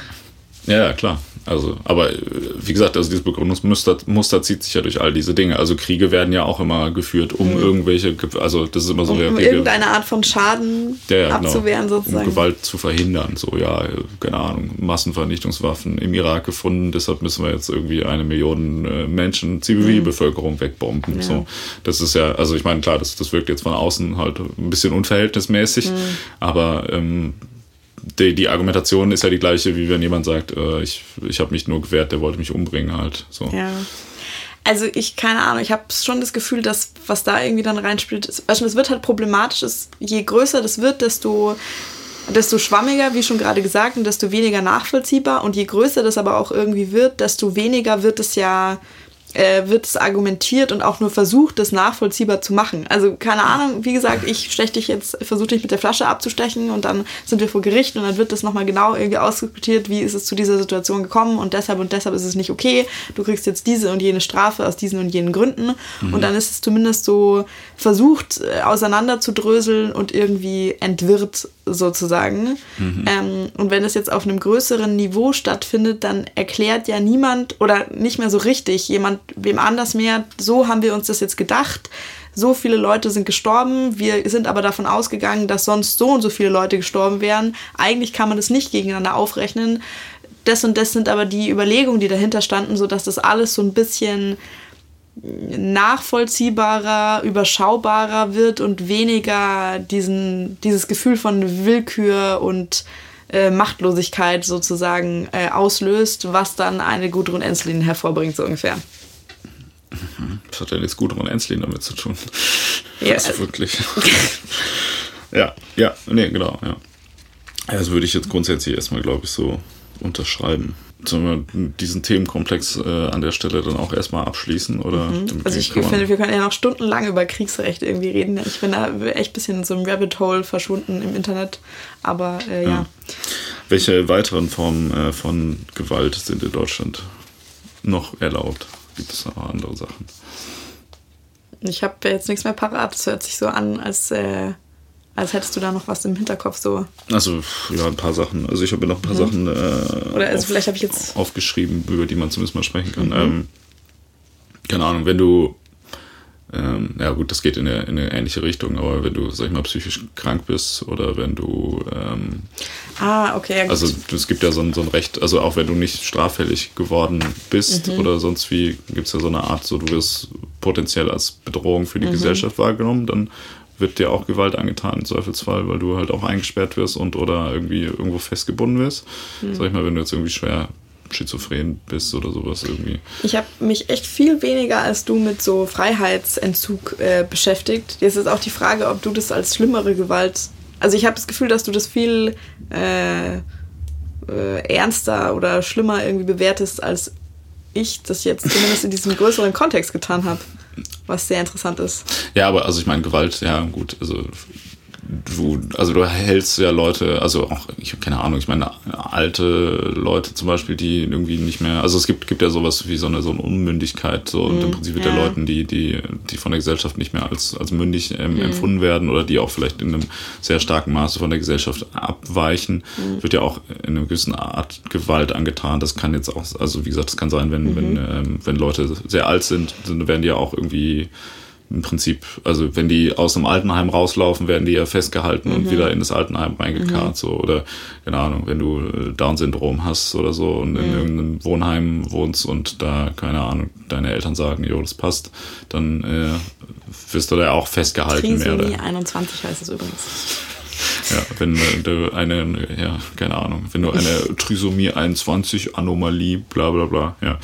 Ja, ja, klar. Also, aber äh, wie gesagt, also dieses Begründungsmuster Muster zieht sich ja durch all diese Dinge. Also Kriege werden ja auch immer geführt, um mhm. irgendwelche, also das ist immer so um, um irgendeine Art von Schaden ja, ja, genau. abzuwehren genau. sozusagen. Um Gewalt zu verhindern. So, ja, keine Ahnung, Massenvernichtungswaffen im Irak gefunden, deshalb müssen wir jetzt irgendwie eine Million äh, Menschen, Zivilbevölkerung mhm. wegbomben. Ja. So, das ist ja, also ich meine, klar, das, das wirkt jetzt von außen halt ein bisschen unverhältnismäßig, mhm. aber ähm, die, die Argumentation ist ja die gleiche, wie wenn jemand sagt, äh, ich, ich habe mich nur gewehrt, der wollte mich umbringen halt. So. Ja. Also ich, keine Ahnung, ich habe schon das Gefühl, dass was da irgendwie dann reinspielt, ist, du, es wird halt problematisch, ist, je größer das wird, desto, desto schwammiger, wie schon gerade gesagt, und desto weniger nachvollziehbar. Und je größer das aber auch irgendwie wird, desto weniger wird es ja äh, wird es argumentiert und auch nur versucht, das nachvollziehbar zu machen. Also keine Ahnung, wie gesagt, ich steche dich jetzt, versuche dich mit der Flasche abzustechen und dann sind wir vor Gericht und dann wird das nochmal genau irgendwie ausdiskutiert, wie ist es zu dieser Situation gekommen und deshalb und deshalb ist es nicht okay. Du kriegst jetzt diese und jene Strafe aus diesen und jenen Gründen. Mhm. Und dann ist es zumindest so versucht, äh, auseinanderzudröseln und irgendwie entwirrt sozusagen. Mhm. Ähm, und wenn es jetzt auf einem größeren Niveau stattfindet, dann erklärt ja niemand oder nicht mehr so richtig jemand wem anders mehr, so haben wir uns das jetzt gedacht. So viele Leute sind gestorben. Wir sind aber davon ausgegangen, dass sonst so und so viele Leute gestorben wären. Eigentlich kann man das nicht gegeneinander aufrechnen. Das und das sind aber die Überlegungen, die dahinter standen, sodass das alles so ein bisschen nachvollziehbarer, überschaubarer wird und weniger diesen, dieses Gefühl von Willkür und äh, Machtlosigkeit sozusagen äh, auslöst, was dann eine Gudrun Enslin hervorbringt, so ungefähr. Was hat denn jetzt Gudrun Enslin damit zu tun? Ja, also wirklich. ja, ja, nee, genau, ja. Das würde ich jetzt grundsätzlich erstmal, glaube ich, so unterschreiben. Sollen wir diesen Themenkomplex äh, an der Stelle dann auch erstmal abschließen? Oder mhm. Also ich finde, wir können ja noch stundenlang über Kriegsrecht irgendwie reden. Ich bin da echt ein bisschen in so einem Rabbit Hole verschwunden im Internet. Aber äh, ja. ja. Welche weiteren Formen äh, von Gewalt sind in Deutschland noch erlaubt? Gibt es noch andere Sachen? Ich habe jetzt nichts mehr parat. Es hört sich so an, als äh, als hättest du da noch was im Hinterkopf so. Also, ja, ein paar Sachen. Also ich habe ja noch ein paar mhm. Sachen äh, Oder also auf, vielleicht habe ich jetzt aufgeschrieben, über die man zumindest mal sprechen kann. Mhm. Ähm, keine Ahnung, wenn du ähm, ja gut, das geht in eine, in eine, ähnliche Richtung, aber wenn du, sag ich mal, psychisch krank bist oder wenn du ähm, Ah, okay. Ja, also es gibt ja so ein, so ein Recht, also auch wenn du nicht straffällig geworden bist mhm. oder sonst wie, gibt es ja so eine Art, so du wirst potenziell als Bedrohung für die mhm. Gesellschaft wahrgenommen, dann wird dir auch Gewalt angetan im Zweifelsfall, weil du halt auch eingesperrt wirst und oder irgendwie irgendwo festgebunden wirst. Mhm. Sag ich mal, wenn du jetzt irgendwie schwer schizophren bist oder sowas irgendwie. Ich habe mich echt viel weniger als du mit so Freiheitsentzug äh, beschäftigt. Jetzt ist auch die Frage, ob du das als schlimmere Gewalt. Also ich habe das Gefühl, dass du das viel äh, äh, ernster oder schlimmer irgendwie bewertest, als ich das jetzt zumindest in diesem größeren Kontext getan habe was sehr interessant ist. Ja, aber also ich meine, Gewalt, ja gut, also du, also du hältst ja Leute, also auch, ich habe keine Ahnung, ich meine, alte Leute zum Beispiel, die irgendwie nicht mehr, also es gibt, gibt ja sowas wie so eine, so eine Unmündigkeit, so mm, im Prinzip ja. der Leuten, die, die, die von der Gesellschaft nicht mehr als, als mündig ähm, mm. empfunden werden oder die auch vielleicht in einem sehr starken Maße von der Gesellschaft abweichen, mm. wird ja auch in einer gewissen Art Gewalt angetan. Das kann jetzt auch, also wie gesagt, das kann sein, wenn, -hmm. wenn, ähm, wenn Leute sehr alt sind, dann werden die ja auch irgendwie im Prinzip, also wenn die aus dem Altenheim rauslaufen, werden die ja festgehalten Mhm. und wieder in das Altenheim reingekarrt. So. Oder, keine Ahnung, wenn du äh, Down-Syndrom hast oder so und Mhm. in irgendeinem Wohnheim wohnst und da, keine Ahnung, deine Eltern sagen, jo, das passt, dann äh, wirst du da auch festgehalten. Trisomie oder, 21 heißt es übrigens. Ja, wenn du eine, ja, keine Ahnung, wenn du eine Trisomie 21 Anomalie, bla bla bla, ja.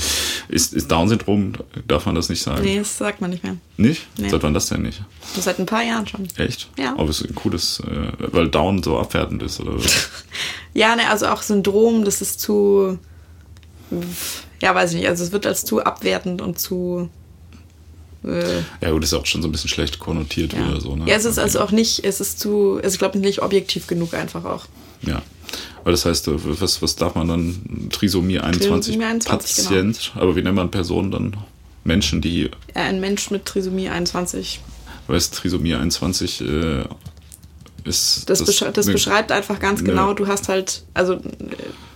Ist, ist Down-Syndrom, darf man das nicht sagen? Nee, das sagt man nicht mehr. Nicht? Nee. Seit wann das denn nicht? Das seit ein paar Jahren schon. Echt? Ja. Aber es ist ein cooles, äh, weil Down so abwertend ist, oder? Ja, ne, also auch Syndrom, das ist zu. Ja, weiß ich nicht. Also es wird als zu abwertend und zu. Äh, ja, gut, ist auch schon so ein bisschen schlecht konnotiert ja. wieder so, ne? ja, es ist also auch nicht, es ist zu, es ist glaube ich nicht objektiv genug einfach auch. Ja. Aber das heißt, äh, was, was darf man dann? Trisomie 21, Trisomie 21, Patient. Aber wie nennt man Personen dann? Menschen, die, Ja, ein Mensch mit Trisomie 21. weißt Trisomie 21 äh, ist. Das, das ne- beschreibt einfach ganz ne- genau, du hast halt, also äh,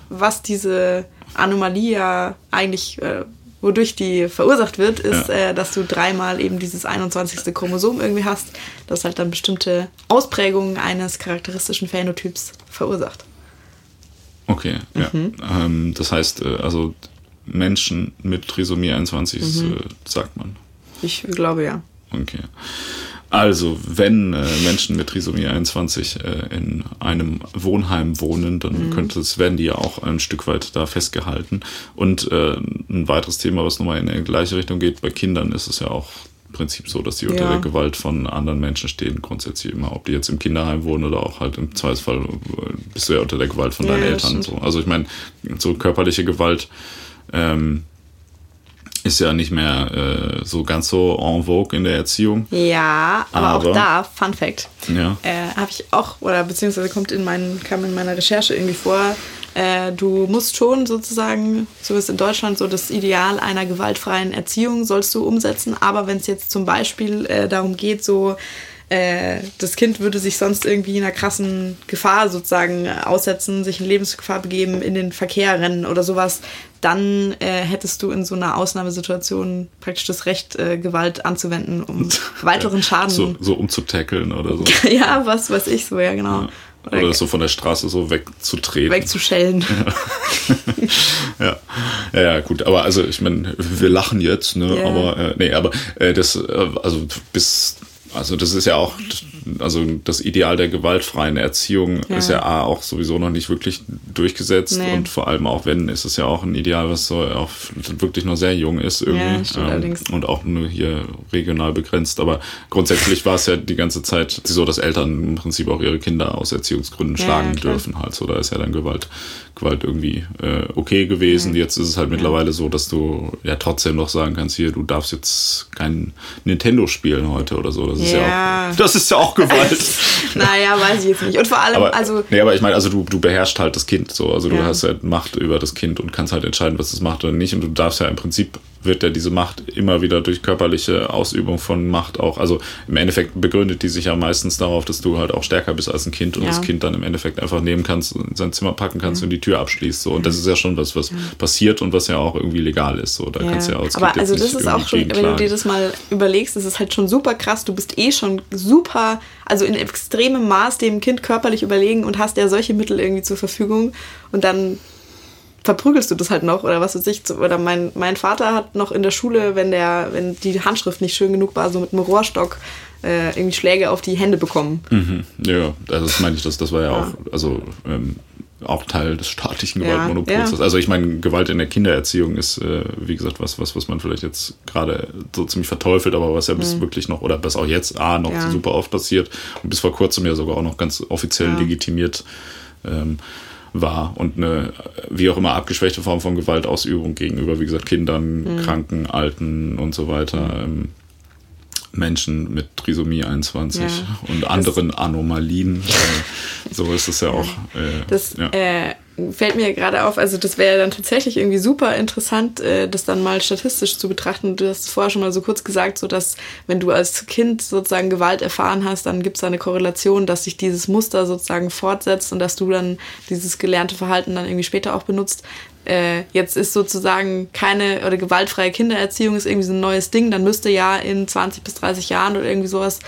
was diese Anomalie ja eigentlich, äh, wodurch die verursacht wird, ist, Ja. äh, dass du dreimal eben dieses 21. Chromosom irgendwie hast, das halt dann bestimmte Ausprägungen eines charakteristischen Phänotyps verursacht. Okay, ja. Mhm. Ähm, das heißt, äh, also Menschen mit Trisomie 21 ist, Mhm. äh, sagt man. Ich glaube ja. Okay. Also, wenn äh, Menschen mit Trisomie 21 äh, in einem Wohnheim wohnen, dann könnte es, werden die ja auch ein Stück weit da festgehalten. Und äh, ein weiteres Thema, was nochmal in die gleiche Richtung geht, bei Kindern ist es ja auch im Prinzip so, dass die unter Ja. der Gewalt von anderen Menschen stehen, grundsätzlich immer. Ob die jetzt im Kinderheim wohnen oder auch halt im Zweifelsfall äh, bist du ja unter der Gewalt von Ja, deinen Eltern. So. Also ich meine, so körperliche Gewalt ähm, ist ja nicht mehr äh, so ganz so en vogue in der Erziehung. Ja, aber, Aber- auch da, Fun Fact, Ja. äh, habe ich auch, oder beziehungsweise kommt in meinen, kam in meiner Recherche irgendwie vor, äh, du musst schon sozusagen, so ist in Deutschland so das Ideal einer gewaltfreien Erziehung sollst du umsetzen, aber wenn es jetzt zum Beispiel äh, darum geht, so äh, das Kind würde sich sonst irgendwie einer krassen Gefahr sozusagen aussetzen, sich in Lebensgefahr begeben, in den Verkehr rennen oder sowas, dann äh, hättest du in so einer Ausnahmesituation praktisch das Recht, äh, Gewalt anzuwenden, um weiteren Schaden. So, so umzutackeln oder so. ja, was weiß ich so, ja genau. Oder so von der Straße so wegzutreten. wegzuschellen. ja. ja, ja, gut. Aber also ich meine, wir lachen jetzt, ne? Ja. Aber äh, nee, aber äh, das, äh, also bis, also das ist ja auch, also das Ideal der gewaltfreien Erziehung Ja. ist ja A, auch sowieso noch nicht wirklich durchgesetzt Nee. und vor allem auch wenn, ist es ja auch ein Ideal, was so auch wirklich noch sehr jung ist irgendwie ähm, Ja, allerdings. und auch nur hier regional begrenzt. Aber grundsätzlich war es ja die ganze Zeit so, dass Eltern im Prinzip auch ihre Kinder aus Erziehungsgründen Ja, schlagen dürfen halt. So, da ist ja dann Gewalt, Gewalt irgendwie äh, okay gewesen. Jetzt ist es halt mittlerweile so, dass du ja trotzdem noch sagen kannst, hier, du darfst jetzt kein Nintendo spielen heute oder so. Das ist ja, Ja. auch, das ist ja auch Gewalt. naja, weiß ich jetzt nicht. Und vor allem, aber, also, nee, aber ich meine, also du, du beherrschst halt das Kind so. Also du Ja. hast halt Macht über das Kind und kannst halt entscheiden, was es macht oder nicht. Und du darfst ja im Prinzip wird ja diese Macht immer wieder durch körperliche Ausübung von Macht auch. Also im Endeffekt begründet die sich ja meistens darauf, dass du halt auch stärker bist als ein Kind und Ja. das Kind dann im Endeffekt einfach nehmen kannst, in sein Zimmer packen kannst und die Tür abschließt. So. Und das ist ja schon was, was passiert und was ja auch irgendwie legal ist. So. Da kannst du ja als aber also das ist auch schon, wenn du dir das mal überlegst, das ist halt schon super krass. Du bist eh schon super, also in extremem Maß dem Kind körperlich überlegen und hast ja solche Mittel irgendwie zur Verfügung und dann verprügelst du das halt noch oder was weiß ich. Oder mein, mein Vater hat noch in der Schule, wenn der, wenn die Handschrift nicht schön genug war, so mit einem Rohrstock äh, irgendwie Schläge auf die Hände bekommen. Mhm. Ja, also das meine ich, das, das war ja, auch, also ähm, auch Teil des staatlichen Ja, Gewaltmonopols. ja. Also ich meine, Gewalt in der Kindererziehung ist, äh, wie gesagt, was, was, was man vielleicht jetzt gerade so ziemlich verteufelt, aber was ja bis wirklich noch, oder was auch jetzt A noch Mhm. Ja. super oft passiert und bis vor kurzem ja sogar auch noch ganz offiziell Ja. legitimiert ähm, war und eine, wie auch immer, abgeschwächte Form von Gewaltausübung gegenüber, wie gesagt, Kindern, Mhm. Kranken, Alten und so weiter. Ähm, Menschen mit Trisomie 21 Ja. und anderen Anomalien. Äh, so ist es ja auch. Äh, Das ja. äh, fällt mir gerade auf, also das wäre dann tatsächlich irgendwie super interessant, äh, das dann mal statistisch zu betrachten. Du hast vorher schon mal so kurz gesagt, so dass wenn du als Kind sozusagen Gewalt erfahren hast, dann gibt es da eine Korrelation, dass sich dieses Muster sozusagen fortsetzt und dass du dann dieses gelernte Verhalten dann irgendwie später auch benutzt. äh, jetzt ist sozusagen keine oder gewaltfreie Kindererziehung ist irgendwie so ein neues Ding, dann müsste ja in 20 bis 30 Jahren oder irgendwie sowas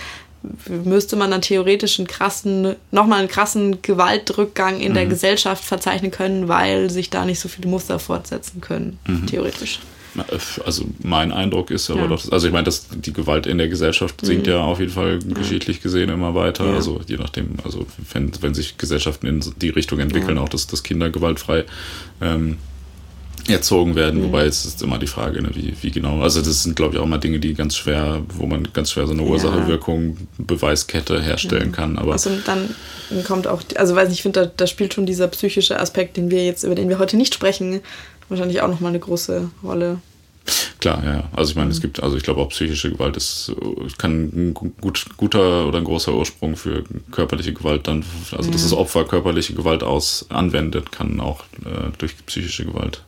müsste man dann theoretisch einen krassen, nochmal einen krassen Gewaltrückgang in mhm. der Gesellschaft verzeichnen können, weil sich da nicht so viele Muster fortsetzen können, mhm. theoretisch. Also mein Eindruck ist aber ja. doch, also ich meine, dass die Gewalt in der Gesellschaft sinkt mhm. ja auf jeden Fall geschichtlich gesehen immer weiter. Ja. Also je nachdem, also wenn, wenn sich Gesellschaften in die Richtung entwickeln, ja. auch dass, dass Kinder gewaltfrei ähm, erzogen werden, mhm. wobei es ist immer die Frage, ne, wie, wie genau. Also das sind, glaube ich, auch mal Dinge, die ganz schwer, wo man ganz schwer so eine Ursache-Wirkung, Beweiskette herstellen mhm. kann. Aber also dann kommt auch, also weiß nicht, ich finde, da, da spielt schon dieser psychische Aspekt, den wir jetzt, über den wir heute nicht sprechen, wahrscheinlich auch nochmal eine große Rolle. Klar, ja. Also ich meine, mhm. es gibt, also ich glaube auch psychische Gewalt ist, kann ein gut, guter oder ein großer Ursprung für körperliche Gewalt dann, also mhm. dass das Opfer körperliche Gewalt aus anwendet, kann auch äh, durch psychische Gewalt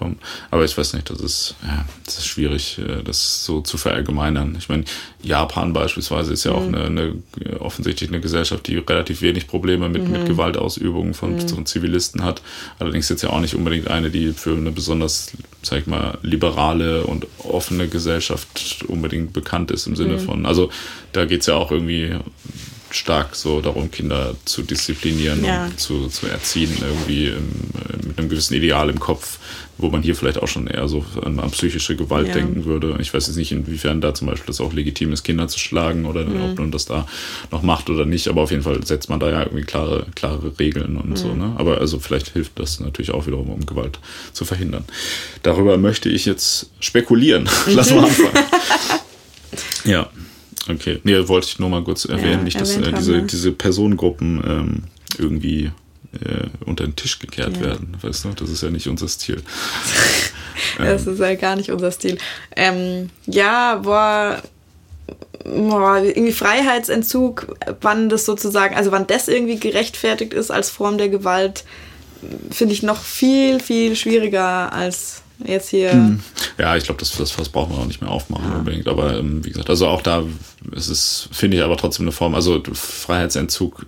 kommen. Aber ich weiß nicht, das ist, ja, das ist schwierig, äh, das so zu verallgemeinern. Ich meine, Japan beispielsweise ist ja mhm. auch eine, eine, offensichtlich eine Gesellschaft, die relativ wenig Probleme mit, mhm. mit Gewaltausübung von, mhm. von Zivilisten hat. Allerdings jetzt ja auch nicht unbedingt eine, die für eine besonders, sag ich mal, liberale und offene Gesellschaft unbedingt bekannt ist im Sinne mhm. von, also da geht es ja auch irgendwie stark so darum, Kinder zu disziplinieren ja. und zu, zu erziehen, irgendwie im, mit einem gewissen Ideal im Kopf, wo man hier vielleicht auch schon eher so an, an psychische Gewalt ja. denken würde. Ich weiß jetzt nicht, inwiefern da zum Beispiel das auch legitim ist, Kinder zu schlagen oder mhm. ob man das da noch macht oder nicht, aber auf jeden Fall setzt man da ja irgendwie klare, klare Regeln und mhm. so. Ne? Aber also vielleicht hilft das natürlich auch wiederum, um Gewalt zu verhindern. Darüber möchte ich jetzt spekulieren. Lass mal anfangen. ja. Okay, nee, wollte ich nur mal kurz erwähnen, ja, nicht, dass äh, diese, diese Personengruppen ähm, irgendwie äh, unter den Tisch gekehrt ja. werden. Weißt du, das ist ja nicht unser Stil. das ist ja gar nicht unser Stil. Ähm, ja, boah, boah, irgendwie Freiheitsentzug, wann das sozusagen, also wann das irgendwie gerechtfertigt ist als Form der Gewalt, finde ich noch viel, viel schwieriger als jetzt hier. Hm. Ja, ich glaube, das, das, das braucht man auch nicht mehr aufmachen ja. unbedingt. Aber ähm, wie gesagt, also auch da ist es, finde ich, aber trotzdem eine Form, also Freiheitsentzug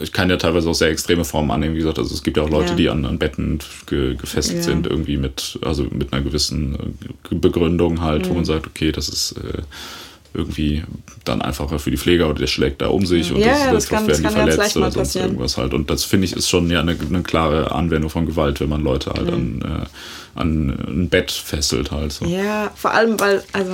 ich kann ja teilweise auch sehr extreme Formen annehmen. Wie gesagt, also es gibt ja auch Leute, ja. die an, an Betten ge, gefesselt ja. sind, irgendwie mit, also mit einer gewissen Begründung halt, mhm. wo man sagt, okay, das ist äh, irgendwie dann einfacher für die Pfleger oder der schlägt da um sich und ja, das, das, das kann, werden das die verletzt oder sonst passieren. irgendwas halt. Und das finde ich ist schon ja eine, eine, klare Anwendung von Gewalt, wenn man Leute halt mhm. an, äh, an ein Bett fesselt halt. So. Ja, vor allem, weil, also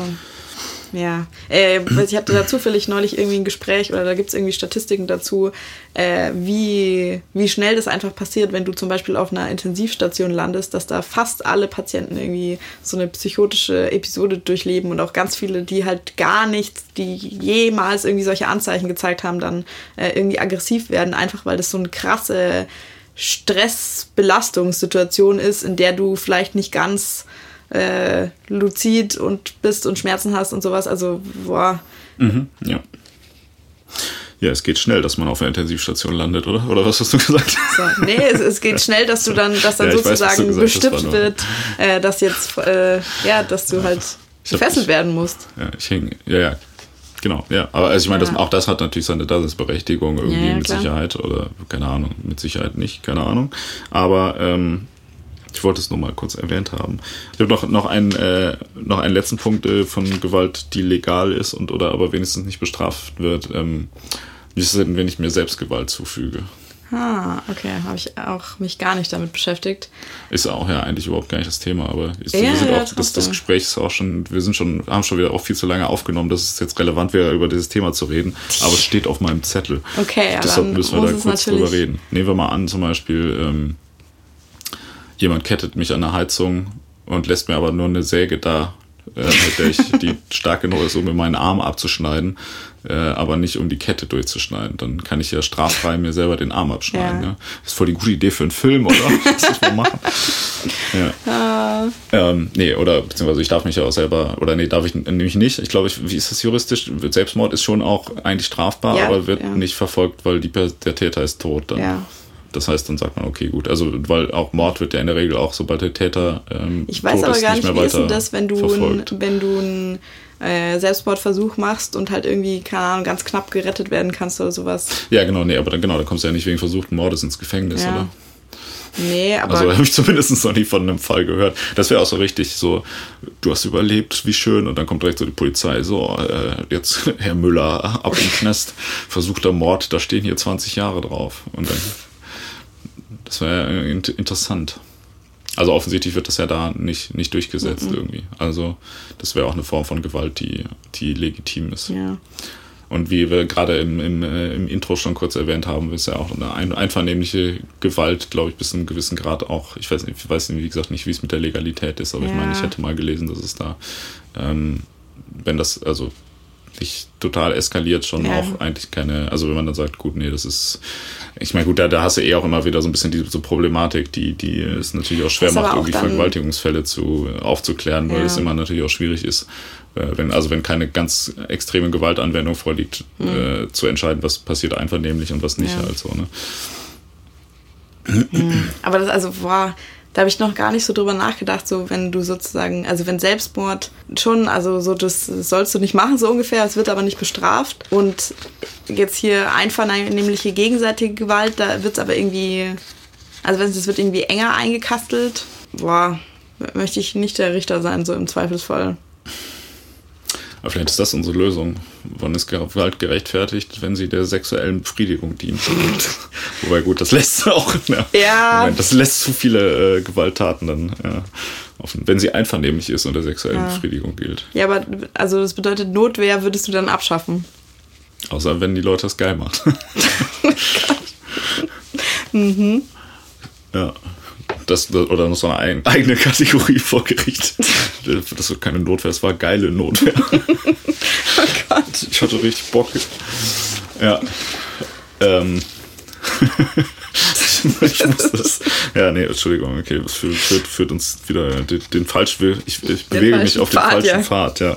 ja, äh, ich hatte da zufällig neulich irgendwie ein Gespräch oder da gibt es irgendwie Statistiken dazu, äh, wie, wie schnell das einfach passiert, wenn du zum Beispiel auf einer Intensivstation landest, dass da fast alle Patienten irgendwie so eine psychotische Episode durchleben und auch ganz viele, die halt gar nichts, die jemals irgendwie solche Anzeichen gezeigt haben, dann äh, irgendwie aggressiv werden, einfach weil das so eine krasse Stressbelastungssituation ist, in der du vielleicht nicht ganz äh, luzid und bist und Schmerzen hast und sowas. Also, boah. Mhm, ja. Ja, es geht schnell, dass man auf der Intensivstation landet, oder? Oder was hast du gesagt? So, nee, es, es geht schnell, dass du dann, dass dann ja, sozusagen weiß, bestimmt das wird, äh, dass jetzt, äh, ja, dass du halt gefesselt werden musst. Ja, ich hänge, ja, ja, genau, ja. Aber also ich meine, ja. auch das hat natürlich seine Daseinsberechtigung irgendwie ja, mit klar. Sicherheit oder keine Ahnung, mit Sicherheit nicht, keine Ahnung. Aber ähm, ich wollte es nur mal kurz erwähnt haben. Ich habe noch, noch, einen, äh, noch einen letzten Punkt äh, von Gewalt, die legal ist und oder aber wenigstens nicht bestraft wird. Ähm, wie ist es denn, wenn ich mir selbst Gewalt zufüge? Ah, okay, habe ich auch mich gar nicht damit beschäftigt. Ist auch ja eigentlich überhaupt gar nicht das Thema, aber ich, ja, wir sind ja, auch, das, das Gespräch ist auch schon, wir sind schon, haben schon wieder auch viel zu lange aufgenommen, dass es jetzt relevant wäre, über dieses Thema zu reden. Aber es steht auf meinem Zettel. Okay, ja, Deshalb müssen wir da kurz drüber reden. Nehmen wir mal an, zum Beispiel, ähm, jemand kettet mich an der Heizung und lässt mir aber nur eine Säge da, äh, mit der ich die stark genug ist, um mir meinen Arm abzuschneiden, äh, aber nicht um die Kette durchzuschneiden. Dann kann ich ja straffrei mir selber den Arm abschneiden. Ja. Ja. Das ist voll die gute Idee für einen Film, oder? das muss man machen. Ja. Uh. Ähm, nee, oder beziehungsweise ich darf mich ja auch selber, oder nee, darf ich nämlich nicht. Ich glaube, wie ist das juristisch? Selbstmord ist schon auch eigentlich strafbar, ja, aber wird nicht verfolgt, weil die, der Täter ist tot. Dann. Ja. Das heißt, dann sagt man, okay, gut. Also, weil auch Mord wird ja in der Regel auch, sobald der Täter. Ähm, ich weiß aber gar nicht, nicht wie ist denn das, wenn du, ein, wenn du einen äh, Selbstmordversuch machst und halt irgendwie, keine Ahnung, ganz knapp gerettet werden kannst oder sowas. Ja, genau, nee, aber dann genau, da kommst du ja nicht wegen versuchten Mordes ins Gefängnis, ja. oder? Nee, aber. Also habe ich zumindest noch nie von einem Fall gehört. Das wäre auch so richtig so, du hast überlebt, wie schön. Und dann kommt direkt so die Polizei, so, äh, jetzt Herr Müller, ab im Knast, versuchter Mord, da stehen hier 20 Jahre drauf. Und dann, das wäre interessant. Also offensichtlich wird das ja da nicht, nicht durchgesetzt mhm. irgendwie. Also das wäre auch eine Form von Gewalt, die, die legitim ist. Ja. Und wie wir gerade im, im, äh, im Intro schon kurz erwähnt haben, ist ja auch eine einvernehmliche Gewalt, glaube ich, bis zu einem gewissen Grad auch, ich weiß nicht, ich weiß nicht, wie gesagt, nicht, wie es mit der Legalität ist, aber ja. ich meine, ich hätte mal gelesen, dass es da, ähm, wenn das, also nicht total eskaliert, schon ja. auch eigentlich keine, also wenn man dann sagt, gut, nee, das ist, ich meine, gut, da, da hast du eh auch immer wieder so ein bisschen diese so Problematik, die, die es natürlich auch schwer macht, auch irgendwie Vergewaltigungsfälle zu, aufzuklären, weil ja. es immer natürlich auch schwierig ist, äh, wenn, also wenn keine ganz extreme Gewaltanwendung vorliegt, mhm. äh, zu entscheiden, was passiert einvernehmlich und was nicht ja. halt so, ne? Mhm. Aber das, also, boah, da habe ich noch gar nicht so drüber nachgedacht, so wenn du sozusagen, also wenn Selbstmord schon, also so das sollst du nicht machen, so ungefähr, es wird aber nicht bestraft. Und jetzt hier einvernehmliche gegenseitige Gewalt, da wird es aber irgendwie, also wenn es wird irgendwie enger eingekastelt, boah, möchte ich nicht der Richter sein, so im Zweifelsfall. Aber vielleicht ist das unsere Lösung. Wann ist Gewalt gerechtfertigt, wenn sie der sexuellen Befriedigung dient? Wobei gut, das lässt auch. Ja. ja. Moment, das lässt zu viele äh, Gewalttaten dann. Ja, offen, wenn sie einvernehmlich ist und der sexuellen ja. Befriedigung gilt. Ja, aber also das bedeutet, Notwehr würdest du dann abschaffen. Außer wenn die Leute das geil machen. mhm. Ja das, oder noch so eine eigene Kategorie vor Gericht. Das war keine Notwehr, es war geile Notwehr. oh Gott. Ich hatte richtig Bock. Ja. Ähm. ich muss das. Ja, nee, Entschuldigung, okay, das führt, führt, führt uns wieder den, den falschen. Ich, ich bewege mich auf den Pfad, falschen ja. Pfad, ja.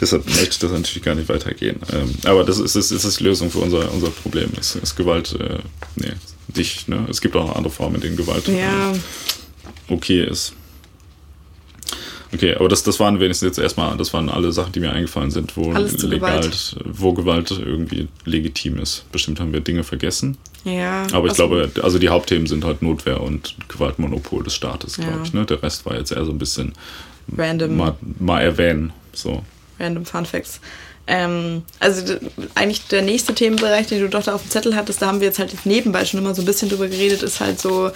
Deshalb möchte ich das natürlich gar nicht weitergehen. Ähm, aber das ist, ist, ist die Lösung für unser, unser Problem. Ist, ist Gewalt, äh, nee, nicht. Ne? Es gibt auch andere Formen, in denen Gewalt ja. okay ist. Okay, aber das, das waren wenigstens jetzt erstmal, das waren alle Sachen, die mir eingefallen sind, wo, legal, Gewalt. wo Gewalt irgendwie legitim ist. Bestimmt haben wir Dinge vergessen. Ja. Aber ich also, glaube, also die Hauptthemen sind halt Notwehr und Gewaltmonopol des Staates, glaube ja. ich. Ne? Der Rest war jetzt eher so ein bisschen random. Mal, mal erwähnen. So. Random Fun Facts. Ähm, also eigentlich der nächste Themenbereich, den du doch da auf dem Zettel hattest, da haben wir jetzt halt nebenbei schon immer so ein bisschen drüber geredet, ist halt so,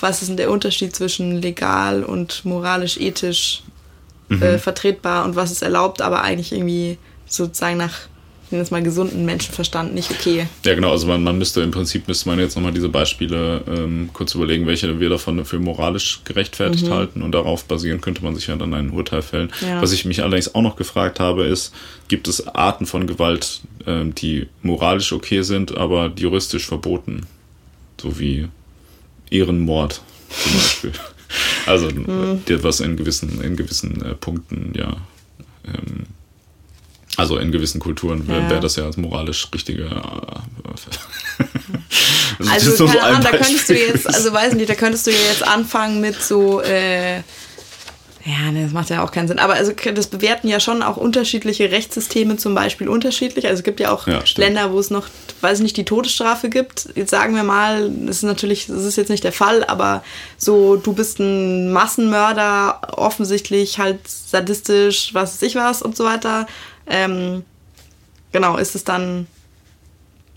was ist denn der Unterschied zwischen legal und moralisch, ethisch mhm. äh, vertretbar und was ist erlaubt, aber eigentlich irgendwie sozusagen nach nennen es mal gesunden Menschenverstand nicht okay. Ja, genau, also man, man müsste im Prinzip, müsste man jetzt nochmal diese Beispiele ähm, kurz überlegen, welche wir davon für moralisch gerechtfertigt mhm. halten und darauf basieren könnte man sich ja dann ein Urteil fällen. Ja. Was ich mich allerdings auch noch gefragt habe, ist, gibt es Arten von Gewalt, ähm, die moralisch okay sind, aber juristisch verboten? So wie Ehrenmord zum Beispiel. also, mhm. was in gewissen, in gewissen äh, Punkten, ja, ähm, also in gewissen Kulturen wäre wär das ja als moralisch richtige. Äh, also, also keine Ahnung, da könntest du jetzt, also weiß nicht, da könntest du ja jetzt anfangen mit so, äh, ja, das macht ja auch keinen Sinn. Aber also das bewerten ja schon auch unterschiedliche Rechtssysteme zum Beispiel unterschiedlich. Also es gibt ja auch ja, Länder, wo es noch, weiß ich nicht, die Todesstrafe gibt. Jetzt sagen wir mal, das ist natürlich, das ist jetzt nicht der Fall, aber so, du bist ein Massenmörder, offensichtlich halt sadistisch, was weiß ich was und so weiter ähm, genau, ist es dann.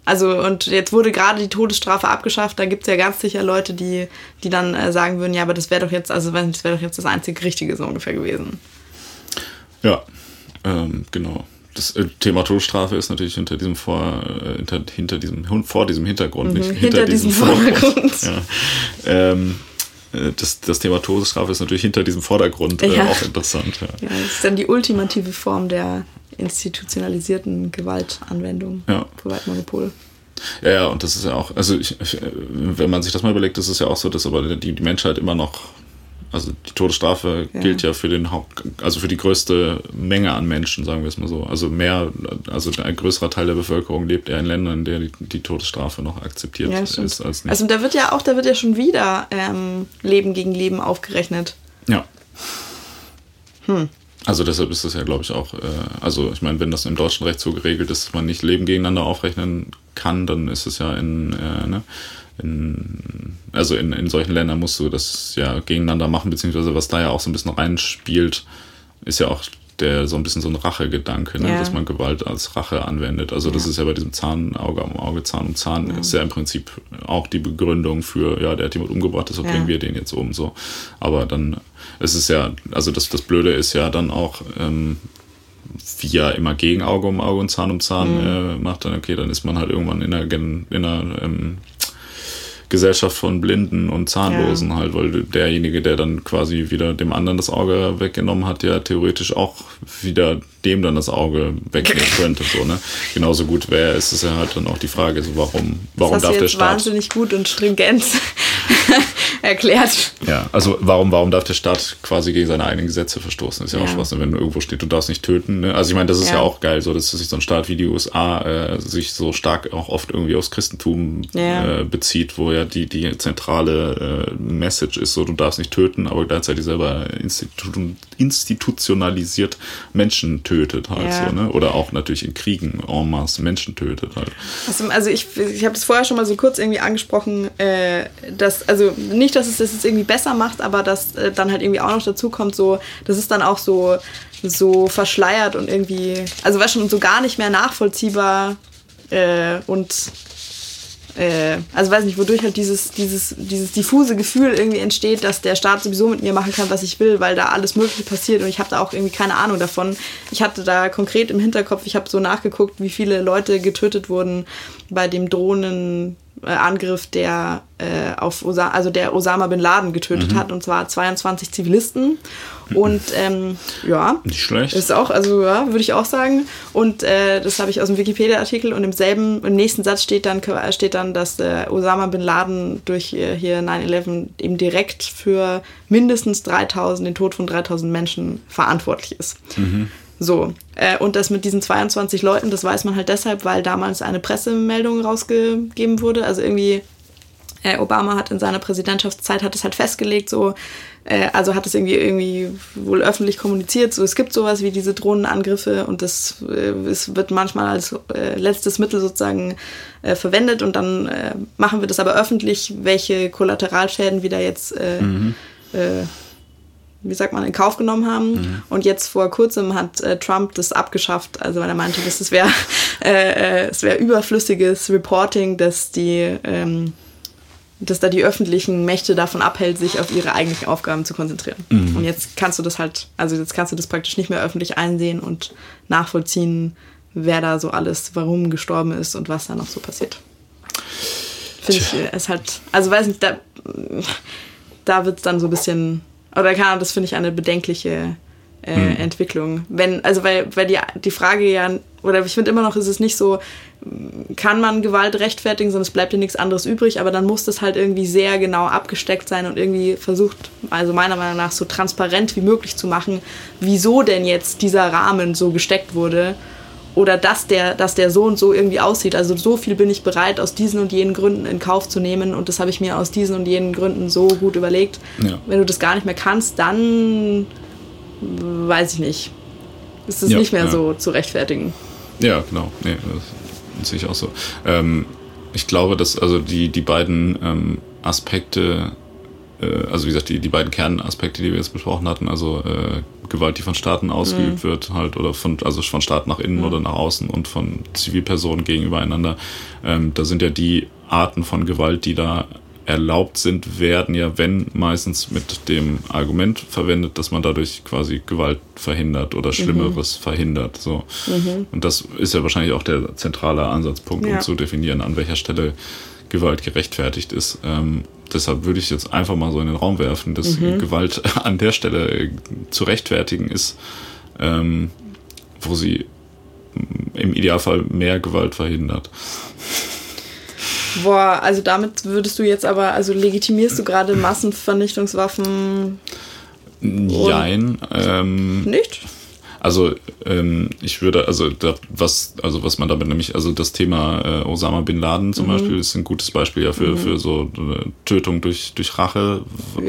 Also, und jetzt wurde gerade die Todesstrafe abgeschafft, da gibt es ja ganz sicher Leute, die, die dann äh, sagen würden, ja, aber das wäre doch jetzt, also das wäre doch jetzt das einzig Richtige so ungefähr gewesen. Ja, ähm, genau. Das äh, Thema Todesstrafe ist natürlich hinter diesem vor, äh, hinter, hinter diesem, vor diesem Hintergrund, mhm, nicht hinter, hinter diesem, diesem Vordergrund. Ja. Ähm, äh, das, das Thema Todesstrafe ist natürlich hinter diesem Vordergrund äh, ja. auch interessant. Ja. ja, das ist dann die ultimative Form der institutionalisierten Gewaltanwendung, ja. Gewaltmonopol. Ja, ja, und das ist ja auch, also ich, wenn man sich das mal überlegt, ist es ja auch so, dass aber die, die Menschheit immer noch, also die Todesstrafe ja. gilt ja für den Haupt, also für die größte Menge an Menschen, sagen wir es mal so. Also mehr, also ein größerer Teil der Bevölkerung lebt eher in Ländern, in denen die, die Todesstrafe noch akzeptiert ja, ist als nicht. Also da wird ja auch, da wird ja schon wieder ähm, Leben gegen Leben aufgerechnet. Ja. Hm. Also deshalb ist das ja, glaube ich, auch, äh, also ich meine, wenn das im deutschen Recht so geregelt ist, dass man nicht Leben gegeneinander aufrechnen kann, dann ist es ja in, äh, ne, in, also in, in solchen Ländern musst du das ja gegeneinander machen, beziehungsweise was da ja auch so ein bisschen reinspielt, ist ja auch der so ein bisschen so ein Rachegedanke, ne? Ja. dass man Gewalt als Rache anwendet. Also das Ja. ist ja bei diesem Zahn, Auge am Auge, Zahn um Zahn, ist ja im Prinzip auch die Begründung für, ja, der hat jemand umgebracht, deshalb Ja. bringen wir den jetzt um. So. Aber dann, es ist ja, also das, das Blöde ist ja dann auch, ähm, wie ja immer gegen Auge um Auge und Zahn um Zahn Mhm. äh, macht, dann okay, dann ist man halt irgendwann in einer, in einer ähm, Gesellschaft von Blinden und Zahnlosen halt, weil derjenige, der dann quasi wieder dem anderen das Auge weggenommen hat, ja theoretisch auch wieder dem dann das Auge wegnehmen könnte. So, ne? Genauso gut wäre, ist es ja halt dann auch die Frage, so warum, warum das hast darf du der jetzt Staat. wahnsinnig gut und stringent erklärt. Ja, also warum, warum darf der Staat quasi gegen seine eigenen Gesetze verstoßen? ist ja, auch Ja. Spaß, wenn irgendwo steht, du darfst nicht töten. Ne? Also ich meine, das ist ja. Ja. auch geil, so dass sich so ein Staat wie die USA äh, sich so stark auch oft irgendwie aufs Christentum Ja. äh, bezieht, wo ja die, die zentrale äh, Message ist, so du darfst nicht töten, aber gleichzeitig selber institu institutionalisiert Menschen tötet halt Ja. so, ne? Oder auch natürlich in Kriegen en masse Menschen tötet halt. Also, also ich, ich habe das vorher schon mal so kurz irgendwie angesprochen, äh, dass, also nicht, dass es das jetzt irgendwie besser macht, aber dass äh, dann halt irgendwie auch noch dazu kommt, so, das ist dann auch so, so verschleiert und irgendwie, also war schon so gar nicht mehr nachvollziehbar äh, und äh, also weiß nicht, wodurch halt dieses, dieses, dieses diffuse Gefühl irgendwie entsteht, dass der Staat sowieso mit mir machen kann, was ich will, weil da alles Mögliche passiert und ich habe da auch irgendwie keine Ahnung davon. Ich hatte da konkret im Hinterkopf, ich habe so nachgeguckt, wie viele Leute getötet wurden bei dem Drohnenangriff, der äh, auf Osa also der Osama bin Laden getötet hat, und zwar 22 Zivilisten. Und ähm, ja, Nicht schlecht. ist auch, also ja, würde ich auch sagen. Und äh, das habe ich aus dem Wikipedia-Artikel und im selben, im nächsten Satz steht dann, steht dann, dass äh, Osama bin Laden durch äh, hier 9-11 eben direkt für mindestens 3000, den Tod von 3000 Menschen verantwortlich ist. So, äh, und das mit diesen 22 Leuten, das weiß man halt deshalb, weil damals eine Pressemeldung rausgegeben wurde. Also irgendwie äh, Obama hat in seiner Präsidentschaftszeit hat es halt festgelegt, so, äh, also hat es irgendwie irgendwie wohl öffentlich kommuniziert, so es gibt sowas wie diese Drohnenangriffe und das äh, es wird manchmal als äh, letztes Mittel sozusagen äh, verwendet und dann äh, machen wir das aber öffentlich, welche Kollateralschäden wir da jetzt äh, wie sagt man, in Kauf genommen haben. Und jetzt vor kurzem hat äh, Trump das abgeschafft, also weil er meinte, dass es wäre äh, äh, es wäre überflüssiges Reporting, dass die ähm, dass da die öffentlichen Mächte davon abhält, sich auf ihre eigentlichen Aufgaben zu konzentrieren. Und jetzt kannst du das halt, also jetzt kannst du das praktisch nicht mehr öffentlich einsehen und nachvollziehen, wer da so alles, warum gestorben ist und was da noch so passiert. Finde ich, ist halt, also weiß nicht, da, da wird es dann so ein bisschen, oder keine Ahnung, das finde ich eine bedenkliche äh, Entwicklung. Wenn, also weil, weil die, die Frage ja, oder ich finde immer noch, ist es nicht so, kann man Gewalt rechtfertigen, es bleibt ja nichts anderes übrig, aber dann muss das halt irgendwie sehr genau abgesteckt sein und irgendwie versucht, also meiner Meinung nach so transparent wie möglich zu machen, wieso denn jetzt dieser Rahmen so gesteckt wurde oder dass der, dass der so und so irgendwie aussieht. Also so viel bin ich bereit, aus diesen und jenen Gründen in Kauf zu nehmen und das habe ich mir aus diesen und jenen Gründen so gut überlegt. Ja. Wenn du das gar nicht mehr kannst, dann weiß ich nicht. Ist es Ja, nicht mehr ja. so zu rechtfertigen. Ja, genau. Nee, das sehe ich auch so. Ähm, ich glaube, dass also die, die beiden ähm, Aspekte, äh, also wie gesagt, die, die beiden Kernaspekte, die wir jetzt besprochen hatten, also äh, Gewalt, die von Staaten ausgeübt wird, halt, oder von, also von Staat nach innen oder nach außen und von Zivilpersonen gegenüber einander, ähm, da sind ja die Arten von Gewalt, die da erlaubt sind, werden ja, wenn meistens mit dem Argument verwendet, dass man dadurch quasi Gewalt verhindert oder Schlimmeres verhindert. So. Und das ist ja wahrscheinlich auch der zentrale Ansatzpunkt, um Ja. zu definieren, an welcher Stelle Gewalt gerechtfertigt ist. Ähm, deshalb würde ich jetzt einfach mal so in den Raum werfen, dass Gewalt an der Stelle äh, zu rechtfertigen ist, ähm, wo sie im Idealfall mehr Gewalt verhindert. Boah, also damit würdest du jetzt aber, also legitimierst du gerade Massenvernichtungswaffen Jein. Ähm, nicht? Also ähm, ich würde, also da, was, also was man damit nämlich, also das Thema äh, Osama bin Laden zum Beispiel ist ein gutes Beispiel ja für, für so äh, Tötung durch, durch Rache,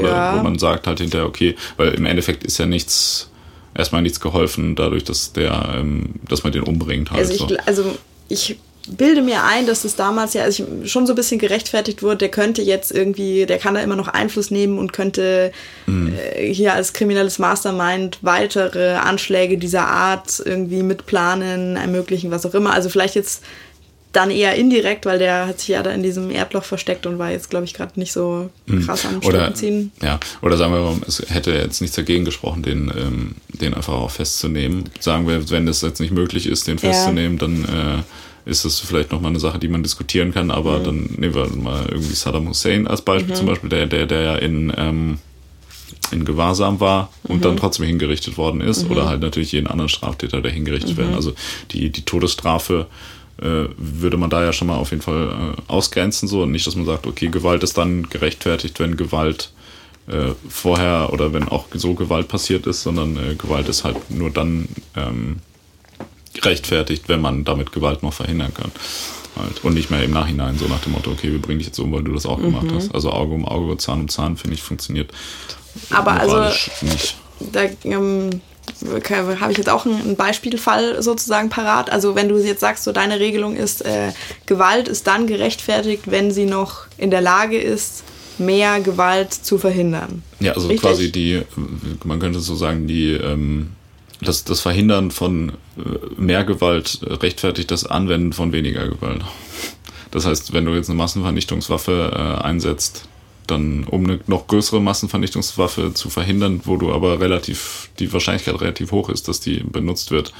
Ja. wo man sagt halt hinterher, okay, weil im Endeffekt ist ja nichts, erstmal nichts geholfen dadurch, dass der, ähm, dass man den umbringt halt. Also ich, so. also ich bilde mir ein, dass es damals ja also ich, schon so ein bisschen gerechtfertigt wurde, der könnte jetzt irgendwie, der kann da immer noch Einfluss nehmen und könnte mhm. äh, hier als kriminelles Mastermind weitere Anschläge dieser Art irgendwie mitplanen, ermöglichen, was auch immer. Also vielleicht jetzt dann eher indirekt, weil der hat sich ja da in diesem Erdloch versteckt und war jetzt, glaube ich, gerade nicht so hm. krass am oder, ziehen. Ja, oder sagen wir mal, es hätte jetzt nichts dagegen gesprochen, den, ähm, den einfach auch festzunehmen. Sagen wir, wenn das jetzt nicht möglich ist, den festzunehmen, ja. dann äh, ist das vielleicht nochmal eine Sache, die man diskutieren kann, aber mhm. dann nehmen wir mal irgendwie Saddam Hussein als Beispiel, mhm. zum Beispiel, der, der, der ja in, ähm, in Gewahrsam war und mhm. dann trotzdem hingerichtet worden ist, mhm. oder halt natürlich jeden anderen Straftäter, der hingerichtet werden. Mhm. Also die, die Todesstrafe äh, würde man da ja schon mal auf jeden Fall äh, ausgrenzen so und nicht, dass man sagt, okay, Gewalt ist dann gerechtfertigt, wenn Gewalt äh, vorher oder wenn auch so Gewalt passiert ist, sondern äh, Gewalt ist halt nur dann ähm, gerechtfertigt, wenn man damit Gewalt noch verhindern kann. Halt. Und nicht mehr im Nachhinein, so nach dem Motto, okay, wir bringen dich jetzt um, weil du das auch mhm. gemacht hast. Also Auge um Auge, Zahn um Zahn, finde ich, funktioniert. Aber also, nicht. da ähm, habe ich jetzt auch einen Beispielfall sozusagen parat. Also wenn du jetzt sagst, so deine Regelung ist, äh, Gewalt ist dann gerechtfertigt, wenn sie noch in der Lage ist, mehr Gewalt zu verhindern. Ja, also Richtig? quasi die, man könnte so sagen, die ähm, das, das Verhindern von äh, mehr Gewalt rechtfertigt das Anwenden von weniger Gewalt. Das heißt, wenn du jetzt eine Massenvernichtungswaffe äh, einsetzt, dann um eine noch größere Massenvernichtungswaffe zu verhindern, wo du aber relativ die Wahrscheinlichkeit relativ hoch ist, dass die benutzt wird,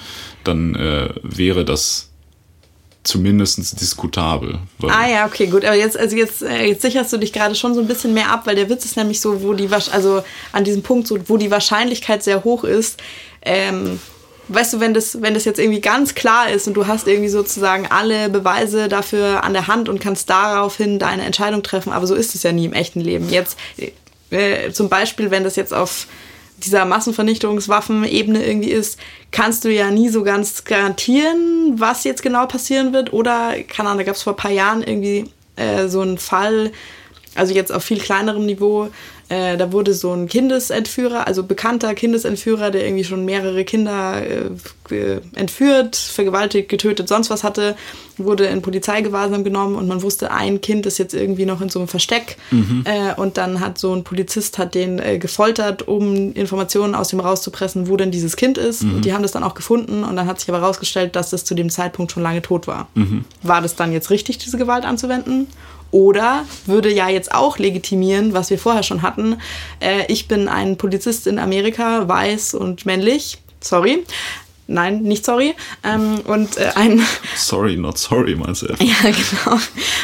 dann äh, wäre das zumindest diskutabel. Ah ja, okay, gut. Aber jetzt, also jetzt, äh, jetzt sicherst du dich gerade schon so ein bisschen mehr ab, weil der Witz ist nämlich so, wo die, also an diesem Punkt, so, wo die Wahrscheinlichkeit sehr hoch ist, ähm, weißt du, wenn das, wenn das jetzt irgendwie ganz klar ist und du hast irgendwie sozusagen alle Beweise dafür an der Hand und kannst daraufhin deine Entscheidung treffen, aber so ist es ja nie im echten Leben. Jetzt äh, zum Beispiel, wenn das jetzt auf dieser Massenvernichtungswaffenebene irgendwie ist, kannst du ja nie so ganz garantieren, was jetzt genau passieren wird. Oder, keine Ahnung, da gab es vor ein paar Jahren irgendwie äh, so einen Fall, also jetzt auf viel kleinerem Niveau, äh, da wurde so ein Kindesentführer, also bekannter Kindesentführer, der irgendwie schon mehrere Kinder äh, entführt, vergewaltigt, getötet, sonst was hatte, wurde in Polizeigewahrsam genommen und man wusste, ein Kind ist jetzt irgendwie noch in so einem Versteck. Mhm. Äh, und dann hat so ein Polizist hat den äh, gefoltert, um Informationen aus dem rauszupressen, wo denn dieses Kind ist. Mhm. Und die haben das dann auch gefunden und dann hat sich aber herausgestellt, dass das zu dem Zeitpunkt schon lange tot war. Mhm. War das dann jetzt richtig, diese Gewalt anzuwenden? Oder würde ja jetzt auch legitimieren, was wir vorher schon hatten. Äh, ich bin ein Polizist in Amerika, weiß und männlich. Sorry. Nein, nicht sorry. Ähm, und äh, ein. Sorry, not sorry, meinst du? ja, genau.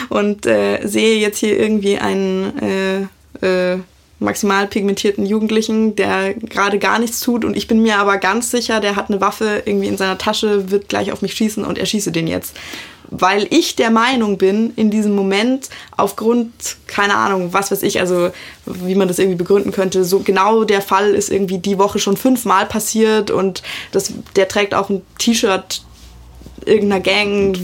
Und äh, sehe jetzt hier irgendwie einen äh, äh, maximal pigmentierten Jugendlichen, der gerade gar nichts tut. Und ich bin mir aber ganz sicher, der hat eine Waffe irgendwie in seiner Tasche, wird gleich auf mich schießen und er schieße den jetzt weil ich der Meinung bin, in diesem Moment aufgrund, keine Ahnung, was weiß ich, also wie man das irgendwie begründen könnte, so genau der Fall ist irgendwie die Woche schon fünfmal passiert und das, der trägt auch ein T-Shirt irgendeiner Gang,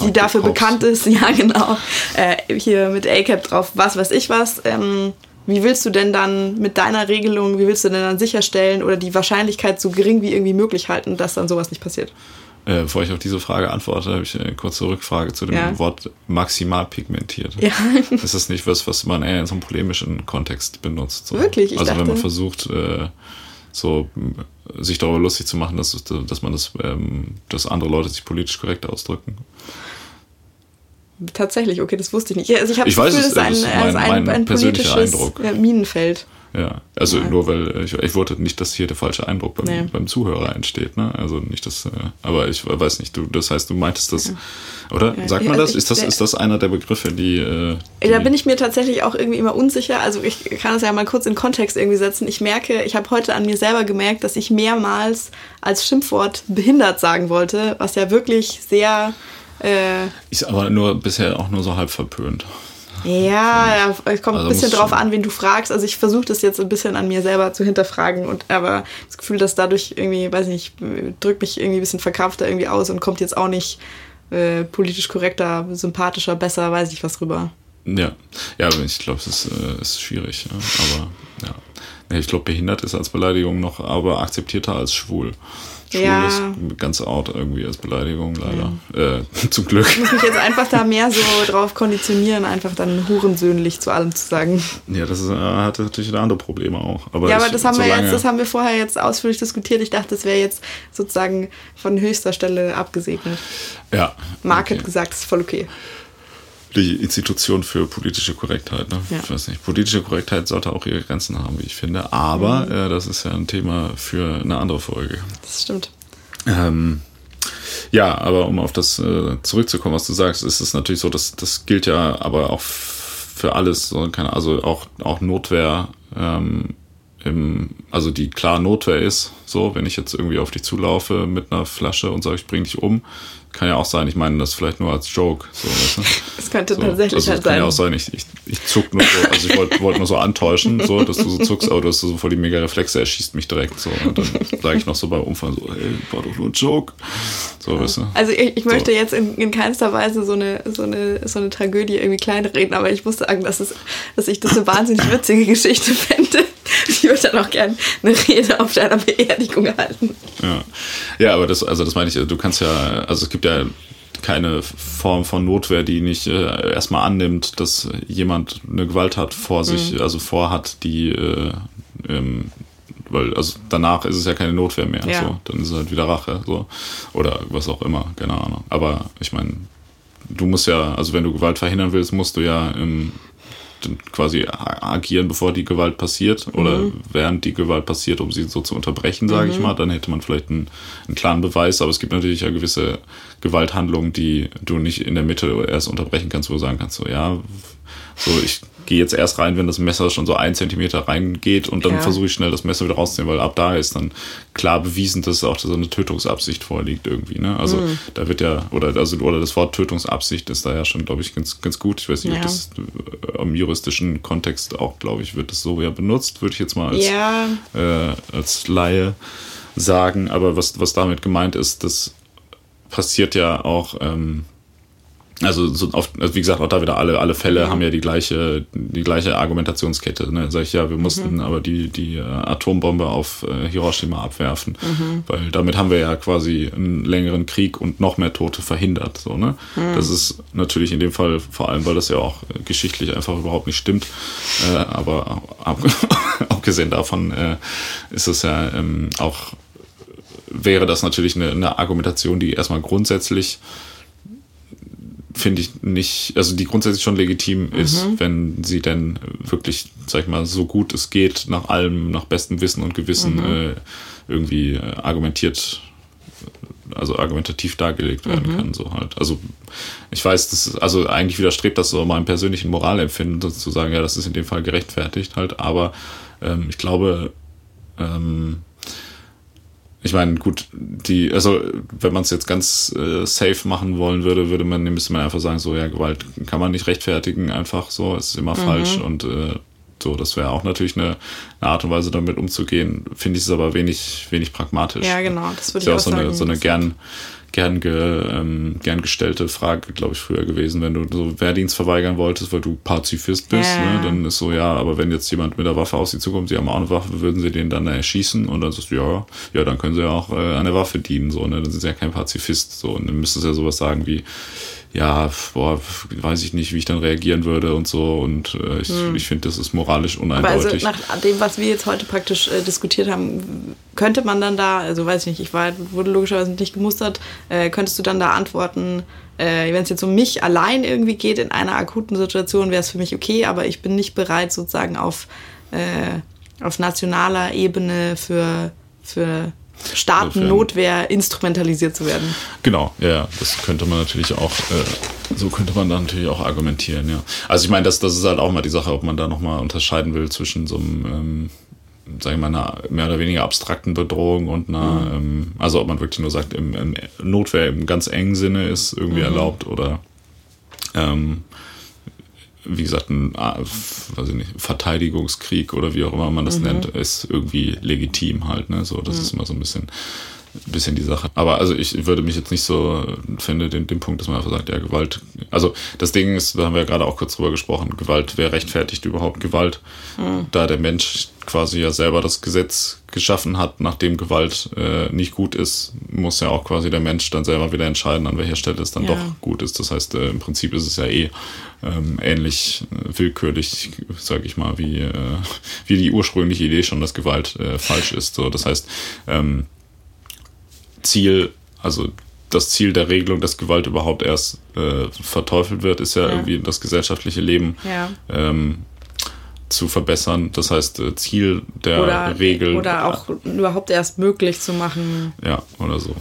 die dafür bekannt ist, ja genau, äh, hier mit A-Cap drauf, was weiß ich was. Ähm, wie willst du denn dann mit deiner Regelung, wie willst du denn dann sicherstellen oder die Wahrscheinlichkeit so gering wie irgendwie möglich halten, dass dann sowas nicht passiert? Äh, bevor ich auf diese Frage antworte, habe ich eine kurze Rückfrage zu dem ja. Wort maximal pigmentiert. Ja. Ist das nicht was, was man eher in so einem polemischen Kontext benutzt? So? Wirklich? Ich also dachte... wenn man versucht, äh, so sich darüber lustig zu machen, dass, dass man das, ähm, dass andere Leute sich politisch korrekt ausdrücken. Tatsächlich, okay, das wusste ich nicht. Also ich habe das Gefühl, es ist ein, mein, ein, ein politisches Eindruck. Minenfeld. Ja, also ja. nur weil ich, ich wollte nicht, dass hier der falsche Eindruck beim, nee. beim Zuhörer entsteht, ne? Also nicht das, äh, aber ich weiß nicht, du, das heißt, du meintest das, ja. oder? Ja. Sagt man das? Ist das, ist das einer der Begriffe, die, äh, die, Da bin ich mir tatsächlich auch irgendwie immer unsicher. Also ich kann es ja mal kurz in Kontext irgendwie setzen. Ich merke, ich habe heute an mir selber gemerkt, dass ich mehrmals als Schimpfwort behindert sagen wollte, was ja wirklich sehr äh, ist aber nur bisher auch nur so halb verpönt. Ja, es kommt also ein bisschen drauf an, wen du fragst. Also ich versuche das jetzt ein bisschen an mir selber zu hinterfragen und aber das Gefühl, dass dadurch irgendwie, weiß nicht, drückt mich irgendwie ein bisschen verkrampfter irgendwie aus und kommt jetzt auch nicht äh, politisch korrekter, sympathischer, besser, weiß ich was rüber. Ja, ja, ich glaube, es ist, äh, ist schwierig, ja. aber ja. ich glaube, behindert ist als Beleidigung noch, aber akzeptierter als schwul. Schwul Ja. ist ganz out irgendwie als Beleidigung, leider. Äh, zum Glück. Ich muss mich jetzt einfach da mehr so drauf konditionieren, einfach dann hurensöhnlich zu allem zu sagen. Ja, das ist, äh, hat natürlich andere Probleme auch. Aber ja, aber ich- das haben wir solange- jetzt, das haben wir vorher jetzt ausführlich diskutiert. Ich dachte, das wäre jetzt sozusagen von höchster Stelle abgesegnet. Ja. Mark okay. gesagt, es ist voll okay. Die Institution für politische Korrektheit, ne? Ja. Ich weiß nicht. Politische Korrektheit sollte auch ihre Grenzen haben, wie ich finde. Aber Mhm. äh, das ist ja ein Thema für eine andere Folge. Das stimmt. Ähm, ja, aber um auf das äh, zurückzukommen, was du sagst, ist es natürlich so, dass das gilt ja aber auch für alles, also auch, auch Notwehr, ähm, im, also die klar Notwehr ist, so, wenn ich jetzt irgendwie auf dich zulaufe mit einer Flasche und sage, ich bring dich um, kann ja auch sein, ich meine das vielleicht nur als Joke, so, weißt du? Es könnte So, tatsächlich also halt kann sein. ja auch sein, ich, ich, ich zuck nur so, also ich wollte wollt nur so antäuschen, so, dass du so zuckst, aber du hast so voll die mega Reflexe, er schießt mich direkt so. Und dann sage ich noch so beim Umfallen so, hey, war doch nur ein Joke. So, weißt du? Also ich, ich möchte So. jetzt in, in keinster Weise so eine, so, eine, so eine Tragödie irgendwie kleinreden, aber ich muss sagen, dass, es, dass ich das eine wahnsinnig witzige Geschichte fände. Ich würde dann auch gerne eine Rede auf deiner Beerdigung halten. Ja. ja, aber das, also das meine ich, du kannst ja, also es gibt ja keine Form von Notwehr, die nicht äh, erstmal annimmt, dass jemand eine Gewalttat vor sich, also vorhat, die äh, ähm, weil also danach ist es ja keine Notwehr mehr, Ja. so, dann ist es halt wieder Rache, so oder was auch immer, keine Ahnung. Aber ich meine, du musst ja, also wenn du Gewalt verhindern willst, musst du ja dann quasi agieren, bevor die Gewalt passiert oder während die Gewalt passiert, um sie so zu unterbrechen, sage ich mal. Dann hätte man vielleicht einen, einen klaren Beweis, aber es gibt natürlich ja gewisse Gewalthandlungen, die du nicht in der Mitte erst unterbrechen kannst, wo du sagen kannst, so ja, so ich gehe jetzt erst rein, wenn das Messer schon so ein Zentimeter reingeht und dann Ja. versuche ich schnell das Messer wieder rauszunehmen, weil ab da ist dann klar bewiesen, dass auch so eine Tötungsabsicht vorliegt irgendwie. Ne? Also Mhm. da wird ja, oder, also, oder das Wort Tötungsabsicht ist da ja schon, glaube ich, ganz, ganz gut. Ich weiß nicht, Ja. ob das äh, im juristischen Kontext auch, glaube ich, wird das so ja benutzt, würde ich jetzt mal als, Ja, äh, als Laie sagen. Aber was, was damit gemeint ist, das passiert ja auch, ähm, also, so oft, also wie gesagt, auch da wieder alle, alle Fälle haben ja die gleiche, die gleiche Argumentationskette. Ne? Sag ich ja, wir mussten aber die, die äh, Atombombe auf äh, Hiroshima abwerfen, weil damit haben wir ja quasi einen längeren Krieg und noch mehr Tote verhindert. So, ne? Das ist natürlich in dem Fall vor allem, weil das ja auch geschichtlich einfach überhaupt nicht stimmt. Äh, aber ab, abgesehen davon äh, ist es ja ähm, auch wäre das natürlich eine, eine Argumentation, die erstmal grundsätzlich finde ich nicht, also die grundsätzlich schon legitim ist, wenn sie denn wirklich, sag ich mal, so gut es geht, nach allem, nach bestem Wissen und Gewissen äh, irgendwie äh, argumentiert, also argumentativ dargelegt werden kann, so halt. Also ich weiß, das ist, also eigentlich widerstrebt das so meinem persönlichen Moralempfinden, zu sagen, ja, das ist in dem Fall gerechtfertigt halt, aber ähm, ich glaube, ähm, ich meine, gut, die, also wenn man es jetzt ganz äh, safe machen wollen würde, würde man, müsste man einfach sagen, so ja, Gewalt kann man nicht rechtfertigen, einfach so, es ist immer falsch und äh, so, das wäre auch natürlich eine, eine Art und Weise, damit umzugehen. Finde ich es aber wenig, wenig pragmatisch. ja, genau. Das würde Ist ja ich auch auch so sagen. eine, so eine gern, gern, ge, ähm, gern gestellte Frage, glaube ich, früher gewesen. Wenn du so Wehrdienst verweigern wolltest, weil du Pazifist bist, Ja. ne, dann ist so, ja, aber wenn jetzt jemand mit der Waffe auf sie zukommt, sie haben auch eine Waffe, würden sie den dann erschießen und dann sagst du, ja, ja, dann können sie ja auch äh, an der Waffe dienen, so, ne, dann sind sie ja kein Pazifist, so, und dann müsstest du ja sowas sagen wie, ja, boah, weiß ich nicht, wie ich dann reagieren würde und so und äh, ich, ich finde, das ist moralisch Hm. Aber also uneindeutig. nach dem, was wir jetzt heute praktisch äh, diskutiert haben, könnte man dann da, also weiß ich nicht, ich war, wurde logischerweise nicht gemustert, äh, könntest du dann da antworten, äh, wenn es jetzt um mich allein irgendwie geht in einer akuten Situation, wäre es für mich okay, aber ich bin nicht bereit sozusagen auf, äh, auf nationaler Ebene für, für Staatennotwehr instrumentalisiert zu werden. Genau, ja, das könnte man natürlich auch, äh, so könnte man dann natürlich auch argumentieren, ja. Also ich meine, das, das ist halt auch mal die Sache, ob man da nochmal unterscheiden will zwischen so einem, ähm, sag ich mal, einer mehr oder weniger abstrakten Bedrohung und einer, ähm, also ob man wirklich nur sagt, im, im Notwehr im ganz engen Sinne ist irgendwie erlaubt oder ähm, wie gesagt, ein ah, weiß ich nicht, Verteidigungskrieg oder wie auch immer man das nennt, ist irgendwie legitim halt. Ne? So, das ist immer so ein bisschen bisschen die Sache. Aber also ich würde mich jetzt nicht so finde, den, den Punkt, dass man einfach sagt, ja, Gewalt. Also das Ding ist, da haben wir ja gerade auch kurz drüber gesprochen, Gewalt, wer rechtfertigt überhaupt Gewalt? Mhm. Da der Mensch quasi ja selber das Gesetz geschaffen hat, nachdem Gewalt äh, nicht gut ist, muss ja auch quasi der Mensch dann selber wieder entscheiden, an welcher Stelle es dann ja. doch gut ist. Das heißt, äh, im Prinzip ist es ja eh ähm, ähnlich äh, willkürlich, sage ich mal, wie, äh, wie die ursprüngliche Idee schon, dass Gewalt äh, falsch ist. So, das heißt, ähm, Ziel, also das Ziel der Regelung, dass Gewalt überhaupt erst äh, verteufelt wird, ist ja, ja, irgendwie das gesellschaftliche Leben ja. ähm, zu verbessern. Das heißt, äh, Ziel der oder, Regel. Oder auch überhaupt erst möglich zu machen. Ja, oder so.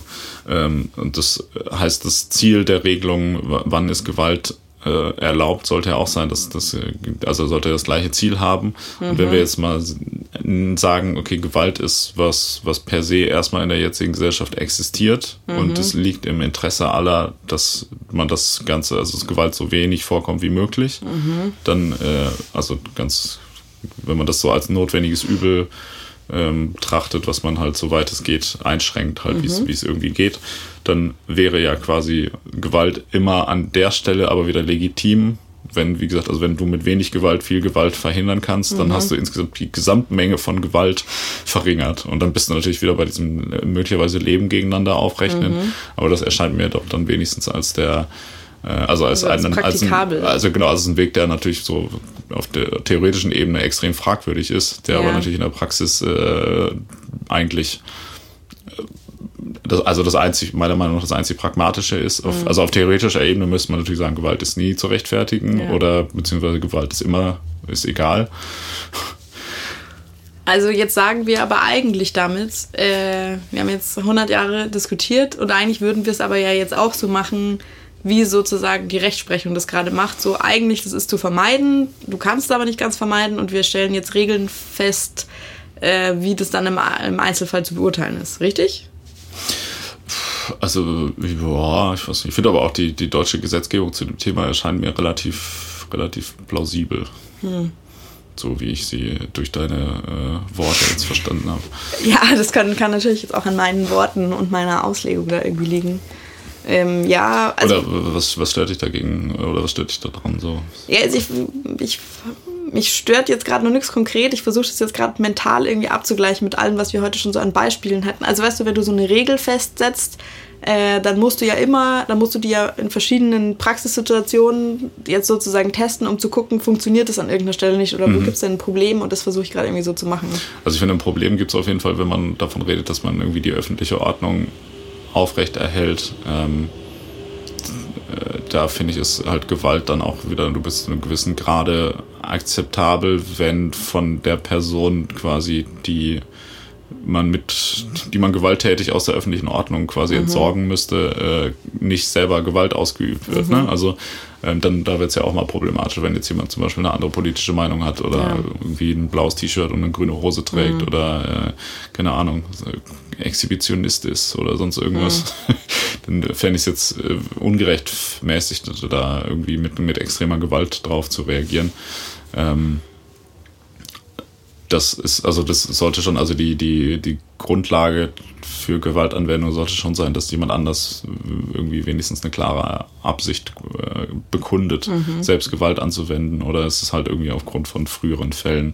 Ähm, und das heißt, das Ziel der Regelung, wann ist Gewalt äh, erlaubt, sollte ja auch sein, dass das, äh, also sollte das gleiche Ziel haben. Mhm. Und wenn wir jetzt mal sagen, okay, Gewalt ist was, was per se erstmal in der jetzigen Gesellschaft existiert mhm. und es liegt im Interesse aller, dass man das Ganze, also dass Gewalt so wenig vorkommt wie möglich, mhm. dann, äh, also ganz, wenn man das so als notwendiges Übel ähm, betrachtet, was man halt so weit es geht einschränkt, halt mhm. wie es irgendwie geht, dann wäre ja quasi Gewalt immer an der Stelle aber wieder legitim. Wenn, wie gesagt, also wenn du mit wenig Gewalt viel Gewalt verhindern kannst, mhm. dann hast du insgesamt die Gesamtmenge von Gewalt verringert. Und dann bist du natürlich wieder bei diesem äh, möglicherweise Leben gegeneinander aufrechnen. Mhm. Aber das erscheint mir doch dann wenigstens als der also als, also als, einen, als ein, also genau, als ein Weg, der natürlich so auf der theoretischen Ebene extrem fragwürdig ist, der ja. aber natürlich in der Praxis äh, eigentlich äh, das, also das einzig, meiner Meinung nach das einzig Pragmatische ist. Auf, mhm. Also auf theoretischer Ebene müsste man natürlich sagen, Gewalt ist nie zu rechtfertigen ja. oder beziehungsweise Gewalt ist immer, ist egal. Also jetzt sagen wir aber eigentlich damit, äh, wir haben jetzt 100 Jahre diskutiert und eigentlich würden wir es aber ja jetzt auch so machen, wie sozusagen die Rechtsprechung das gerade macht. So eigentlich, das ist zu vermeiden, du kannst es aber nicht ganz vermeiden und wir stellen jetzt Regeln fest, äh, wie das dann im, im, Einzelfall zu beurteilen ist. Richtig? Also, ja, ich weiß nicht. Ich finde aber auch die, die deutsche Gesetzgebung zu dem Thema erscheint mir relativ, relativ plausibel. Hm. So wie ich sie durch deine äh, Worte jetzt verstanden habe. Ja, das kann, kann natürlich jetzt auch an meinen Worten und meiner Auslegung da irgendwie liegen. Ähm, ja, also. Oder was, was stört dich dagegen? Oder was stört dich daran so? Ja, also ich, ich mich stört jetzt gerade noch nichts konkret. Ich versuche das jetzt gerade mental irgendwie abzugleichen mit allem, was wir heute schon so an Beispielen hatten. Also weißt du, wenn du so eine Regel festsetzt, äh, dann musst du ja immer, dann musst du die ja in verschiedenen Praxissituationen jetzt sozusagen testen, um zu gucken, funktioniert das an irgendeiner Stelle nicht oder mhm. wo gibt es denn ein Problem und das versuche ich gerade irgendwie so zu machen. Also ich finde, ein Problem gibt es auf jeden Fall, wenn man davon redet, dass man irgendwie die öffentliche Ordnung aufrechterhält. Ähm, äh, da finde ich, ist halt Gewalt dann auch wieder, du bist in einem gewissen Grade akzeptabel, wenn von der Person quasi die man mit, die man gewalttätig aus der öffentlichen Ordnung quasi mhm. entsorgen müsste, äh, nicht selber Gewalt ausgeübt wird. Ne? Mhm. Ne? Also ähm, dann da wird es ja auch mal problematisch, wenn jetzt jemand zum Beispiel eine andere politische Meinung hat oder ja. irgendwie ein blaues T-Shirt und eine grüne Hose trägt mhm. oder äh, keine Ahnung, Exhibitionist ist oder sonst irgendwas. Mhm. dann fände ich es jetzt äh, ungerechtmäßig, da irgendwie mit, mit extremer Gewalt drauf zu reagieren. Ähm, das ist, also das sollte schon, also die, die, die Grundlage für Gewaltanwendung sollte schon sein, dass jemand anders irgendwie wenigstens eine klare Absicht äh, bekundet, mhm. selbst Gewalt anzuwenden oder es ist halt irgendwie aufgrund von früheren Fällen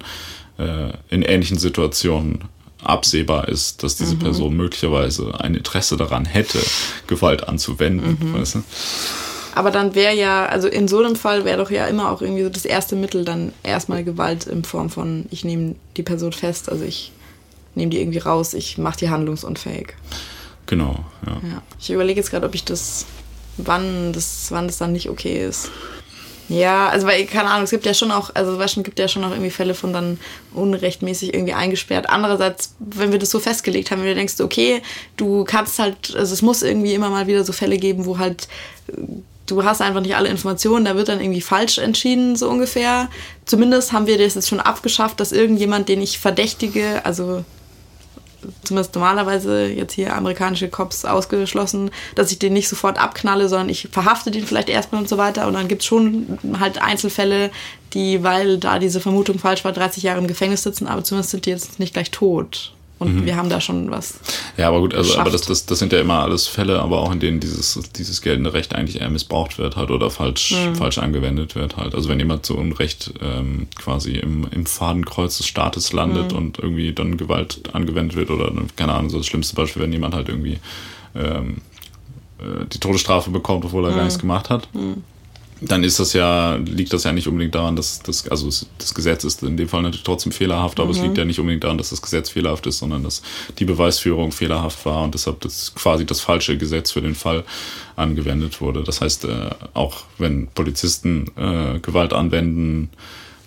äh, in ähnlichen Situationen absehbar ist, dass diese mhm. Person möglicherweise ein Interesse daran hätte, Gewalt anzuwenden. Mhm. Weißt du? Aber dann wäre ja, also in so einem Fall wäre doch ja immer auch irgendwie so das erste Mittel dann erstmal Gewalt in Form von, ich nehme die Person fest, also ich nehme die irgendwie raus, ich mache die handlungsunfähig. Genau, ja. ja. Ich überlege jetzt gerade, ob ich das, wann das, wann das dann nicht okay ist. Ja, also weil, keine Ahnung, es gibt ja schon auch, also es gibt ja schon auch irgendwie Fälle von dann unrechtmäßig irgendwie eingesperrt. Andererseits, wenn wir das so festgelegt haben, wenn du denkst, okay, du kannst halt, also es muss irgendwie immer mal wieder so Fälle geben, wo halt du hast einfach nicht alle Informationen, da wird dann irgendwie falsch entschieden, so ungefähr. Zumindest haben wir das jetzt schon abgeschafft, dass irgendjemand, den ich verdächtige, also zumindest normalerweise jetzt hier amerikanische Cops ausgeschlossen, dass ich den nicht sofort abknalle, sondern ich verhafte den vielleicht erstmal und so weiter. Und dann gibt es schon halt Einzelfälle, die, weil da diese Vermutung falsch war, 30 Jahre im Gefängnis sitzen, aber zumindest sind die jetzt nicht gleich tot. Und mhm. wir haben da schon was. Ja, aber gut, also aber das, das, das sind ja immer alles Fälle, aber auch in denen dieses, dieses geltende Recht eigentlich eher missbraucht wird halt oder falsch, mhm. falsch angewendet wird halt. Also wenn jemand zu Unrecht ähm, quasi im, im Fadenkreuz des Staates landet mhm. und irgendwie dann Gewalt angewendet wird oder keine Ahnung, so das schlimmste Beispiel, wenn jemand halt irgendwie ähm, äh, die Todesstrafe bekommt, obwohl er gar mhm. nichts gemacht hat. Dann ist das ja, liegt das ja nicht unbedingt daran, dass das, also das Gesetz ist in dem Fall natürlich trotzdem fehlerhaft, aber mhm. es liegt ja nicht unbedingt daran, dass das Gesetz fehlerhaft ist, sondern dass die Beweisführung fehlerhaft war und deshalb das quasi das falsche Gesetz für den Fall angewendet wurde. Das heißt, äh, auch wenn Polizisten äh, Gewalt anwenden,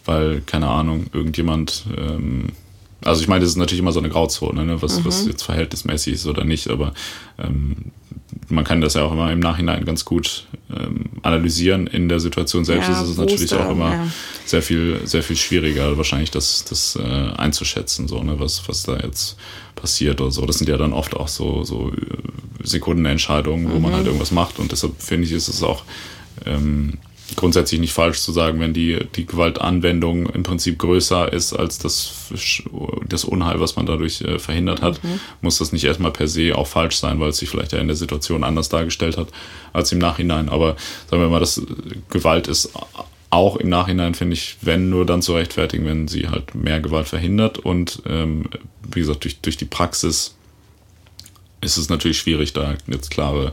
weil, keine Ahnung, irgendjemand ähm, also ich meine, das ist natürlich immer so eine Grauzone, ne, was, mhm. was jetzt verhältnismäßig ist oder nicht, aber ähm, man kann das ja auch immer im Nachhinein ganz gut ähm, analysieren. In der Situation selbst ja, ist es natürlich auch immer ja. sehr viel, sehr viel schwieriger, wahrscheinlich das, das äh, einzuschätzen, so, ne, was, was da jetzt passiert oder so. Das sind ja dann oft auch so, so äh, Sekundenentscheidungen, wo mhm. man halt irgendwas macht und deshalb finde ich, ist es auch ähm, grundsätzlich nicht falsch zu sagen, wenn die, die Gewaltanwendung im Prinzip größer ist als das, das Unheil, was man dadurch äh, verhindert hat, mhm. muss das nicht erstmal per se auch falsch sein, weil es sich vielleicht ja in der Situation anders dargestellt hat als im Nachhinein. Aber sagen wir mal, das Gewalt ist auch im Nachhinein, finde ich, wenn nur dann zu rechtfertigen, wenn sie halt mehr Gewalt verhindert. Und ähm, wie gesagt, durch, durch die Praxis ist es natürlich schwierig, da jetzt klare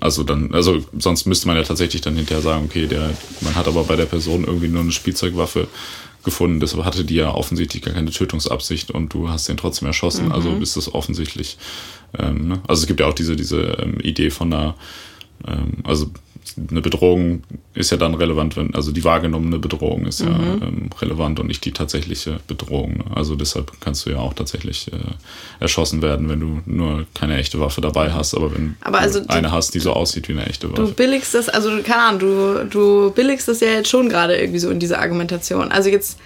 also dann, also sonst müsste man ja tatsächlich dann hinterher sagen, okay, der, man hat aber bei der Person irgendwie nur eine Spielzeugwaffe gefunden, deshalb hatte die ja offensichtlich gar keine Tötungsabsicht und du hast den trotzdem erschossen, mhm. also ist das offensichtlich. Ähm, ne? Also es gibt ja auch diese, diese ähm, Idee von einer, ähm, also eine Bedrohung ist ja dann relevant, wenn, also die wahrgenommene Bedrohung ist mhm. ja ähm, relevant und nicht die tatsächliche Bedrohung. Ne? Also deshalb kannst du ja auch tatsächlich äh, erschossen werden, wenn du nur keine echte Waffe dabei hast, aber wenn aber also du eine hast, die so aussieht wie eine echte Waffe. Du billigst das, also keine Ahnung, du, du billigst das ja jetzt schon gerade irgendwie so in dieser Argumentation. Also jetzt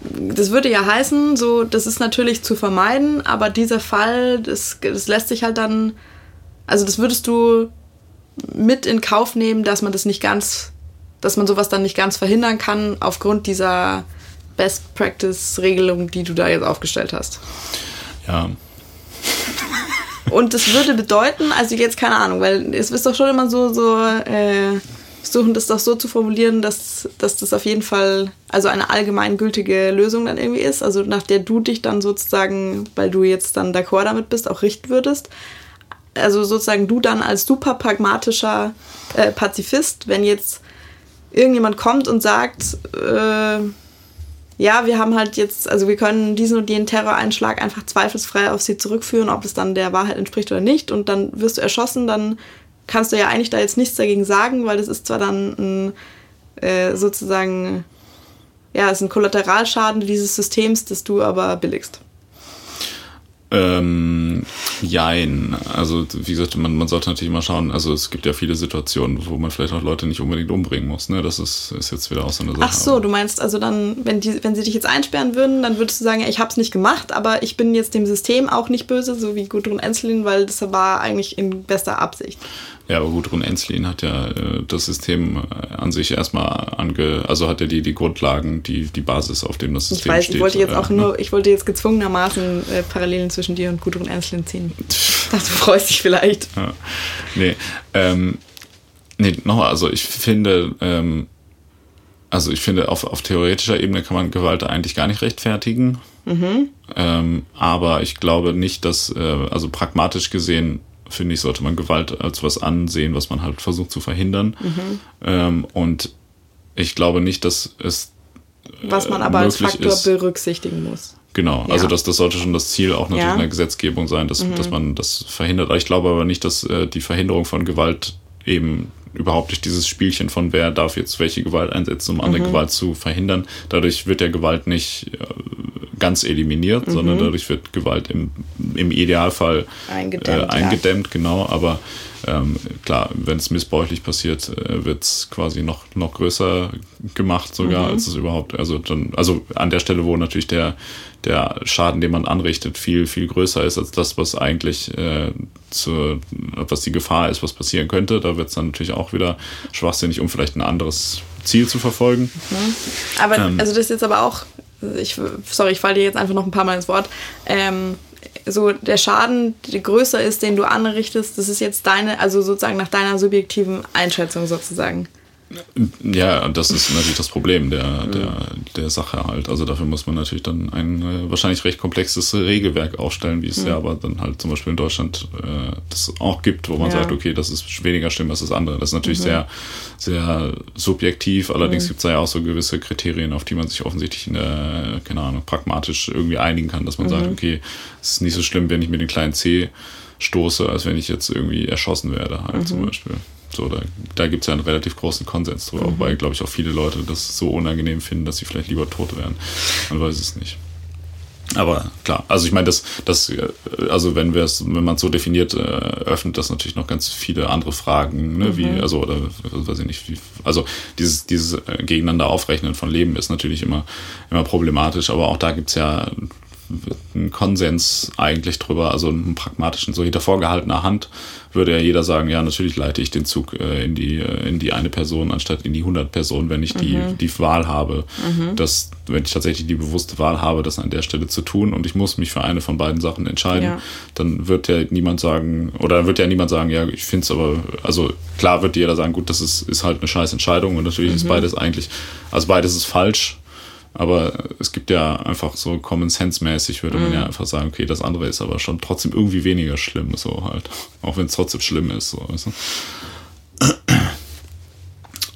das würde ja heißen, so, das ist natürlich zu vermeiden, aber dieser Fall, das, das lässt sich halt dann, also das würdest du mit in Kauf nehmen, dass man das nicht ganz, dass man sowas dann nicht ganz verhindern kann aufgrund dieser Best Practice Regelung, die du da jetzt aufgestellt hast. Ja. Und das würde bedeuten, also jetzt keine Ahnung, weil es ist doch schon immer so, so äh, versuchen das doch so zu formulieren, dass, dass das auf jeden Fall also eine allgemeingültige Lösung dann irgendwie ist, also nach der du dich dann sozusagen, weil du jetzt dann d'accord damit bist, auch richten würdest also sozusagen du dann als super pragmatischer äh, Pazifist, wenn jetzt irgendjemand kommt und sagt, äh, ja, wir haben halt jetzt, also wir können diesen und jenen Terroreinschlag einfach zweifelsfrei auf sie zurückführen, ob es dann der Wahrheit entspricht oder nicht, und dann wirst du erschossen, dann kannst du ja eigentlich da jetzt nichts dagegen sagen, weil das ist zwar dann ein, äh, sozusagen, ja, es ist ein Kollateralschaden dieses Systems, das du aber billigst. Ähm, jein. Also, wie gesagt, man, man sollte natürlich mal schauen, also es gibt ja viele Situationen, wo man vielleicht auch Leute nicht unbedingt umbringen muss, ne? Das ist, ist jetzt wieder auch so eine Sache. Ach so, du meinst also dann, wenn, die, wenn sie dich jetzt einsperren würden, dann würdest du sagen, ja, ich hab's nicht gemacht, aber ich bin jetzt dem System auch nicht böse, so wie Gudrun Enslin, weil das war eigentlich in bester Absicht. Ja, aber Gudrun Enslin hat ja äh, das System äh, an sich erstmal ange, also hat ja die, die Grundlagen, die, die Basis, auf dem das System ich weiß, steht. Ich wollte jetzt auch äh, nur, ich wollte jetzt gezwungenermaßen äh, Parallelen zwischen dir und Gudrun Enslin ziehen. Du freust dich vielleicht. Ja. Nee, ähm, nee, nochmal, also ich finde, ähm, also ich finde, auf, auf theoretischer Ebene kann man Gewalt eigentlich gar nicht rechtfertigen. Mhm. Ähm, aber ich glaube nicht, dass, äh, also pragmatisch gesehen, finde ich, sollte man Gewalt als was ansehen, was man halt versucht zu verhindern. Mhm. Ähm, und ich glaube nicht, dass es. Äh, was man aber als Faktor ist. berücksichtigen muss. Genau, ja. also das, das sollte schon das Ziel auch natürlich ja. in der Gesetzgebung sein, dass, mhm. dass man das verhindert. Ich glaube aber nicht, dass äh, die Verhinderung von Gewalt eben überhaupt durch dieses Spielchen von wer darf jetzt welche Gewalt einsetzen, um andere mhm. Gewalt zu verhindern. Dadurch wird der Gewalt nicht äh, ganz eliminiert, mhm. sondern dadurch wird Gewalt im, im Idealfall eingedämmt, äh, eingedämmt ja. genau. Aber ähm, klar, wenn es missbräuchlich passiert, äh, wird es quasi noch, noch größer gemacht sogar, mhm. als es überhaupt, also dann, also an der Stelle, wo natürlich der, der Schaden, den man anrichtet, viel, viel größer ist als das, was eigentlich äh, zu, was die Gefahr ist, was passieren könnte. Da wird es dann natürlich auch wieder schwachsinnig, um vielleicht ein anderes Ziel zu verfolgen. Mhm. Aber ähm, also das ist jetzt aber auch ich, sorry, ich falle dir jetzt einfach noch ein paar Mal ins Wort. Ähm, so der Schaden, der größer ist, den du anrichtest, das ist jetzt deine, also sozusagen nach deiner subjektiven Einschätzung sozusagen. Ja, das ist natürlich das Problem der, der, der Sache halt. Also dafür muss man natürlich dann ein äh, wahrscheinlich recht komplexes Regelwerk aufstellen, wie es mhm. ja aber dann halt zum Beispiel in Deutschland äh, das auch gibt, wo man ja. sagt, okay, das ist weniger schlimm als das andere. Das ist natürlich mhm. sehr, sehr subjektiv. Allerdings mhm. gibt es da ja auch so gewisse Kriterien, auf die man sich offensichtlich in der, keine Ahnung, pragmatisch irgendwie einigen kann, dass man sagt, mhm. okay, es ist nicht so schlimm, wenn ich mir den kleinen C stoße, als wenn ich jetzt irgendwie erschossen werde, halt zum mhm. Beispiel. So, da, da gibt es ja einen relativ großen Konsens drüber, mhm. wobei, glaube ich, auch viele Leute das so unangenehm finden, dass sie vielleicht lieber tot wären. Man weiß es nicht. Aber klar, also ich meine, das, das, also wenn wir es, wenn man es so definiert, äh, öffnet das natürlich noch ganz viele andere Fragen, ne? Mhm. wie, also, oder weiß ich nicht, wie, also dieses, dieses äh, gegeneinander Aufrechnen von Leben ist natürlich immer, immer problematisch, aber auch da gibt es ja einen Konsens eigentlich drüber, also einen pragmatischen, so hinter vorgehaltener Hand würde ja jeder sagen, ja, natürlich leite ich den Zug äh, in, die, äh, in die eine Person anstatt in die 100 Personen, wenn ich mhm. die, die Wahl habe, mhm. dass, wenn ich tatsächlich die bewusste Wahl habe, das an der Stelle zu tun und ich muss mich für eine von beiden Sachen entscheiden, ja. dann wird ja niemand sagen, oder dann wird ja niemand sagen, ja, ich finde es aber, also klar wird jeder sagen, gut, das ist, ist halt eine scheiß Entscheidung und natürlich mhm. ist beides eigentlich, also beides ist falsch, aber es gibt ja einfach so Common Sense mäßig, würde man ja mhm. einfach sagen, okay, das andere ist aber schon trotzdem irgendwie weniger schlimm, so halt. Auch wenn es trotzdem schlimm ist, so, weißt du?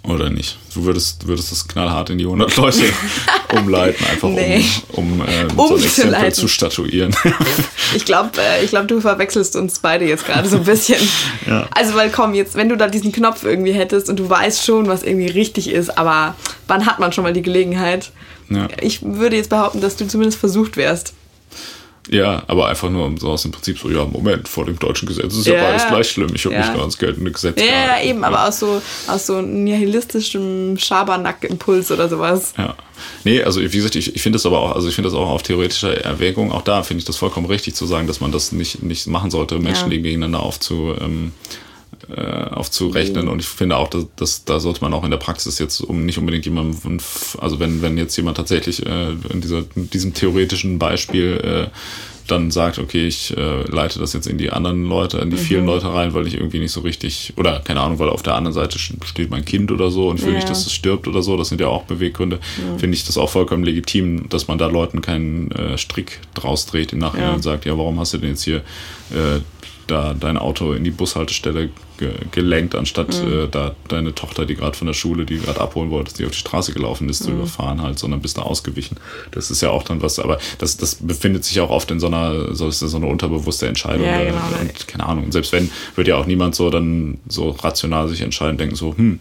Oder nicht? Du würdest, würdest das knallhart in die 100 Leute umleiten, einfach nee. um, um äh, so ein Exempel zu statuieren. ich glaube, äh, glaub, du verwechselst uns beide jetzt gerade so ein bisschen. ja. Also, weil komm, jetzt, wenn du da diesen Knopf irgendwie hättest und du weißt schon, was irgendwie richtig ist, aber wann hat man schon mal die Gelegenheit? Ja. Ich würde jetzt behaupten, dass du zumindest versucht wärst. Ja, aber einfach nur so aus dem Prinzip so, ja, Moment, vor dem deutschen Gesetz ist ja, ja beides gleich schlimm. Ich habe ja. mich nur ans geltende Gesetz Ja, ja eben, aber aus so, aus so nihilistischem Schabernack-Impuls oder sowas. Ja. Nee, also wie gesagt, ich, ich finde das aber auch, also ich finde das auch auf theoretischer Erwägung, auch da finde ich das vollkommen richtig zu sagen, dass man das nicht, nicht machen sollte, Menschenleben gegeneinander aufzu, ähm, äh, aufzurechnen. Und ich finde auch, dass, dass da sollte man auch in der Praxis jetzt um nicht unbedingt jemanden, also wenn, wenn jetzt jemand tatsächlich äh, in, dieser, in diesem theoretischen Beispiel äh, dann sagt, okay, ich äh, leite das jetzt in die anderen Leute, in die mhm. vielen Leute rein, weil ich irgendwie nicht so richtig, oder keine Ahnung, weil auf der anderen Seite steht mein Kind oder so und will ja. nicht, dass es stirbt oder so, das sind ja auch Beweggründe, ja. finde ich das auch vollkommen legitim, dass man da Leuten keinen äh, Strick draus dreht im Nachhinein ja. und sagt, ja, warum hast du denn jetzt hier äh, da dein Auto in die Bushaltestelle ge gelenkt, anstatt mhm. äh, da deine Tochter, die gerade von der Schule, die gerade abholen wollte, die auf die Straße gelaufen ist, mhm. zu überfahren halt, sondern bist da ausgewichen. Das ist ja auch dann was, aber das, das befindet sich auch oft in so einer, so, so eine unterbewusste Entscheidung. Ja, genau. Und keine Ahnung, selbst wenn, wird ja auch niemand so dann so rational sich entscheiden, denken so, hm,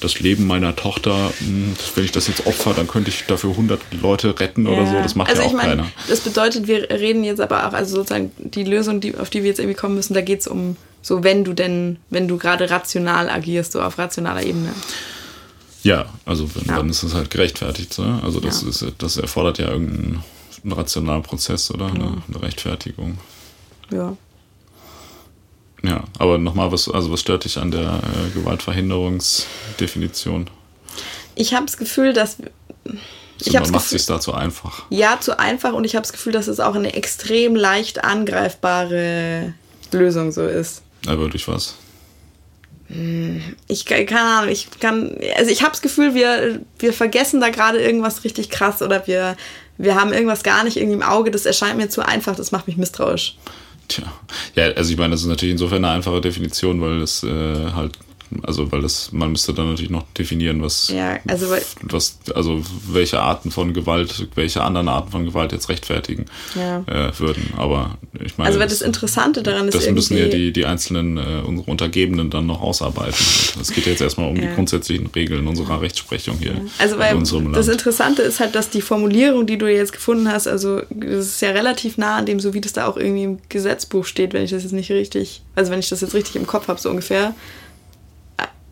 das Leben meiner Tochter, hm, wenn ich das jetzt opfer, dann könnte ich dafür 100 Leute retten ja. oder so. Das macht also ja auch ich mein, keiner. Das bedeutet, wir reden jetzt aber auch, also sozusagen die Lösung, die, auf die wir jetzt irgendwie kommen müssen, da geht es um so, wenn du denn, wenn du gerade rational agierst, so auf rationaler Ebene. Ja, also wenn, ja. dann ist es halt gerechtfertigt. So. Also das, ja. ist, das erfordert ja irgendeinen rationalen Prozess oder eine, ja. eine Rechtfertigung. Ja. Ja, aber nochmal, was, also was stört dich an der äh, Gewaltverhinderungsdefinition? Ich habe das Gefühl, dass. So, ich man macht es sich da zu einfach. Ja, zu einfach und ich habe das Gefühl, dass es auch eine extrem leicht angreifbare Lösung so ist. Aber durch was? Ich keine Ahnung, ich kann, also ich habe das Gefühl, wir, wir vergessen da gerade irgendwas richtig krass oder wir, wir haben irgendwas gar nicht irgendwie im Auge, das erscheint mir zu einfach, das macht mich misstrauisch. Tja, ja, also ich meine, das ist natürlich insofern eine einfache Definition, weil es äh, halt also, weil das, man müsste dann natürlich noch definieren, was, ja, also, was, also welche Arten von Gewalt, welche anderen Arten von Gewalt jetzt rechtfertigen ja. äh, würden. Aber ich meine. Also, weil das, das Interessante daran ist. Das müssen ja die, die einzelnen äh, unsere Untergebenen dann noch ausarbeiten. Es geht jetzt erstmal um ja. die grundsätzlichen Regeln unserer Rechtsprechung hier. Also, weil das Interessante ist halt, dass die Formulierung, die du jetzt gefunden hast, also, das ist ja relativ nah an dem, so wie das da auch irgendwie im Gesetzbuch steht, wenn ich das jetzt nicht richtig, also, wenn ich das jetzt richtig im Kopf habe, so ungefähr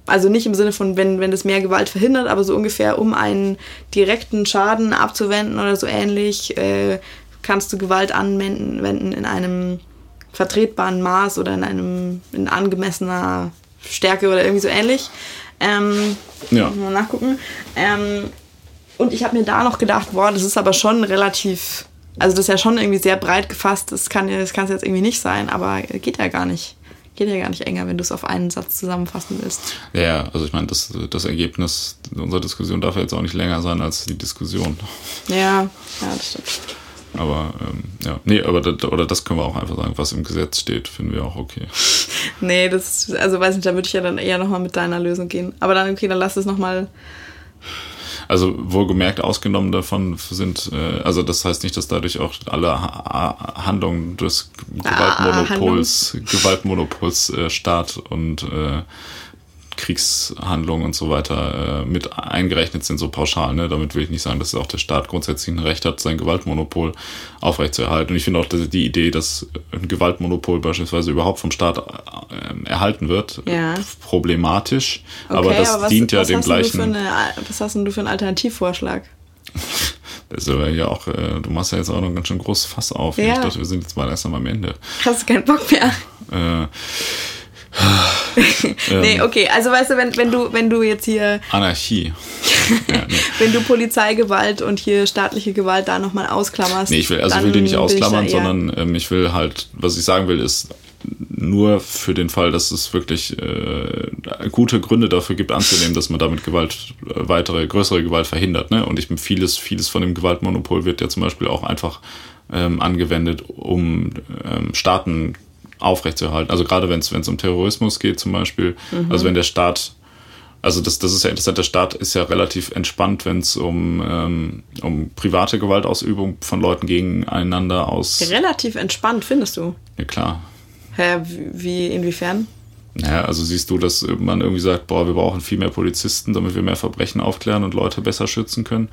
also nicht im Sinne von, wenn, wenn das mehr Gewalt verhindert, aber so ungefähr, um einen direkten Schaden abzuwenden oder so ähnlich, äh, kannst du Gewalt anwenden in einem vertretbaren Maß oder in einem in angemessener Stärke oder irgendwie so ähnlich. Ähm, ja. Mal nachgucken. Ähm, und ich habe mir da noch gedacht, boah, das ist aber schon relativ, also das ist ja schon irgendwie sehr breit gefasst, das kann das kann es jetzt irgendwie nicht sein, aber geht ja gar nicht. Geht ja gar nicht enger, wenn du es auf einen Satz zusammenfassen willst. Ja, also ich meine, das, das Ergebnis unserer Diskussion darf ja jetzt auch nicht länger sein als die Diskussion. Ja, ja, das stimmt. Aber ähm, ja, nee, aber das, oder das können wir auch einfach sagen, was im Gesetz steht, finden wir auch okay. nee, das, also weiß nicht, da würde ich ja dann eher nochmal mit deiner Lösung gehen. Aber dann, okay, dann lass es nochmal also wohlgemerkt ausgenommen davon sind, äh, also das heißt nicht, dass dadurch auch alle ha Handlungen des Gewaltmonopols, ah, Gewaltmonopols äh, Staat und äh, Kriegshandlungen und so weiter äh, mit eingerechnet sind, so pauschal. Ne? Damit will ich nicht sagen, dass auch der Staat grundsätzlich ein Recht hat, sein Gewaltmonopol aufrechtzuerhalten. Und ich finde auch dass die Idee, dass ein Gewaltmonopol beispielsweise überhaupt vom Staat äh, erhalten wird, ja. problematisch. Okay, aber das aber was, dient ja dem gleichen. Eine, was hast denn du für einen Alternativvorschlag? Aber ja auch, äh, du machst ja jetzt auch noch ein ganz schön großes Fass auf. Ja. Ich dachte, wir sind jetzt mal erst einmal am Ende. Hast du keinen Bock mehr? Äh, nee, ähm. okay, also weißt du, wenn, wenn du, wenn du jetzt hier. Anarchie. ja, nee. Wenn du Polizeigewalt und hier staatliche Gewalt da nochmal ausklammerst. Nee, ich will, also ich will die nicht ausklammern, sondern ähm, ich will halt, was ich sagen will, ist nur für den Fall, dass es wirklich äh, gute Gründe dafür gibt, anzunehmen, dass man damit Gewalt, äh, weitere, größere Gewalt verhindert. Ne? Und ich bin vieles, vieles von dem Gewaltmonopol wird ja zum Beispiel auch einfach ähm, angewendet, um ähm, Staaten aufrechtzuerhalten. Also gerade wenn es um Terrorismus geht zum Beispiel, mhm. also wenn der Staat, also das, das ist ja interessant, der Staat ist ja relativ entspannt, wenn es um, ähm, um private Gewaltausübung von Leuten gegeneinander aus... Relativ entspannt, findest du? Ja, klar. Hä, wie, inwiefern? Naja, also siehst du, dass man irgendwie sagt, boah, wir brauchen viel mehr Polizisten, damit wir mehr Verbrechen aufklären und Leute besser schützen können.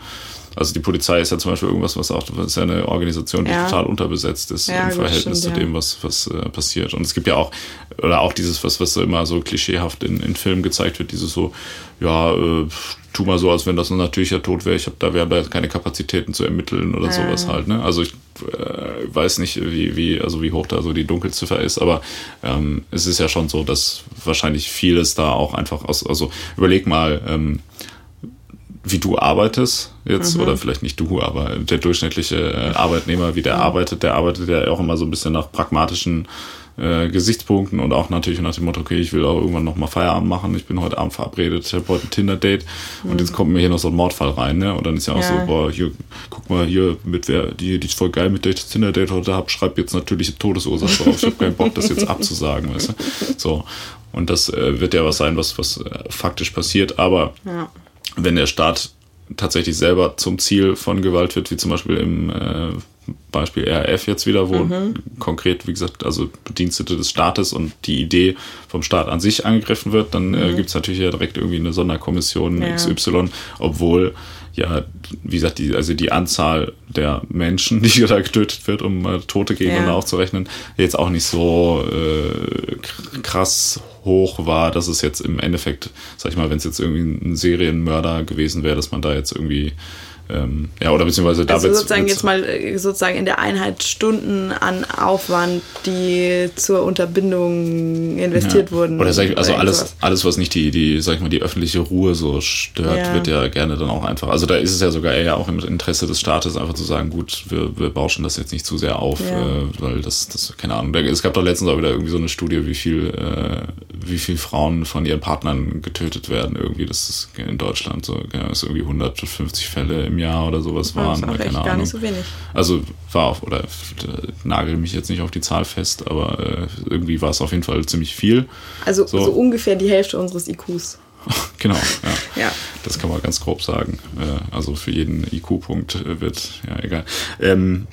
Also die Polizei ist ja zum Beispiel irgendwas, was auch, das ist ja eine Organisation, die ja. total unterbesetzt ist ja, im Verhältnis stimmt, zu dem, was, was äh, passiert. Und es gibt ja auch, oder auch dieses, was, was immer so klischeehaft in, in Filmen gezeigt wird, dieses so, ja, äh, tu mal so, als wenn das ein natürlicher Tod wäre. Ich habe da, wir haben da keine Kapazitäten zu ermitteln oder sowas halt. Ne? Also ich äh, weiß nicht, wie, wie, also wie hoch da so die Dunkelziffer ist, aber ähm, es ist ja schon so, dass wahrscheinlich vieles da auch einfach aus, also überleg mal, ähm, wie du arbeitest jetzt, mhm. oder vielleicht nicht du, aber der durchschnittliche äh, Arbeitnehmer, wie der mhm. arbeitet, der arbeitet ja auch immer so ein bisschen nach pragmatischen äh, Gesichtspunkten und auch natürlich nach dem Motto, okay, ich will auch irgendwann nochmal Feierabend machen, ich bin heute Abend verabredet, ich habe heute ein Tinder-Date mhm. und jetzt kommt mir hier noch so ein Mordfall rein, ne? Und dann ist ja auch ja. so, boah, hier, guck mal, hier, mit wer, die, die ist voll geil, mit der ich das Tinder-Date heute habe, schreib jetzt natürliche Todesursache drauf, ich habe keinen Bock, das jetzt abzusagen, weißt du? So. Und das äh, wird ja was sein, was, was äh, faktisch passiert, aber ja. Wenn der Staat tatsächlich selber zum Ziel von Gewalt wird, wie zum Beispiel im äh, Beispiel RAF jetzt wieder, wo mhm. konkret, wie gesagt, also Bedienstete des Staates und die Idee vom Staat an sich angegriffen wird, dann äh, mhm. äh, gibt es natürlich ja direkt irgendwie eine Sonderkommission ja. XY, obwohl ja, wie gesagt, die, also die Anzahl der Menschen, die da getötet wird, um äh, Tote gegeneinander ja. aufzurechnen, jetzt auch nicht so äh, krass hoch war, dass es jetzt im Endeffekt, sag ich mal, wenn es jetzt irgendwie ein Serienmörder gewesen wäre, dass man da jetzt irgendwie ähm, ja, oder beziehungsweise da also sozusagen jetzt mal äh, sozusagen in der Einheit Stunden an Aufwand, die zur Unterbindung investiert ja. wurden. Oder sag ich, also alles, alles, was nicht die, die, sag ich mal, die öffentliche Ruhe so stört, ja. wird ja gerne dann auch einfach. Also da ist es ja sogar eher auch im Interesse des Staates, einfach zu sagen, gut, wir, wir bauschen das jetzt nicht zu sehr auf, ja. äh, weil das, das, keine Ahnung. Es gab doch letztens auch wieder irgendwie so eine Studie, wie viel, äh, wie viel Frauen von ihren Partnern getötet werden. Irgendwie, das ist in Deutschland so, ja, ist irgendwie 150 Fälle im Jahr oder sowas waren. Das ist keine gar nicht so wenig. Also war auf, oder nagel mich jetzt nicht auf die Zahl fest, aber äh, irgendwie war es auf jeden Fall ziemlich viel. Also so, so ungefähr die Hälfte unseres IQs. genau, ja. ja. Das kann man ganz grob sagen. Äh, also für jeden IQ-Punkt äh, wird, ja, egal. Ähm,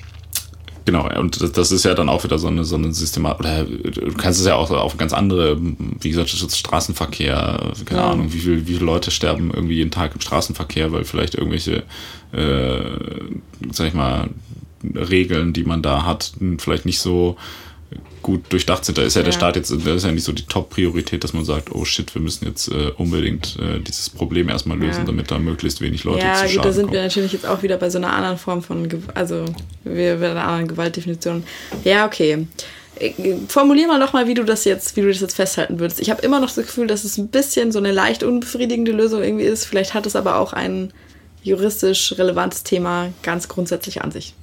Genau, und das ist ja dann auch wieder so eine, so eine Systemat, oder du kannst es ja auch auf ganz andere, wie gesagt, Straßenverkehr, keine ja. Ahnung, wie, viel, wie viele Leute sterben irgendwie jeden Tag im Straßenverkehr, weil vielleicht irgendwelche, äh, sag ich mal, Regeln, die man da hat, vielleicht nicht so gut durchdacht sind. Da ist ja, ja, der Staat jetzt, da ist ja nicht so die Top-Priorität, dass man sagt, oh shit, wir müssen jetzt äh, unbedingt äh, dieses Problem erstmal lösen, ja. damit da möglichst wenig Leute ja, zu Schaden Ja, da sind kommen. wir natürlich jetzt auch wieder bei so einer anderen Form von, also wir bei einer anderen Gewaltdefinition. Ja, okay. Äh, formulier mal nochmal, wie du das jetzt, wie du das jetzt festhalten würdest. Ich habe immer noch das Gefühl, dass es ein bisschen so eine leicht unbefriedigende Lösung irgendwie ist. Vielleicht hat es aber auch einen juristisch relevantes Thema ganz grundsätzlich an sich.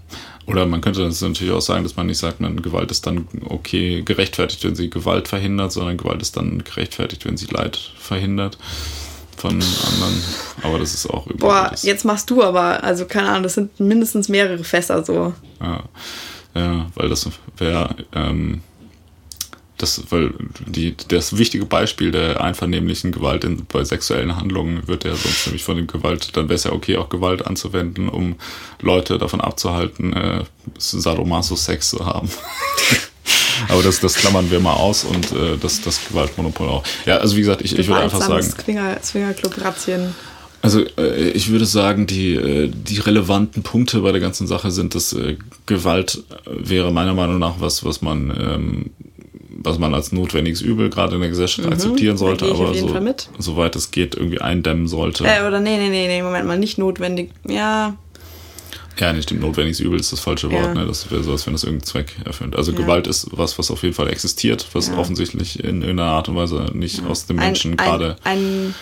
Oder man könnte das natürlich auch sagen, dass man nicht sagt, man, Gewalt ist dann okay gerechtfertigt, wenn sie Gewalt verhindert, sondern Gewalt ist dann gerechtfertigt, wenn sie Leid verhindert von anderen. Aber das ist auch Boah, jetzt machst du aber, also keine Ahnung, das sind mindestens mehrere Fässer so. Ja, ja weil das wäre. Ähm, das, weil die, das wichtige Beispiel der einvernehmlichen Gewalt in, bei sexuellen Handlungen wird ja sonst nämlich von dem Gewalt, dann wäre es ja okay, auch Gewalt anzuwenden, um Leute davon abzuhalten, äh, Sadomaso-Sex zu haben. Aber das, das klammern wir mal aus und äh, das, das Gewaltmonopol auch. Ja, also wie gesagt, ich, ich würde einfach sagen. Zwinger, Zwingerclub Razzien. Also äh, ich würde sagen, die, äh, die relevanten Punkte bei der ganzen Sache sind, dass äh, Gewalt wäre meiner Meinung nach was, was man ähm, was man als notwendiges Übel gerade in der Gesellschaft mhm, akzeptieren sollte, aber so, soweit es geht, irgendwie eindämmen sollte. Äh, oder nee, nee, nee, nee, Moment mal, nicht notwendig. Ja. Ja, nicht stimmt, notwendiges Übel ist das falsche Wort, ja. ne? Das wäre so, als wenn das irgendeinen Zweck erfüllt. Also ja. Gewalt ist was, was auf jeden Fall existiert, was ja. offensichtlich in irgendeiner Art und Weise nicht aus dem Menschen gerade. Ein, ein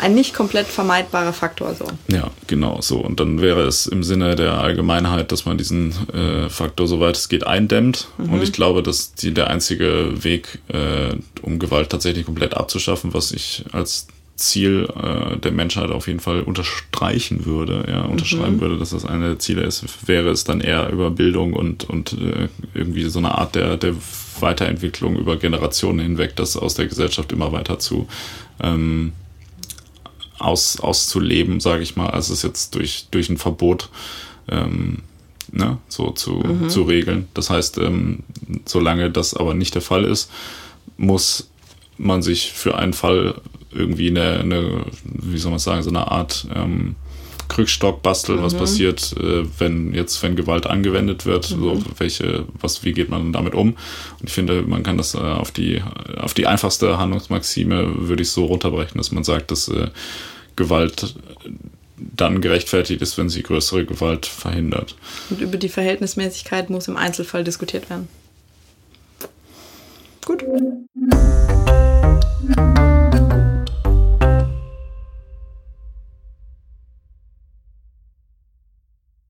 ein nicht komplett vermeidbarer Faktor. So. Ja, genau so. Und dann wäre es im Sinne der Allgemeinheit, dass man diesen äh, Faktor, soweit es geht, eindämmt. Mhm. Und ich glaube, dass die, der einzige Weg, äh, um Gewalt tatsächlich komplett abzuschaffen, was ich als Ziel äh, der Menschheit auf jeden Fall unterstreichen würde, ja, unterschreiben mhm. würde, dass das eine der Ziele ist, wäre es dann eher über Bildung und, und äh, irgendwie so eine Art der, der Weiterentwicklung über Generationen hinweg, das aus der Gesellschaft immer weiter zu ähm, aus, auszuleben, sage ich mal, als es jetzt durch, durch ein Verbot ähm, ne, so zu, mhm. zu regeln. Das heißt, ähm, solange das aber nicht der Fall ist, muss man sich für einen Fall irgendwie eine, eine wie soll man sagen, so eine Art ähm, Krückstock basteln, mhm. was passiert, äh, wenn jetzt, wenn Gewalt angewendet wird, mhm. so welche, was, wie geht man damit um? Und ich finde, man kann das äh, auf die, auf die einfachste Handlungsmaxime würde ich so runterbrechen, dass man sagt, dass äh, Gewalt dann gerechtfertigt ist, wenn sie größere Gewalt verhindert. Und über die Verhältnismäßigkeit muss im Einzelfall diskutiert werden. Gut.